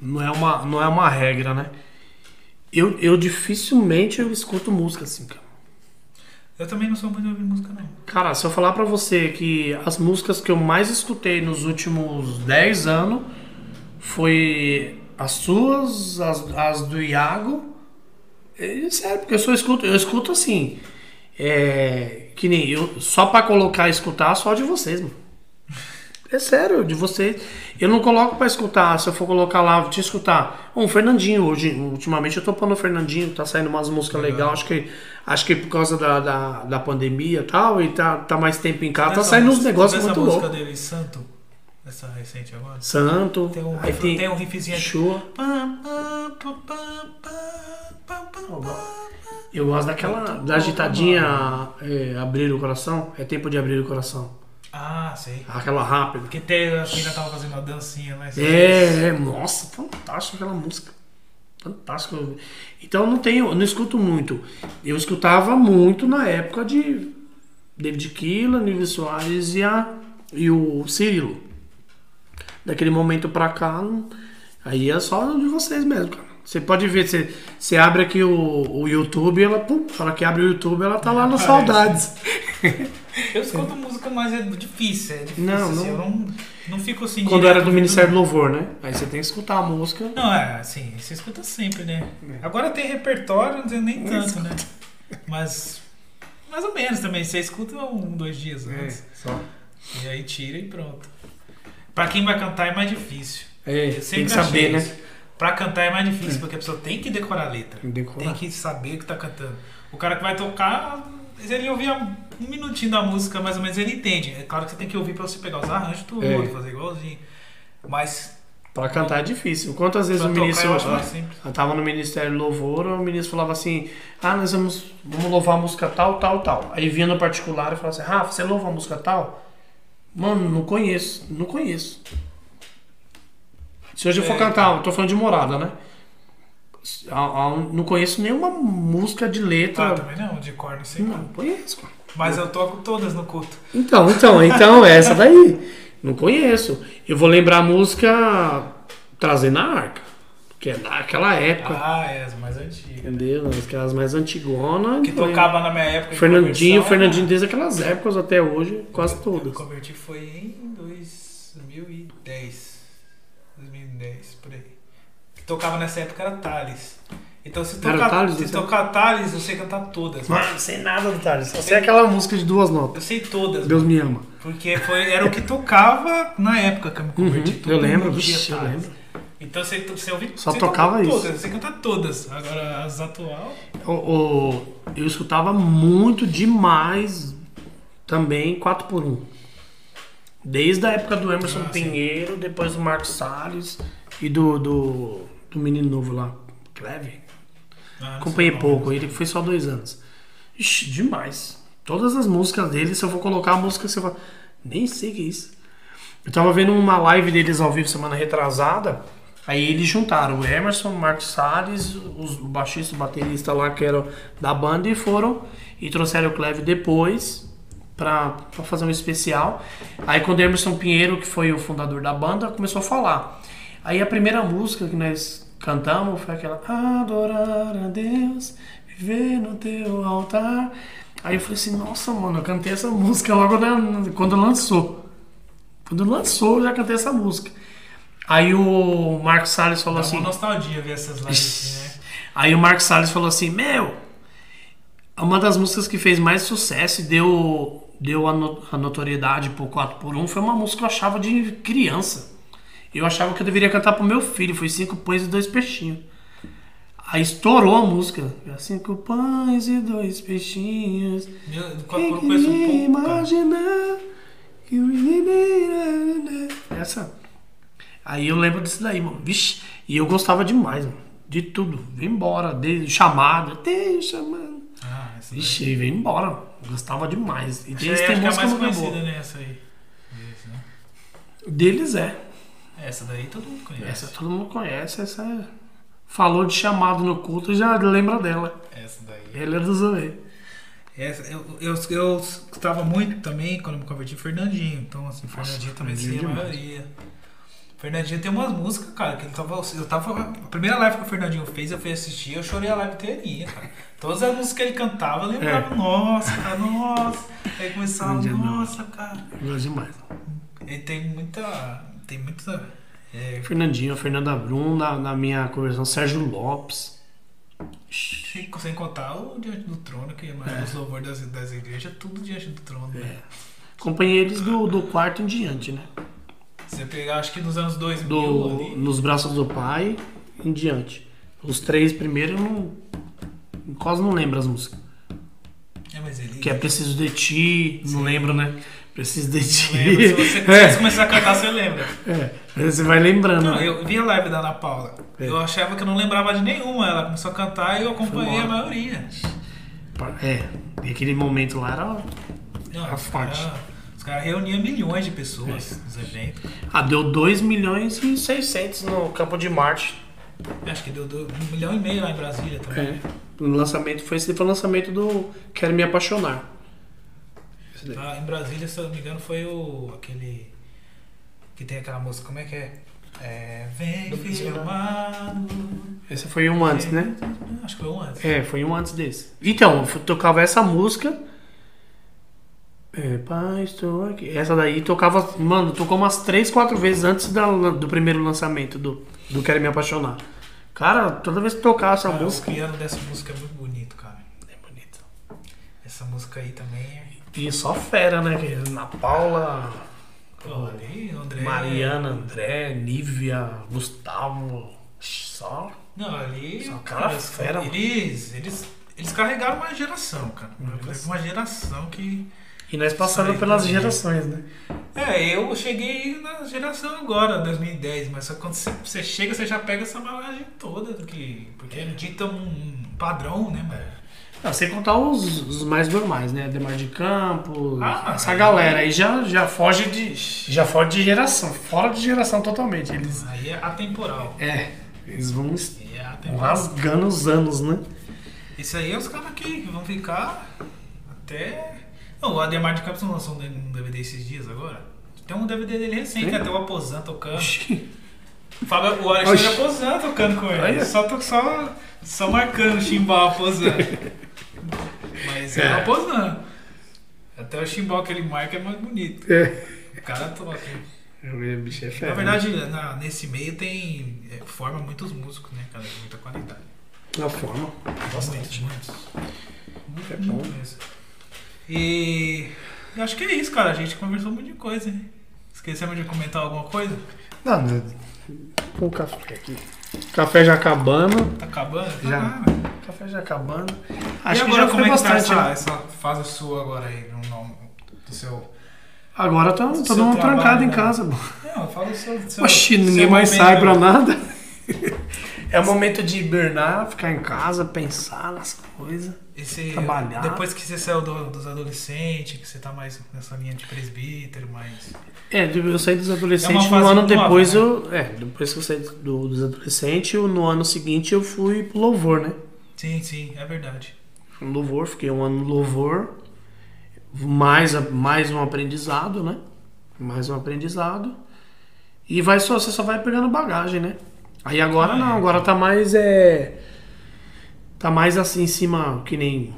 Não é uma, não é uma regra, né? Eu, eu dificilmente eu escuto música assim, cara. Eu também não sou muito de ouvir música, não. Cara, se eu falar pra você que as músicas que eu mais escutei nos últimos 10 anos foi as suas, as, as do Iago. É sério, porque eu só escuto, eu escuto assim. É, que nem eu, só pra colocar e escutar só de vocês, mano. É sério, de vocês. Eu não coloco pra escutar, se eu for colocar lá, te escutar. Um Fernandinho hoje, ultimamente eu tô pondo o Fernandinho, tá saindo umas músicas Legal. legais, acho que acho que por causa da, da, da pandemia e tal, e tá, tá mais tempo em casa, tá saindo uns música- negócios essa muito música loucos. dele, Santo, essa recente agora. Santo, Tem um, aí tem, tem um riffzinho aqui. Pam. Eu gosto daquela, da agitadinha, é, abrir o coração, é tempo de abrir o coração. Ah, sei. Aquela rápida. Porque tem, a menina tava fazendo uma dancinha, né? É, é, nossa, fantástico aquela música. Fantástico. Então eu não tenho, não escuto muito. Eu escutava muito na época de David Keelan, Nívio Soares e, a, e o Cirilo. Daquele momento pra cá, aí é só de vocês mesmo, cara. Você pode ver, você, você abre aqui o, o YouTube, ela, pum, hora que abre o YouTube, ela tá lá nas Aparece. saudades. Eu escuto música, mas é difícil. É difícil Não, assim, não- Eu não, não fico assim. Quando era do Ministério do Louvor, né? Aí você tem que escutar a música. Não, é assim, você escuta sempre, né? É. Agora tem repertório, não tem nem tanto, né? Mas. Mais ou menos também. Você escuta um, dois dias antes. só. E aí tira e pronto. Pra quem vai cantar é mais difícil. É, tem sempre que saber, né? isso. Pra cantar é mais difícil, porque a pessoa tem que decorar a letra. Decorar. Tem que saber o que tá cantando. O cara que vai tocar Mas ele ouvia um minutinho da música, mais ou menos, ele entende. É claro que você tem que ouvir pra você pegar os arranjos tudo, É. fazer igualzinho. Mas Pra cantar é difícil. Quantas vezes pra o tocar ministro. mais simples. Eu tava no Ministério do Louvor, o ministro falava assim: Ah, nós vamos, vamos louvar a música tal, tal, tal. Aí vinha no particular e falava assim: Rafa, você louva a música tal? Mano, não conheço, não conheço. Se hoje eu for É. cantar, eu tô falando de morada, né? Não conheço nenhuma música de letra. Ah, também não, de cor, não sei. não conheço. cara. Mas eu toco todas no culto. Então, então, então, é essa daí. Não conheço. Eu vou lembrar a música Trazendo a Arca. Que é daquela época. Ah, é, as mais antigas. Entendeu? Aquelas mais antigonas. Que tocava na minha época. Fernandinho, Fernandinho né? desde aquelas épocas até hoje, quase Eu todas. converti foi em 2010. 2010, por aí. Tocava nessa época era Thales. Então se tocar, Thales, se você? tocar Thales, eu sei cantar todas. Mano, não sei nada do Thales. Só sei aquela música de duas Eu notas. sei todas. Deus me ama. Porque foi, era o que tocava na época que eu me converti. Uhum, Todo eu lembro, vixe, eu lembro. Então você, você ouve, Só você tocava toca isso. Todas, você canta todas. Agora as atual. O, o- eu escutava muito demais também 4x1. Desde a época do Emerson Ah, sim. Pinheiro, depois do Marcos Salles e do, do, do menino novo lá, Cleve. Ah, Acompanhei pouco, ele foi só dois anos. Ixi, demais. Todas as músicas dele, se eu for colocar a música, você fala, nem sei o que é isso. Eu tava vendo uma live deles ao vivo semana retrasada. Aí eles juntaram o Emerson, o Marcos Salles, os, o baixista, o baterista lá que era da banda e foram e trouxeram o Cleve depois pra, pra fazer um especial. Aí quando o Emerson Pinheiro, que foi o fundador da banda, começou a falar. Aí a primeira música que nós cantamos foi aquela Adorar a Deus, viver no teu altar. Aí eu falei assim, nossa mano, eu cantei essa música logo na- quando lançou. Quando lançou, eu já cantei essa música. Aí o Marcos Salles falou Dá assim. uma nostalgia ver essas lives né? Aí o Marcos Salles falou assim: Meu, uma das músicas que fez mais sucesso e deu, deu a, no- a notoriedade pro 4x1 foi uma música que eu achava de criança. Eu achava que eu deveria cantar pro meu filho. Foi cinco pães e dois peixinhos. Aí estourou a música. Cinco pães e dois peixinhos. Meu, do Quem 4 eu conheço um pouco, imaginar que o menino- Essa. Aí eu lembro disso daí, mano. Vixe, e eu gostava demais, mano. De tudo. Vem embora. De chamada. Tem chamada. Ah, essa daí. Vixe, vem embora. mano. Gostava demais. E deles tem que é música mais conhecida, boa. né? Essa aí. Deles, né? Deles é. Essa daí todo mundo conhece. Essa todo mundo conhece. Essa é... Falou de chamado no culto já lembra dela. Essa daí. Ele é do Zoe. Essa, eu, eu, eu escutava muito também quando eu me converti Fernandinho. Então, assim, Fernandinho também sei a é maioria. Fernandinho tem umas músicas, cara, que ele tava. Eu tava. A primeira live que o Fernandinho fez, eu fui assistir, eu chorei a live inteirinha, cara. Todas as músicas que ele cantava, eu lembrava, É. nossa, cara, nossa. Aí começava, é nossa, cara. Eu gosto demais. Ele tem muita. Tem muita. É, Fernandinho, Fernanda Brum, na, na minha conversão, Sérgio Lopes. sem, sem contar o Diante do Trono, que é. os louvores das, das igrejas, tudo diante do trono. É. Né? Acompanhei eles do, do quarto em diante, né? Você pegar, acho que nos anos 2000 Do, ali. nos braços do pai em diante. Os três primeiros eu não. Quase não lembro as músicas. É, mas ele. Que é Preciso de Ti, não Sim. lembro, né? Preciso de Ti. Lembra, se você, você começar a cantar, você lembra. É, você vai lembrando. Não, né? eu vi a live da Ana Paula. É. Eu achava que eu não lembrava de nenhuma. Ela começou a cantar e eu acompanhei a maioria. É, e aquele momento lá era. Não, Era os forte. caras cara reuniam milhões de pessoas nos eventos. Ah, deu 2 milhões e 600 no Campo de Marte. Eu Acho que deu, deu um milhão e meio lá em Brasília também. É. No lançamento, foi esse foi o lançamento do Quero Me Apaixonar. Lá em Brasília, se eu não me engano, foi o. aquele. Que tem aquela música, como é que é? É. Vem, Do filho Priscila. amado. Esse foi um antes, né? Acho que foi um antes. É, foi um antes desse. Então, eu tocava essa música. É, pai, estou aqui. Essa daí tocava. Mano, tocou umas 3, 4 vezes antes da- do primeiro lançamento do, do Quero Me Apaixonar. Cara, toda vez que tocava essa Cara, música. O piano dessa música é muito bonito, cara. É bonito. Essa música aí também é. E só fera, né? Ana Paula, o André. Mariana, André, Nívia, Gustavo. Só. Não, ali. Só cara eles- fera. Eles, eles, eles carregaram uma geração, cara. Uma geração que. E nós passamos pelas gerações, né? É, eu cheguei na geração agora, 2010, mas só quando você, chega, você já pega essa bagagem toda, do que, porque dita um padrão, né, mano? Não, sem contar os, os mais normais, né? Demar de Campos, Ah, essa galera aí já, já foge de. Já foge de geração, fora de geração totalmente. Eles. Aí é atemporal. É, eles vão é rasgando os anos, né? Isso aí é os caras que vão ficar até. Não, o Ademar de Campos não lançou um DVD esses dias agora? Tem um DVD dele recente, até o Aposan tocando. Fábio, o Alexandre Oxi. Aposan tocando com ele. Olha. Só, só, só marcando o chimbal Aposan. Mas é, É. o Aposan. Até o chimbal que ele marca é mais bonito. É. O cara toca. O bicho é fera. Na verdade, na- nesse meio tem. é, forma muitos músicos, né, cara? De muita qualidade. Na forma. Bastante. Muitos. Muito, É bom. E acho que é isso, cara. A gente conversou um monte de coisa, hein? Esquecemos de comentar alguma coisa? Não, né? Com o café aqui. Café já acabando. Tá acabando? Já. Ah, Café já acabando. e Acho que agora já como foi é que tá bastante. essa, né? essa fase sua agora aí, no nome do seu... Agora tá Seu todo mundo trancado em né? casa. mano. Não, fala o seu... seu Oxi, ninguém seu mais momento- sai pra nada. É o momento de hibernar, ficar em casa, pensar nas coisas. Esse, trabalhar. Depois que você saiu do- dos adolescentes, que você tá mais nessa linha de presbítero, mais... É, eu saí dos É adolescentes no fase ano nova, depois né? eu. É, depois que eu saí do- dos adolescentes, eu- no ano seguinte eu fui pro louvor, né? Sim, sim, é verdade. No louvor, fiquei um ano no louvor. Mais, a- mais um aprendizado, né? Mais um aprendizado. E vai só, você só vai pegando bagagem, né? Aí agora Ah, não, é. agora tá mais. É, tá mais assim em cima, que nem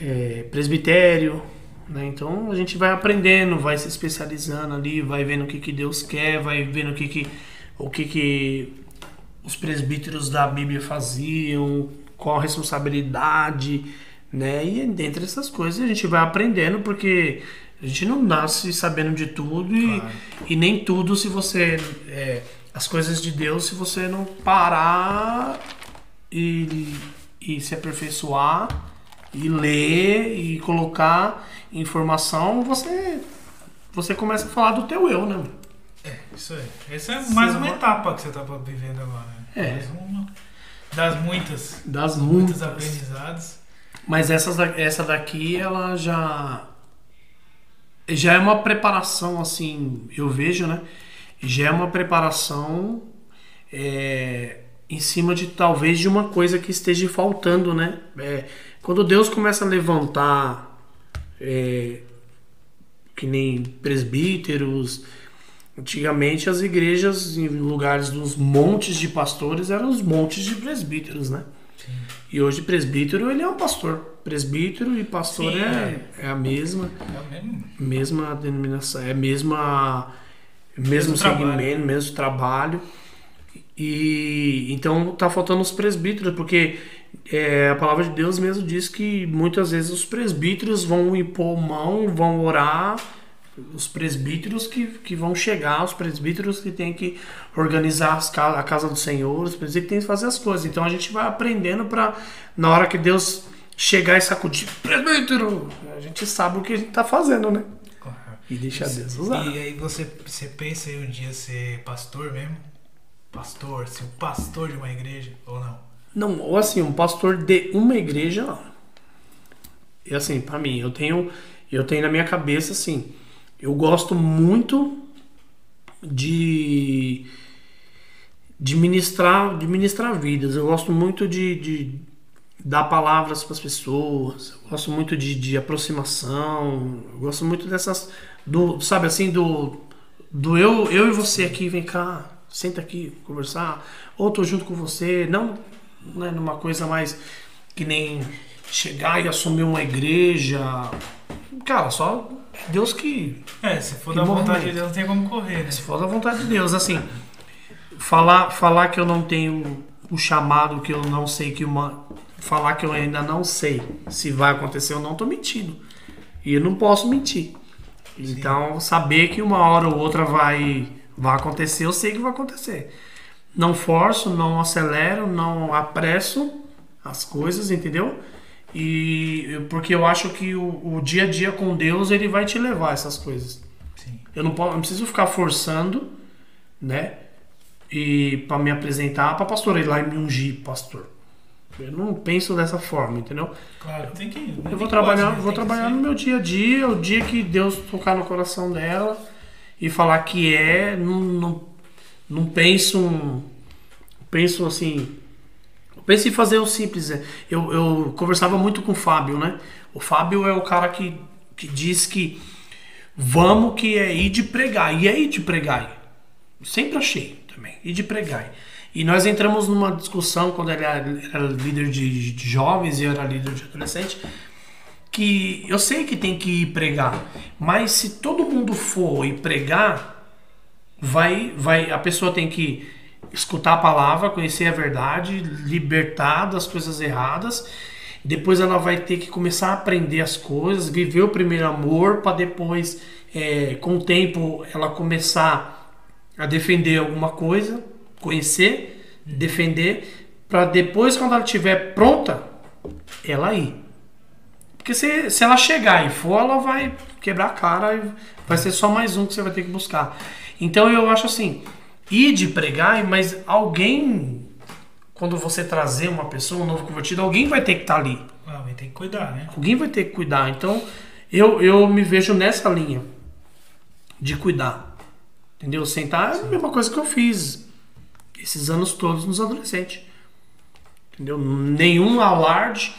é, presbitério. Né? Então a gente vai aprendendo, vai se especializando ali, vai vendo o que, que Deus quer, vai vendo o que, que, o que, que os presbíteros da Bíblia faziam, qual a responsabilidade, né? E dentre essas coisas a gente vai aprendendo, porque a gente não nasce sabendo de tudo e, Claro. e nem tudo se você. é, as coisas de Deus, se você não parar e, e se aperfeiçoar e ler e colocar informação, você você começa a falar do teu eu, né? É, isso aí. Essa é mais Sim, uma etapa que você tá vivendo agora. né? É. Mais uma das muitas, Das muitos muitas. aprendizados. Mas essas, essa daqui, ela já. Já é uma preparação, assim, eu vejo, né? Já é uma preparação é, em cima de talvez de uma coisa que esteja faltando, né? É, quando Deus começa a levantar, é, que nem presbíteros, antigamente as igrejas, em lugares dos montes de pastores, eram os montes de presbíteros, né? E hoje presbítero ele é um pastor. Presbítero e pastor Sim, é, é a mesma, É mesma denominação, é a mesma mesmo Mesmo trabalho. segmento, mesmo trabalho. E então tá faltando os presbíteros, porque é, a palavra de Deus mesmo diz que muitas vezes os presbíteros vão impor mão, vão orar, os presbíteros que, que vão chegar, os presbíteros que têm que organizar as a casa do Senhor, os presbíteros que têm que fazer as coisas. Então a gente vai aprendendo para na hora que Deus chegar e sacudir, presbítero, a gente sabe o que a gente tá fazendo, né? Claro. E deixa Deus usar. E aí você, você pensa em um dia ser pastor mesmo? Pastor, ser o pastor de uma igreja ou não? Não, ou assim, um pastor de uma igreja, não. E assim, pra mim, eu tenho, eu tenho na minha cabeça, assim, eu gosto muito de, de ministrar, de ministrar vidas. Eu gosto muito de, de dar palavras para as pessoas. Eu gosto muito de, de aproximação. Eu gosto muito dessas, do, sabe assim, do, do eu, eu e você aqui, vem cá, senta aqui, conversar. Ou tô junto com você, não né, numa coisa mais que nem chegar e assumir uma igreja. Cara, só Deus que É, se for da vontade movimento. de Deus, não tem como correr, né? se for da vontade de Deus, assim, falar, falar que eu não tenho o chamado, que eu não sei que uma. Falar que eu ainda não sei se vai acontecer ou não, tô mentindo. E eu não posso mentir. Então, saber que uma hora ou outra vai, vai acontecer, eu sei que vai acontecer. Não forço, não acelero, não apresso as coisas, entendeu? E porque eu acho que o, o dia a dia com Deus ele vai te levar a essas coisas. Sim. Eu não, posso, não preciso ficar forçando, né? E para me apresentar para pastor ir lá e me ungir pastor. Eu não penso dessa forma, entendeu? Claro, tem que. Eu vou trabalhar, vou trabalhar no meu dia a dia, o dia que Deus tocar no coração dela e falar que é, não, não, não penso penso assim, penso em fazer o simples. é. Eu, eu conversava muito com o Fábio, né? O Fábio é o cara que, que diz que vamos que é ir de pregar, e é ir de pregar. Sempre achei também, ir de pregar. E nós entramos numa discussão quando ele era, líder de, jovens e eu era líder de adolescente, que eu sei que tem que ir pregar, mas se todo mundo for e pregar, vai, vai, a pessoa tem que escutar a palavra, conhecer a verdade, libertar das coisas erradas. Depois ela vai ter que começar a aprender as coisas, viver o primeiro amor, para depois, é, com o tempo, ela começar a defender alguma coisa, conhecer, defender, para depois, quando ela estiver pronta, ela ir. Porque se, se ela chegar e for, ela vai quebrar a cara e vai ser só mais um que você vai ter que buscar. Então eu acho assim, ir de pregar, mas alguém, quando você trazer uma pessoa, um novo convertido, alguém vai ter que estar ali. Ah, vai ter que cuidar, né? Alguém vai ter que cuidar. Então eu, eu me vejo nessa linha de cuidar. Entendeu? Sentar é a mesma coisa que eu fiz esses anos todos nos adolescentes. Entendeu? Nenhum alarde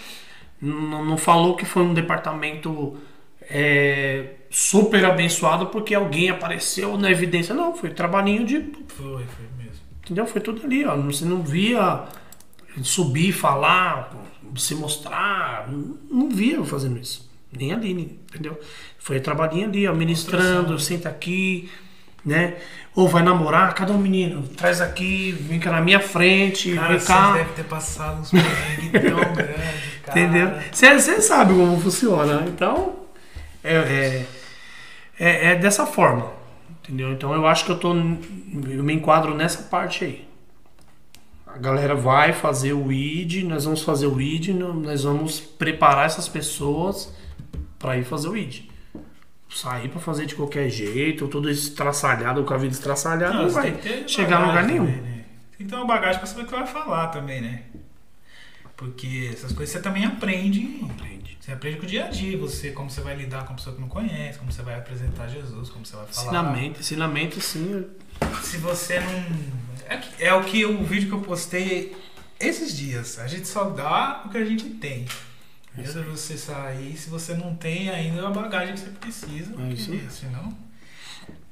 não, não falou que foi um departamento é, super abençoado porque alguém apareceu na evidência. Não, foi trabalhinho de. Foi, foi mesmo. Entendeu? Foi tudo ali, ó. Você não via subir, falar, se mostrar. Não, via eu fazendo isso. Nem ali, entendeu? Foi trabalhinho ali, ó, ministrando, senta aqui, né? Ou vai namorar, cada um menino, traz aqui, vem cá na minha frente, Cara, vem vocês cá. devem ter passado uns perrengues tão grandes, cara. Entendeu? Você sabe como funciona. né? Então, é, é, é, é dessa forma. Entendeu? Então eu acho que eu tô. Eu me enquadro nessa parte aí. A galera vai fazer o ID, nós vamos fazer o ID, nós vamos preparar essas pessoas para ir fazer o ID. Sair para fazer de qualquer jeito, todo estraçalhado, com a vida estraçalhada, não, Não, vai chegar a lugar nenhum. também, né? Tem que ter uma bagagem pra saber o que vai falar também, né? Porque essas coisas você também aprende. Aprende. Você aprende com o dia a dia, você, como você vai lidar com a pessoa que não conhece, como você vai apresentar Jesus, como você vai falar. Ensinamento, ensinamento sim. Se você não. É, é o que o vídeo que eu postei esses dias. A gente só dá o que a gente tem. Mesmo você sair, se você não tem ainda a bagagem que você precisa, É porque isso aí. senão.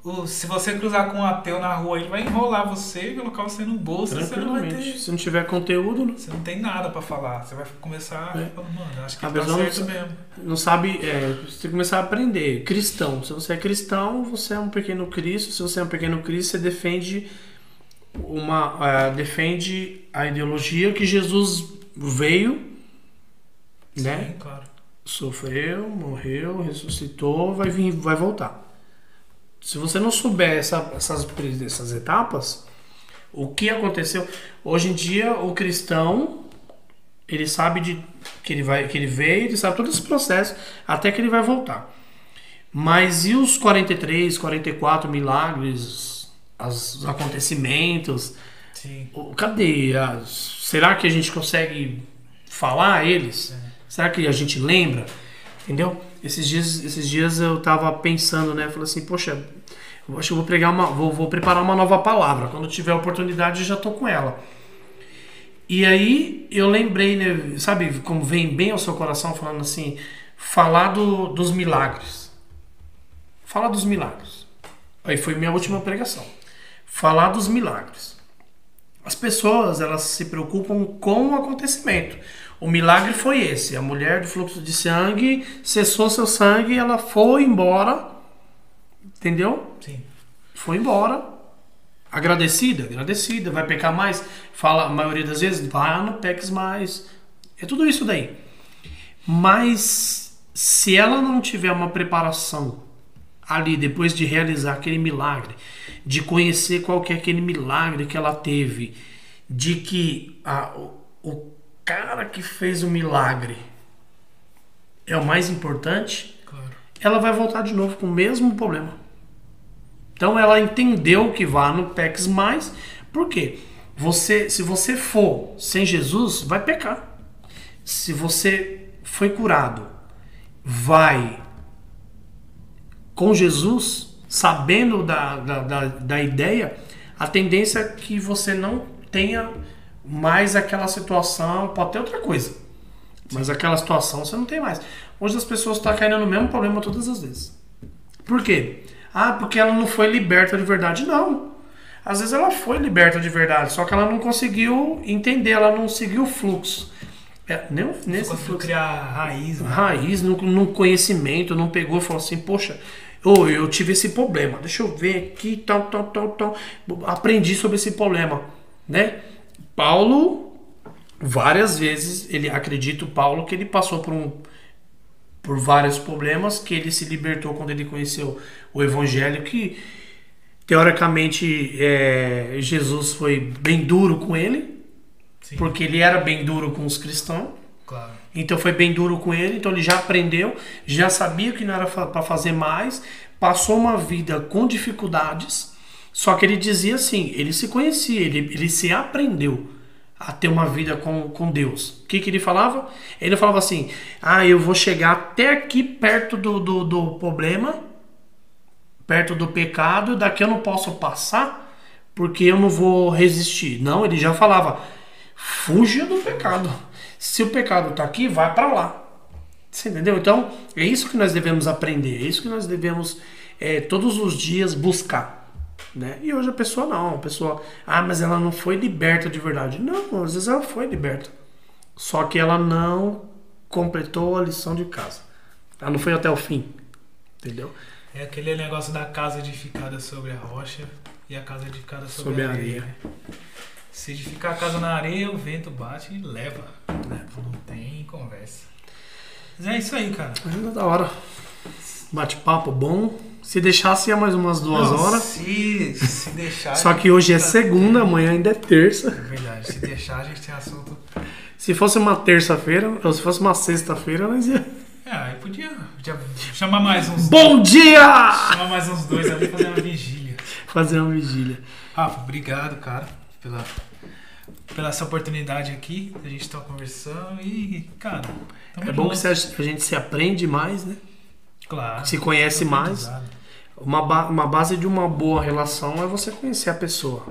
o- se você cruzar com um ateu na rua, ele vai enrolar você, colocar você no bolso, você não vai ter. Se não tiver conteúdo, não- Você não tem nada pra falar. Você vai começar. É. Mano, acho que A tá não certo sabe- mesmo. não sabe, é, você começar a aprender. Cristão. Se você é cristão, você é um pequeno Cristo. Se você é um pequeno Cristo, você defende uma é, defende a ideologia que Jesus veio, né? Sim, claro. Sofreu, morreu, ressuscitou, vai vir, vai voltar. Se você não souber essa- essas, essas etapas, o que aconteceu? Hoje em dia, o cristão ele sabe de que ele vai, que ele veio, ele sabe todo esse processo até que ele vai voltar. Mas e os 43, 44 milagres, as- os acontecimentos? Sim. Cadê? as- será que a gente consegue falar eles? Será que a gente lembra? Entendeu? Esses dias, esses dias eu tava pensando, né? Falei assim, poxa, eu acho que vou pregar uma, vou, vou preparar uma nova palavra. Quando tiver oportunidade, já tô com ela. E aí eu lembrei, né? Sabe como vem bem ao seu coração falando assim, falar do, dos milagres. Falar dos milagres. Aí foi minha última pregação. Falar dos milagres. As pessoas, elas se preocupam com o acontecimento. O milagre foi esse. A mulher do fluxo de sangue cessou seu sangue, ela foi embora. Entendeu? Sim. Foi embora. Agradecida, agradecida. Vai pecar mais? Fala a maioria das vezes, vai, não peques mais. É tudo isso daí. Mas se ela não tiver uma preparação ali depois de realizar aquele milagre, de conhecer qual que é aquele milagre que ela teve, de que a- o cara que fez o milagre é o mais importante, Claro. ela vai voltar de novo com o mesmo problema. Então ela entendeu que vá no PEX mais, por quê? Você, se você for sem Jesus, vai pecar. Se você foi curado, vai com Jesus, sabendo da, da, da, da ideia, a tendência é que você não tenha mais aquela situação, pode ter outra coisa. Mas aquela situação você não tem mais. Hoje as pessoas estão caindo no mesmo problema todas as vezes. Por quê? Ah, porque ela não foi liberta de verdade. Não. Às vezes ela foi liberta de verdade, só que ela não conseguiu entender, ela não seguiu o fluxo. É, nem nesse fluxo. criar raiz, né? Raiz, no, no conhecimento, não pegou e falou assim, poxa, ô, eu tive esse problema, deixa eu ver aqui, tal, tal, tal, tal. Aprendi sobre esse problema, né? Paulo, várias vezes, ele acredito, Paulo, que ele passou por um por vários problemas, que ele se libertou quando ele conheceu o evangelho, que teoricamente é, Jesus foi bem duro com ele, Sim, porque ele era bem duro com os cristãos. claro. Então foi bem duro com ele, então ele já aprendeu, já sabia que não era para fazer mais, passou uma vida com dificuldades, só que ele dizia assim, ele se conhecia, ele, ele se aprendeu a ter uma vida com, com Deus. O que, que ele falava? Ele falava assim, ah, eu vou chegar até aqui perto do, do, do problema, perto do pecado, daqui eu não posso passar, porque eu não vou resistir. Não, ele já falava, fuja do pecado. Se o pecado está aqui, vai para lá. Você entendeu? Então, é isso que nós devemos aprender, é isso que nós devemos é, todos os dias buscar. Né? E hoje a pessoa não, a pessoa, ah, mas ela não foi liberta de verdade. Não, às vezes ela foi liberta. Só que ela não completou a lição de casa. Ela não foi até o fim. Entendeu? É aquele negócio da casa edificada sobre a rocha e a casa edificada sobre, Sobre a areia. areia. Se edificar a casa na areia, o vento bate e leva. Não tem conversa. Mas é isso aí, cara. Ainda da hora. Bate-papo bom. Se deixasse ia mais umas duas Não, horas. Se, se deixar. Só que hoje é fica- segunda, amanhã ainda é terça. É verdade. Se deixar, a gente tem assunto. Se fosse uma terça-feira, ou se fosse uma sexta-feira, nós ia. É, aí podia, podia chamar mais uns. Bom dia! Chamar mais uns dois ali fazer uma vigília. Fazer uma vigília. Rafa, obrigado, cara, pela, pela essa oportunidade aqui. A gente tá conversando e, cara. É bom que junto. a gente se aprende mais, né? Claro. se conhece mais. Aprendizado. Uma, ba- uma base de uma boa relação é você conhecer a pessoa.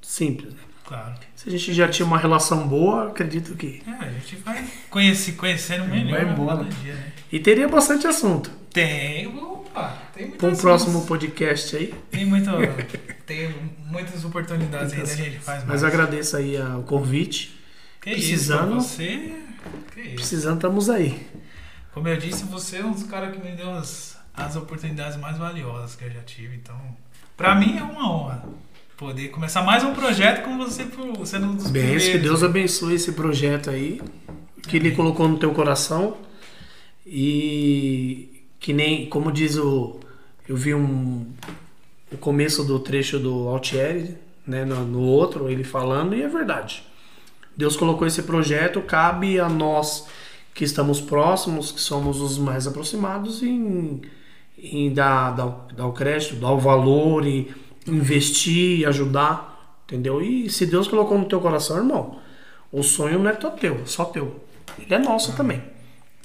Simples. né? Claro. Se a gente já tinha uma relação boa, acredito que. É, a gente vai conhecer, conhecendo melhor. Vai dia, né? E teria bastante assunto. Tem, opa, tem muitas Para um próximo podcast aí. Tem, muito, tem muitas oportunidades aí da gente faz mais. Mas agradeço aí o convite. que precisando- isso, você. Que isso. Precisando, estamos aí. Como eu disse, você é um dos caras que me deu as, as oportunidades mais valiosas que eu já tive. Então, pra mim é uma honra poder começar mais um projeto com você sendo um dos Bem, primeiros. que Deus abençoe esse projeto aí, que Ele colocou no teu coração e que nem, como diz o, eu vi um o começo do trecho do Altieri, né, no, no outro ele falando e é verdade. Deus colocou esse projeto, cabe a nós que estamos próximos, que somos os mais aproximados, em, em dar, dar, dar o crédito, dar o valor e investir, ajudar, entendeu? E se Deus colocou no teu coração, irmão, o sonho não é só teu, só teu. Ele é nosso também,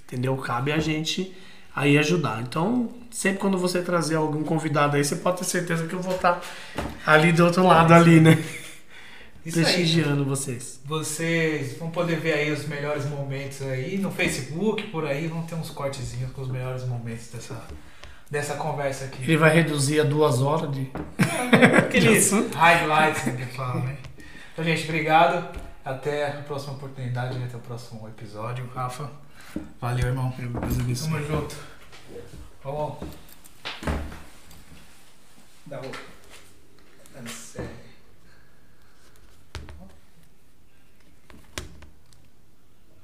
entendeu? Cabe a gente aí ajudar. Então, sempre quando você trazer algum convidado aí, você pode ter certeza que eu vou estar ali do outro lado ali, né? Isso aí. Prestigiando vocês. Vocês vão poder ver aí os melhores momentos aí no Facebook, por aí, vão ter uns cortezinhos com os melhores momentos dessa, dessa conversa aqui. Ele vai reduzir a duas horas de. Aqueles highlights que fala, né? Então, gente, obrigado. Até a próxima oportunidade, até o próximo episódio. Rafa, valeu, irmão. Abençoe. Tamo junto. Vamos. Dá o. Dá sério.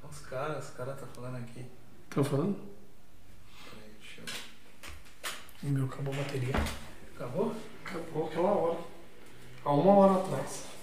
Os caras, os caras tá falando aqui. Estão falando? Peraí, deixa eu- O meu acabou a bateria. Acabou? Acabou aquela hora. Há uma hora atrás.